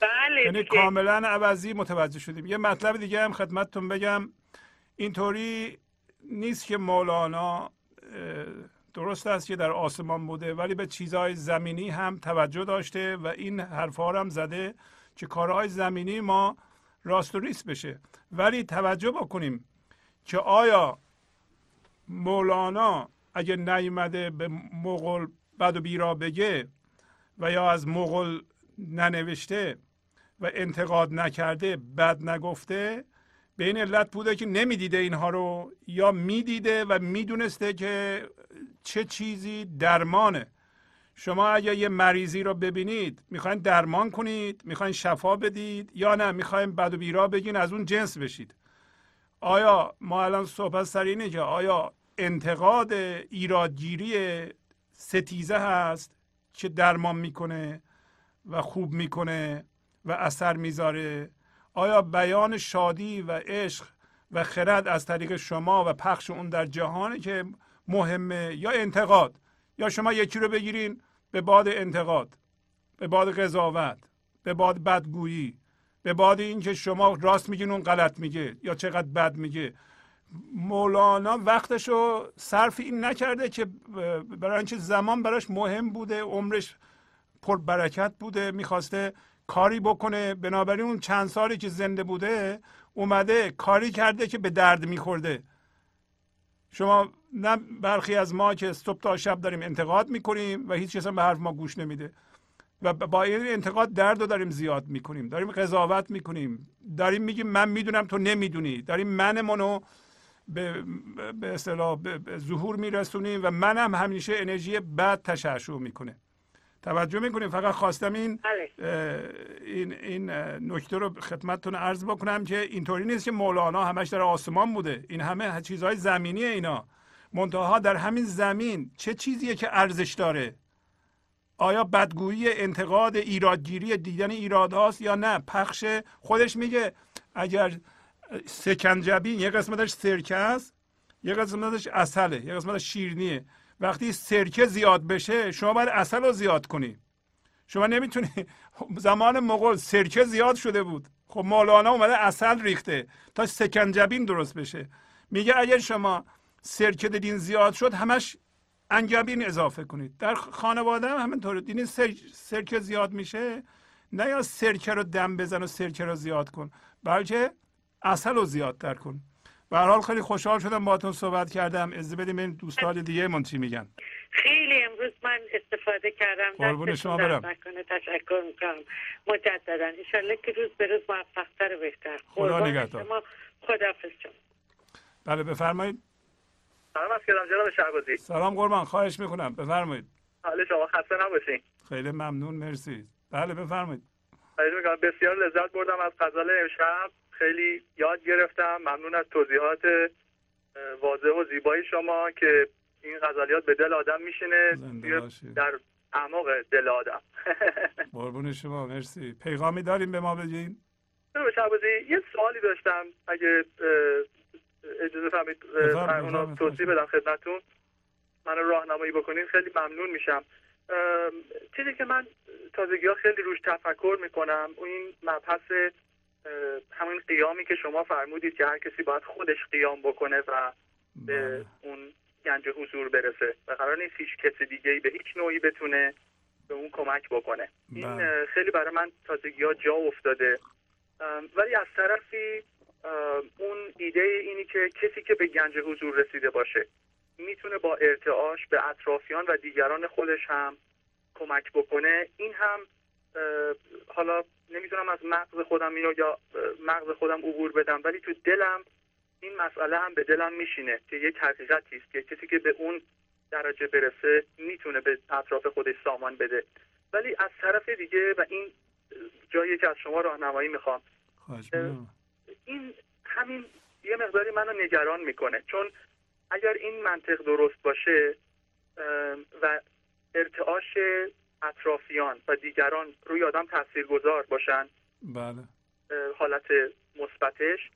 Speaker 6: بله
Speaker 1: یعنی. کاملا عوضی متوجه شدیم. یه مطلب دیگه هم خدمتتون بگم. اینطوری نیست که مولانا درست است که در آسمان بوده ولی به چیزهای زمینی هم توجه داشته و این حرفها رو هم زده که کارهای زمینی ما راست و ریست بشه. ولی توجه بکنیم که آیا مولانا اگه نیومده به مغل بد و بیرا بگه و یا از مغل ننوشته و انتقاد نکرده بد نگفته به این علت بوده که نمی‌دیده اینها رو یا می‌دیده و می‌دونسته که چه چیزی درمانه. شما اگر یه مریضی رو ببینید می‌خواین درمان کنید می‌خواین شفا بدید یا نه می‌خواین بد و بیرا بگین از اون جنس بشید. آیا ما الان صحبت سر اینه که آیا انتقاد ایرادگیری ستیزه هست که درمان می‌کنه و خوب می‌کنه و اثر می‌ذاره. آیا بیان شادی و عشق و خرد از طریق شما و پخش اون در جهانه که مهمه یا انتقاد؟ یا شما یکی رو بگیرین به باد انتقاد به باد قضاوت به باد بدگویی به باد اینکه شما راست میگین اون غلط میگه یا چقدر بد میگه؟ مولانا وقتش رو صرف این نکرده که برای اینکه زمان براش مهم بوده عمرش پر برکت بوده می‌خواسته کاری بکنه. بنابراین اون چند سالی که زنده بوده اومده کاری کرده که به درد میخورده. شما نه برخی از ما که صبح تا شب داریم انتقاد می‌کنیم و هیچ کس به حرف ما گوش نمیده. و با این انتقاد درد رو داریم زیاد می‌کنیم. داریم قضاوت می‌کنیم. داریم میگیم من می‌دونم تو نمی‌دونی. داریم من منو به به اصطلاح به ظهور میرسونیم و منم همیشه انرژی بد تشعشع می‌کنه. توجه می‌کنیم؟ فقط خواستم این
Speaker 6: بله.
Speaker 1: این این نکته رو خدمتتون عرض بکنم که اینطوری نیست که مولانا همش در آسمان بوده. این همه چیزهای زمینی اینا. منتها در همین زمین چه چیزیه که ارزش داره؟ آیا بدگویی انتقاد ایرادگیری دیدن ایراد هاست یا نه؟ پخش خودش میگه اگر سکنجبین یه قسمتش سرکه است یه قسمتش اصله یه قسمتش شیرینیه وقتی سرکه زیاد بشه شما باید اصل رو زیاد کنی. شما نمی‌تونی زمان مغول سرکه زیاد شده بود. خب مولانا اومده اصل ریخته تا سکنجبین درست بشه. میگه اگر شما سرکه دیدین زیاد شد همش انگبین اضافه کنید. در خانواده هم همینطوره دیدین سر... سرکه زیاد میشه نه یا سرکه رو دم بزن و سرکه رو زیاد کن. بلکه اصل رو زیادتر کن. به هر حال خیلی خوشحال شدم باهاتون صحبت کردم. از بدیم این دوستان دیگه من چی میگن؟
Speaker 6: خیلی امروز من استفاده کردم.
Speaker 1: قربون شما برم.
Speaker 6: تشکر می‌کنم. مجددا. انشالله که روز به روز موفقتر و بهتر.
Speaker 1: خدا
Speaker 6: قربان
Speaker 1: نگهدار.
Speaker 6: شما. خداحافظ شما.
Speaker 1: بله بفرمایید.
Speaker 7: سلام از کردم جناب شهبازی.
Speaker 1: سلام قربان. خواهش می‌کنم. بفرمایید.
Speaker 7: حال شما خسته نباشین.
Speaker 1: خیلی ممنون. مرسی. بله بفرمایید.
Speaker 7: می‌کنم. بسیار لذت بردم از غزل امشب. خیلی یاد گرفتم. ممنون از توضیحات واضح و زیبای شما که این غزلیات به دل آدم میشینه. در اعماق دل آدم.
Speaker 1: قربون شما. مرسی. پیغامی داریم به ما بگین
Speaker 7: یه سوالی داشتم. اگه اجازه فرمایید
Speaker 1: بفرمایید.
Speaker 7: توضیح بدم خدمتتون. منو راهنمایی بکنین. خیلی ممنون میشم. چیزی که من تازگی ها خیلی روش تفکر می‌کنم این مبحث همین قیامی که شما فرمودید که هر کسی باید خودش قیام بکنه و به
Speaker 1: بله.
Speaker 7: اون گنج حضور برسه و قرار نیست هیچ کسی دیگه به هیچ نوعی بتونه به اون کمک بکنه این
Speaker 1: بله.
Speaker 7: خیلی برای من تازگی ها جا افتاده ولی از طرفی اون ایده اینی که کسی که به گنج حضور رسیده باشه می‌تونه با ارتعاش به اطرافیان و دیگران خودش هم کمک بکنه. این هم حالا نمی‌تونم از مغز خودم اینو یا مغز خودم عبور بدم ولی تو دلم این مسئله هم به دلم میشینه که یک حقیقتی است که کسی که به اون درجه برسه می‌تونه به اطراف خودش سامان بده. ولی از طرف دیگه و این جایی که از شما راهنمایی می‌خوام. این همین یه مقداری منو نگران می‌کنه. چون اگر این منطق درست باشه و ارتعاش اطرافیان و دیگران روی آدم تاثیرگذار باشن
Speaker 1: بله.
Speaker 7: حالت مثبتش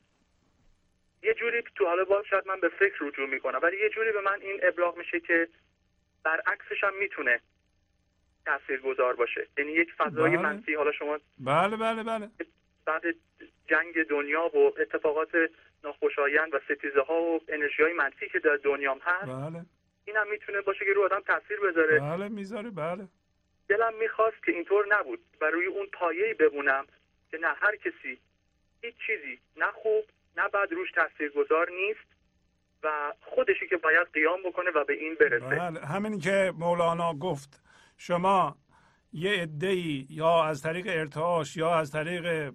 Speaker 7: یه جوری تو حالا باز شاید من به فکر رجوع می‌کنم ولی یه جوری به من این ابلاغ میشه که برعکسش هم می‌تونه تاثیرگذار باشه. یعنی یک فضای
Speaker 1: بله.
Speaker 7: منفی. حالا شما
Speaker 1: بله بله بله.
Speaker 7: بعد جنگ دنیا و اتفاقات ناخوشایند و ستیزه ها و انرژی های منفی که در دنیام هست
Speaker 1: بله.
Speaker 7: این هم می‌تونه باشه که رو آدم تاثیر بذاره.
Speaker 1: بله می‌ذاره بله.
Speaker 7: دلم می‌خواست که اینطور نبود و روی اون پایه‌ای بمونم که نه هر کسی هیچ چیزی نه خوب نه بد روش تاثیرگذار نیست و خودشی که باید قیام بکنه و به این برسه.
Speaker 1: بله همین که مولانا گفت شما یه عده‌ای یا از طریق ارتعاش یا از طریق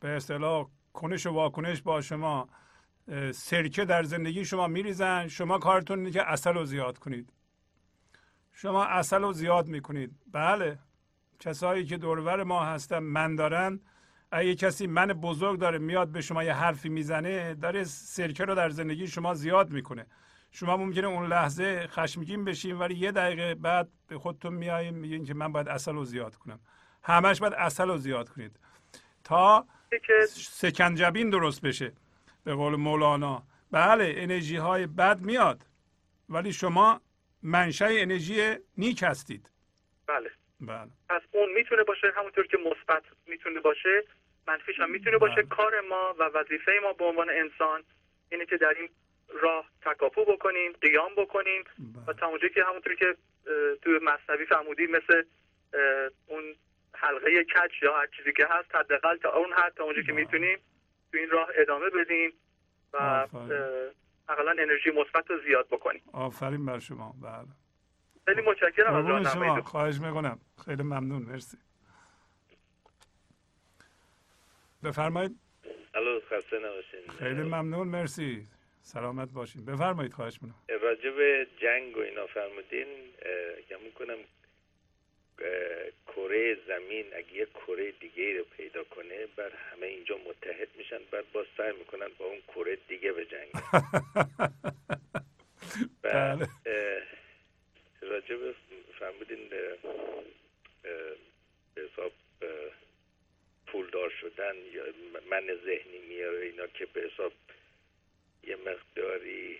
Speaker 1: به اصطلاح کنش و واکنش با شما سرکه در زندگی شما میریزن. شما کارتون اینه که اصل رو زیاد کنید. شما اصل رو زیاد می‌کنید. بله. کسایی که دورور ما هستن من دارن. اگه کسی من بزرگ داره میاد به شما یه حرفی می‌زنه داره سرکه رو در زندگی شما زیاد می‌کنه. شما ممکنه اون لحظه خشمگین بشین ولی یه دقیقه بعد به خودتون میایین میگین که من باید اصل رو زیاد کنم. همش باید اصل رو زیاد کنید. تا سکنجبین درست بشه. به قول مولانا. بله انرژی های بد میاد ولی شما منشأ انرژی نیک هستید.
Speaker 7: بله.
Speaker 1: بله.
Speaker 7: پس اون می‌تونه باشه همونطور که مثبت می‌تونه باشه منفیش هم می‌تونه باشه.
Speaker 1: بله.
Speaker 7: کار ما و وظیفه ما به عنوان انسان اینه که در این راه تکاپو بکنیم قیام بکنیم و تا اونجایی که همونطور که تو مصنوی فرمودید مثل اون حلقه کچ یا هر چیزی که هست حداقل تا اون حد تا اونجایی که
Speaker 1: بله.
Speaker 7: می‌تونیم تو این راه ادامه بدیم و اقلا انرژی مثبت رو زیاد بکنیم.
Speaker 1: آفرین بر شما. بله.
Speaker 7: خیلی متشکرم از
Speaker 1: شما. خواهش می‌کنم. خیلی ممنون. مرسی. بفرمایید.
Speaker 2: الو خسته نباشین.
Speaker 1: خیلی ممنون. مرسی. سلامت باشین. بفرمایید. خواهش می‌کنم.
Speaker 2: راجع به جنگ و اینا فرمودین گمون کنم اه، کره زمین اگه یه کره دیگه رو پیدا کنه بر همه اینجا متحد میشن بعد باز سعی می‌کنن با اون کره دیگه به جنگ
Speaker 1: بله.
Speaker 2: فرمودین اه، اه، به حساب پولدار شدن یا من ذهنی میاره اینا که به حساب یه مقداری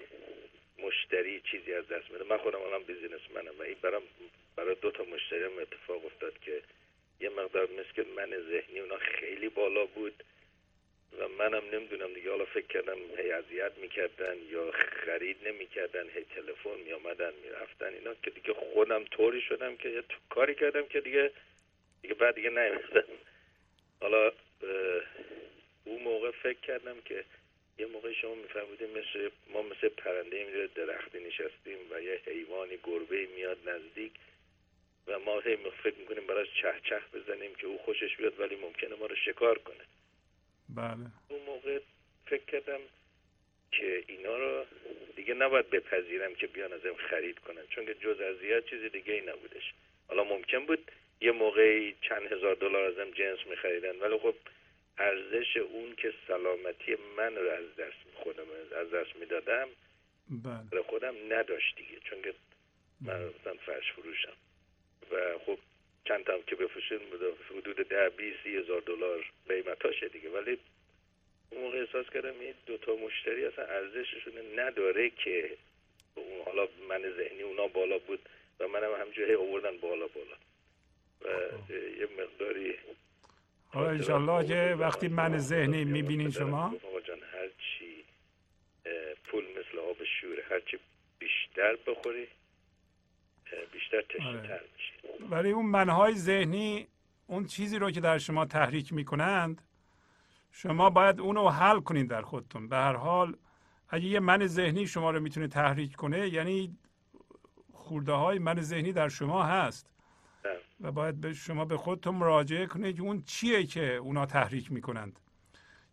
Speaker 2: مشتری چیزی از دست میده. من خودم الان بیزینس منم و این برام برای دو تا مشتری هم اتفاق افتاد که یه مقدار مثل من ذهنی اونا خیلی بالا بود و منم نمی‌دونم دیگه. حالا فکر کردم هی اذیت می‌کردن یا خرید نمی‌کردن هی تلفن میامدن می‌رفتن اینا که دیگه خودم طوری شدم که یه کاری کردم که دیگه دیگه بعد دیگه نیومدم. حالا اون موقع فکر کردم که یه موقع شما میفرمودیم مثل ما مثل پرنده میره درختی نشستیم و یه حیوانی گربه میاد نزدیک و ما هی فکر می‌کنیم براش چه چه بزنیم که او خوشش بیاد ولی ممکنه ما رو شکار کنه.
Speaker 1: بله.
Speaker 2: اون موقع فکر کردم که اینا رو دیگه نباید بپذیرم که بیان ازم خرید کنن چون که جز اذیت چیز دیگه ای نبودش. حالا ممکن بود یه موقعی چند هزار دلار ازم جنس میخریدن ولی خب ارزش اون که سلامتی من رو از دست خودم از دست می‌دادم
Speaker 1: بله.
Speaker 2: برای خودم نداشت دیگه چون که من مثلا فرش فروشم. و خب چند تا هم که بوده حدود ده بیس سی هزار دلار قیمتاشه دیگه. ولی اون موقع احساس کردم این دوتا مشتری اصلا ارزششون نداره که اون حالا من ذهنی اونا بالا بود و منم همجوری آوردن بالا بالا. و یه مقداری
Speaker 1: حالا انشالله که وقتی من ذهنی می‌بینین شما.
Speaker 2: آقا جان هر چی اه، پول مثل آب شوره هر چی بیشتر بخوری بیشتر تشنه تر میشی.
Speaker 1: ولی اون منهای ذهنی اون چیزی رو که در شما تحریک می‌کنند شما باید اونو حل کنید در خودتون. به هر حال اگه یه من ذهنی شما رو می‌تونه تحریک کنه یعنی خورده های من ذهنی در شما هست. و باید به شما به خودتون مراجعه کنید که اون چیه که اونا تحریک می‌کنند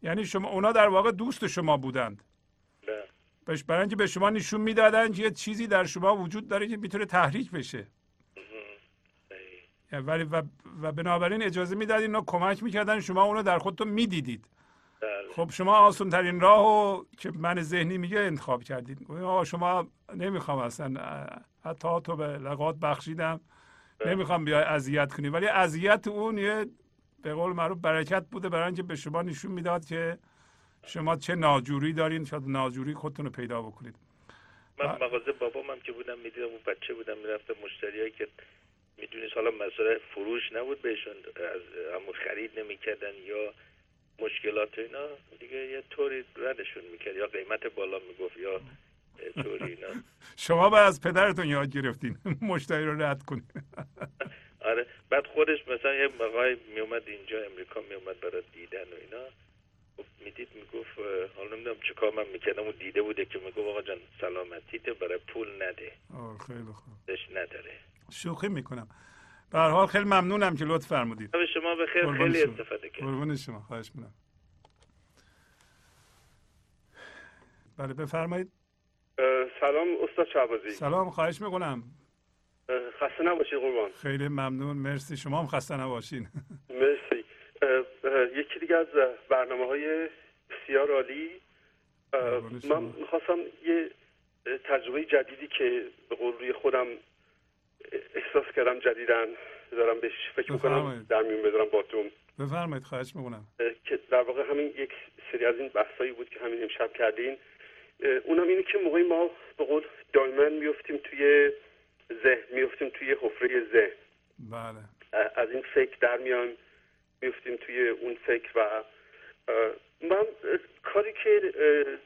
Speaker 1: یعنی شما اونا در واقع دوست شما بودند
Speaker 2: بله.
Speaker 1: بش برای اینکه به شما نشون می‌دادن که یه چیزی در شما وجود داره که می‌تونه تحریک بشه. یعنی ولی و, و بنابراین اجازه می‌دادید اینا کمک می‌کردن شما اونو در خودتون می‌دیدید
Speaker 8: بله.
Speaker 1: خب شما آسون ترین راه و که من ذهنی میگه انتخاب کردید آقا شما نمی‌خوام اصلا حتی تو به لغات بخشیدم. نمی‌خوام بیای اذیت کنی ولی اذیت اون یه به قول معروف برکت بوده برای اینکه به شما نشون می‌داد که شما چه ناجوری دارین شاید ناجوری خودتون رو پیدا بکنید
Speaker 8: من. مغازه بابام هم که بودم می‌دیدم اون بچه بودم می‌رفتم مشتریایی که می‌دونید حالا مسئله فروش نبود بهشون از همون خرید نمی‌کردن یا مشکلات اینا دیگه یه طوری ردشون می‌کرد یا قیمت بالا می‌گفت یا
Speaker 1: شما باید از پدرتون یاد گرفتین. مشتری رو رد کنید
Speaker 8: آره. بعد خودش مثلا یه مقای میومد اینجا امریکا میومد برای دیدن و اینا. خب می‌دید؟ می‌گفت حالا نمی‌دونم چه کار من می‌کردم. اون دیده بوده که می‌گفت آقا جان سلامتیت برای پول نده.
Speaker 1: خیلی خوب.
Speaker 8: دش نداره.
Speaker 1: شوخی می‌کنم. به حال خیلی ممنونم که لطف فرمودید.
Speaker 8: به شما به خیر. خیلی. استفاده کردم
Speaker 1: قربون شما. خواهش می‌کنم. بله بفرمایید.
Speaker 9: سلام استاد شعبازی
Speaker 1: سلام خواهش می‌کنم.
Speaker 9: خسته نباشی قربان.
Speaker 1: خیلی ممنون. مرسی. شما هم خسته نباشین.
Speaker 9: مرسی. یکی دیگه از برنامه های بسیار عالی. من می‌خواستم یه تجربه جدیدی که به قول روی خودم احساس کردم جدیدن دارم بهش فکر می‌کنم. در میون بذارم باتون
Speaker 1: بفرمایید خواهش می‌کنم.
Speaker 9: که در واقع همین یک سری از این بحثایی بود که همین امشب کردین. اونم اینه که موقعی ما به قول دائما میفتیم توی ذهن میفتیم توی حفره ذهن.
Speaker 1: بله.
Speaker 9: از این فکر در میایم میفتیم توی اون فکر و من کاری که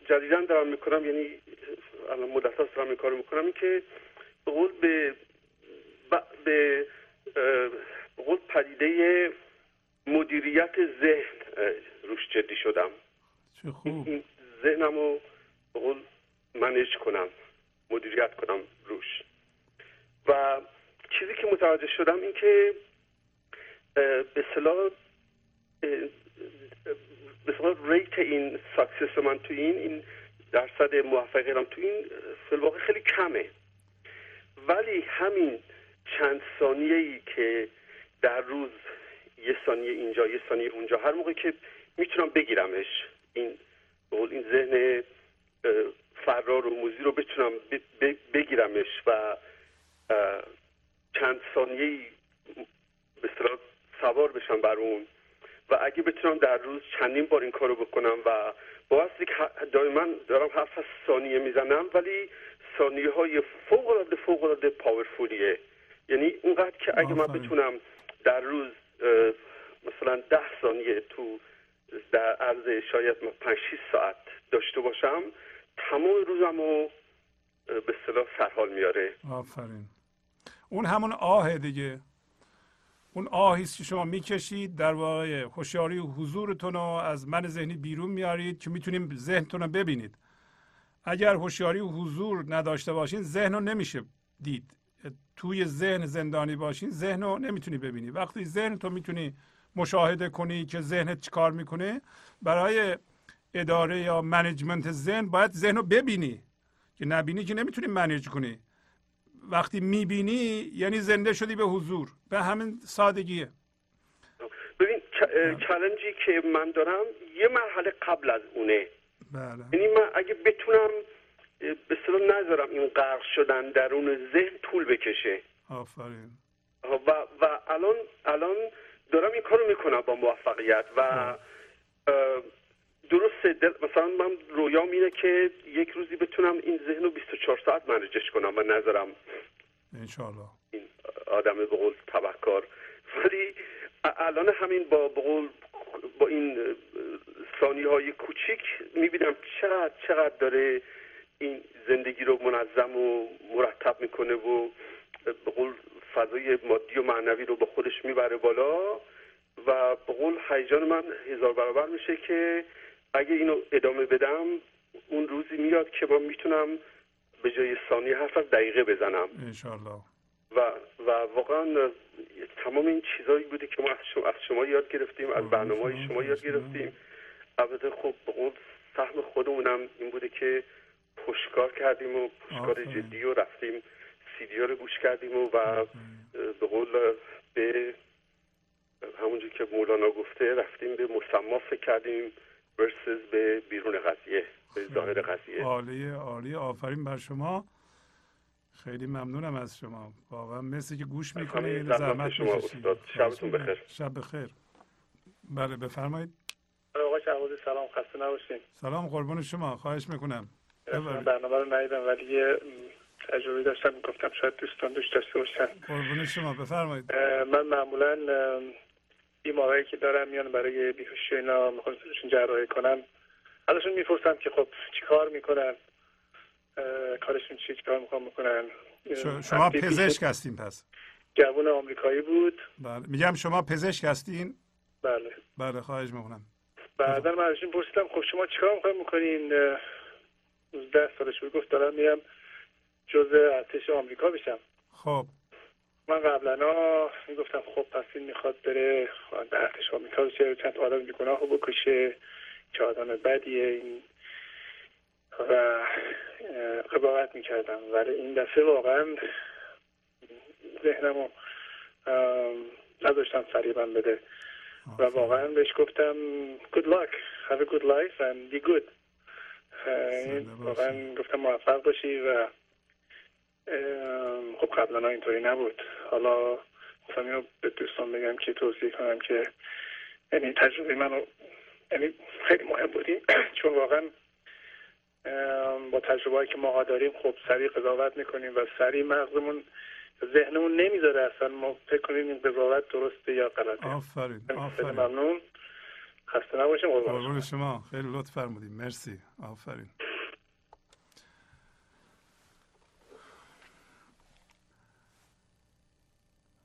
Speaker 9: جدیدا دارم می‌کنم یعنی الان مدت هاست دارم این کارو می‌کنم این که به قول به به قول پدیده مدیریت ذهن روش جدی شدم.
Speaker 1: چه خوب.
Speaker 9: این ذهنم رو به قول منیج کنم مدیریت کنم روش. و چیزی که متوجه شدم این که به اصطلاح اه، به rate این success من تو این این درصد موفقیتم تو این فی الواقع خیلی کمه. ولی همین چند ثانیه ای که در روز یه ثانیه اینجا یه ثانیه اونجا هر موقع که می‌تونم بگیرمش این این ذهن فرار و موذی رو بتونم بگیرمش و چند ثانیه به اصطلاح سوار بشم بر اون و اگه بتونم در روز چندین بار این کارو بکنم و با که دائما دارم از ثانیه می‌زنم ولی ثانیه های فوق العاده فوق العاده پاورفولیه یعنی اونقدر که اگه من. بتونم در روز مثلا ده ثانیه تو در عرض شاید من پنج ساعت داشته باشم تمام روزم رو به اصطلاح سرحال میاره.
Speaker 1: آفرین. اون همون آه دیگه. اون آهی که شما می‌کشید در واقع هوشیاری و حضورتون رو از من ذهنی بیرون میارید که می‌تونیم ذهنتون رو ببینید. اگر هوشیاری و حضور نداشته باشین ذهن رو نمیشه دید. توی ذهن زندانی باشین ذهن رو نمی‌تونی ببینی. وقتی ذهن تو می‌تونی مشاهده کنی که ذهنت چیکار می‌کنه برای اداره یا منیجمنت ذهن باید ذهن رو ببینی. که نبینی که نمی‌تونی منیج کنی. وقتی می‌بینی یعنی زنده شدی به حضور. به همین سادگیه.
Speaker 9: ببین چ- اه، چالنجی که من دارم یه مرحله قبل از اونه.
Speaker 1: بله.
Speaker 9: یعنی من اگه بتونم به اصطلاح نذارم این غرق شدن درون ذهن طول بکشه.
Speaker 1: آفرین.
Speaker 9: و و الان الان دارم این کارو می‌کنم با موفقیت و اه، درسته دل مثلا من رویام اینه که یک روزی بتونم این ذهن رو 24 ساعت منیجش کنم و نذارم
Speaker 1: انشالله
Speaker 9: این آدم به قول تبهکار ولی الان همین با به قول با این ثانیه های کوچیک می‌بینم چقدر چقدر داره این زندگی رو منظم و مرتب می‌کنه و به قول فضای مادی و معنوی رو با خودش می‌بره بالا و به قول هیجان من هزار برابر میشه که اگه اینو ادامه بدم اون روزی میاد که من می‌تونم به جای ثانیه حرف از دقیقه بزنم.
Speaker 1: انشالله.
Speaker 9: و و واقعا تمام این چیزایی بوده که ما از شما, از شما یاد گرفتیم از برنامه های شما یاد گرفتیم. البته خب به قول سهم خودمونم این بوده که پشکار کردیم و پشکار. جدی و رفتیم سیدی رو گوش کردیم و, و به قول به همونجور که مولانا گفته رفتیم به مسما فکر کردیم. ورسز به بیرون قضیه به ظاهر قضیه.
Speaker 1: عالی عالی. آفرین بر شما. خیلی ممنونم از شما. واقعا مثل که گوش می‌کنید
Speaker 9: زحمت
Speaker 1: زحمت
Speaker 9: شما استاد. شبتون بخیر.
Speaker 1: شب بخیر. بله بفرمایید.
Speaker 10: آقا شهبازی سلام. خسته نباشین.
Speaker 1: سلام قربون شما. خواهش می‌کنم.
Speaker 10: برنامه رو ندیدم ولی یه تجربه داشتم. گفتم شاید دوستان دوست داشته باشن.
Speaker 1: قربون شما. بفرمایید.
Speaker 10: من معمولا بیمارایی که دارم میان برای بیهوشی اینا می‌خوان جراحی کنن. ازشون می‌پرسم که خب چیکار می‌کنن؟ کارشون چی؟ چیکار می‌خوان بکنن؟
Speaker 1: ش- شما پزشک هستین پس.
Speaker 10: جوون آمریکایی بود.
Speaker 1: بله. میگم شما پزشک هستین؟
Speaker 10: بله.
Speaker 1: بله خواهش می‌کنم.
Speaker 10: بعدا من ازشون پرسیدم خب شما چیکار می‌خواین بکنین؟ اه، ده سالش بود. گفت دارم میرم جزء ارتش آمریکا بشم.
Speaker 1: خب.
Speaker 10: من قبلا می‌گفتم خب پس این می‌خواد بره به ارتش آمریکا بشه چند آدم بیگناه رو بکشه که آدم بدیه این. و اه، قضاوت می‌کردم. ولی این دفعه واقعا ذهنمو ام، نذاشتم فریبم بده. و واقعا بهش گفتم good luck have a good life and be good. واقعا گفتم موفق باشی و خب قبلا اینطوری نبود. حالا گفتم اینو به دوستان بگم که توضیح کنم که یعنی تجربه منو یعنی خیلی مهم بودیم چون واقعا با تجربه که ماها داریم خب سریع قضاوت می‌کنیم و سریع مغزمون ذهنمون نمی‌ذاره اصلا ما فکر کنیم این قضاوت درسته یا غلطه.
Speaker 1: آفرین آفرین.
Speaker 10: ممنون. خسته نباشیم قربان
Speaker 1: شما. خیلی لطف فرمودین. مرسی. آفرین.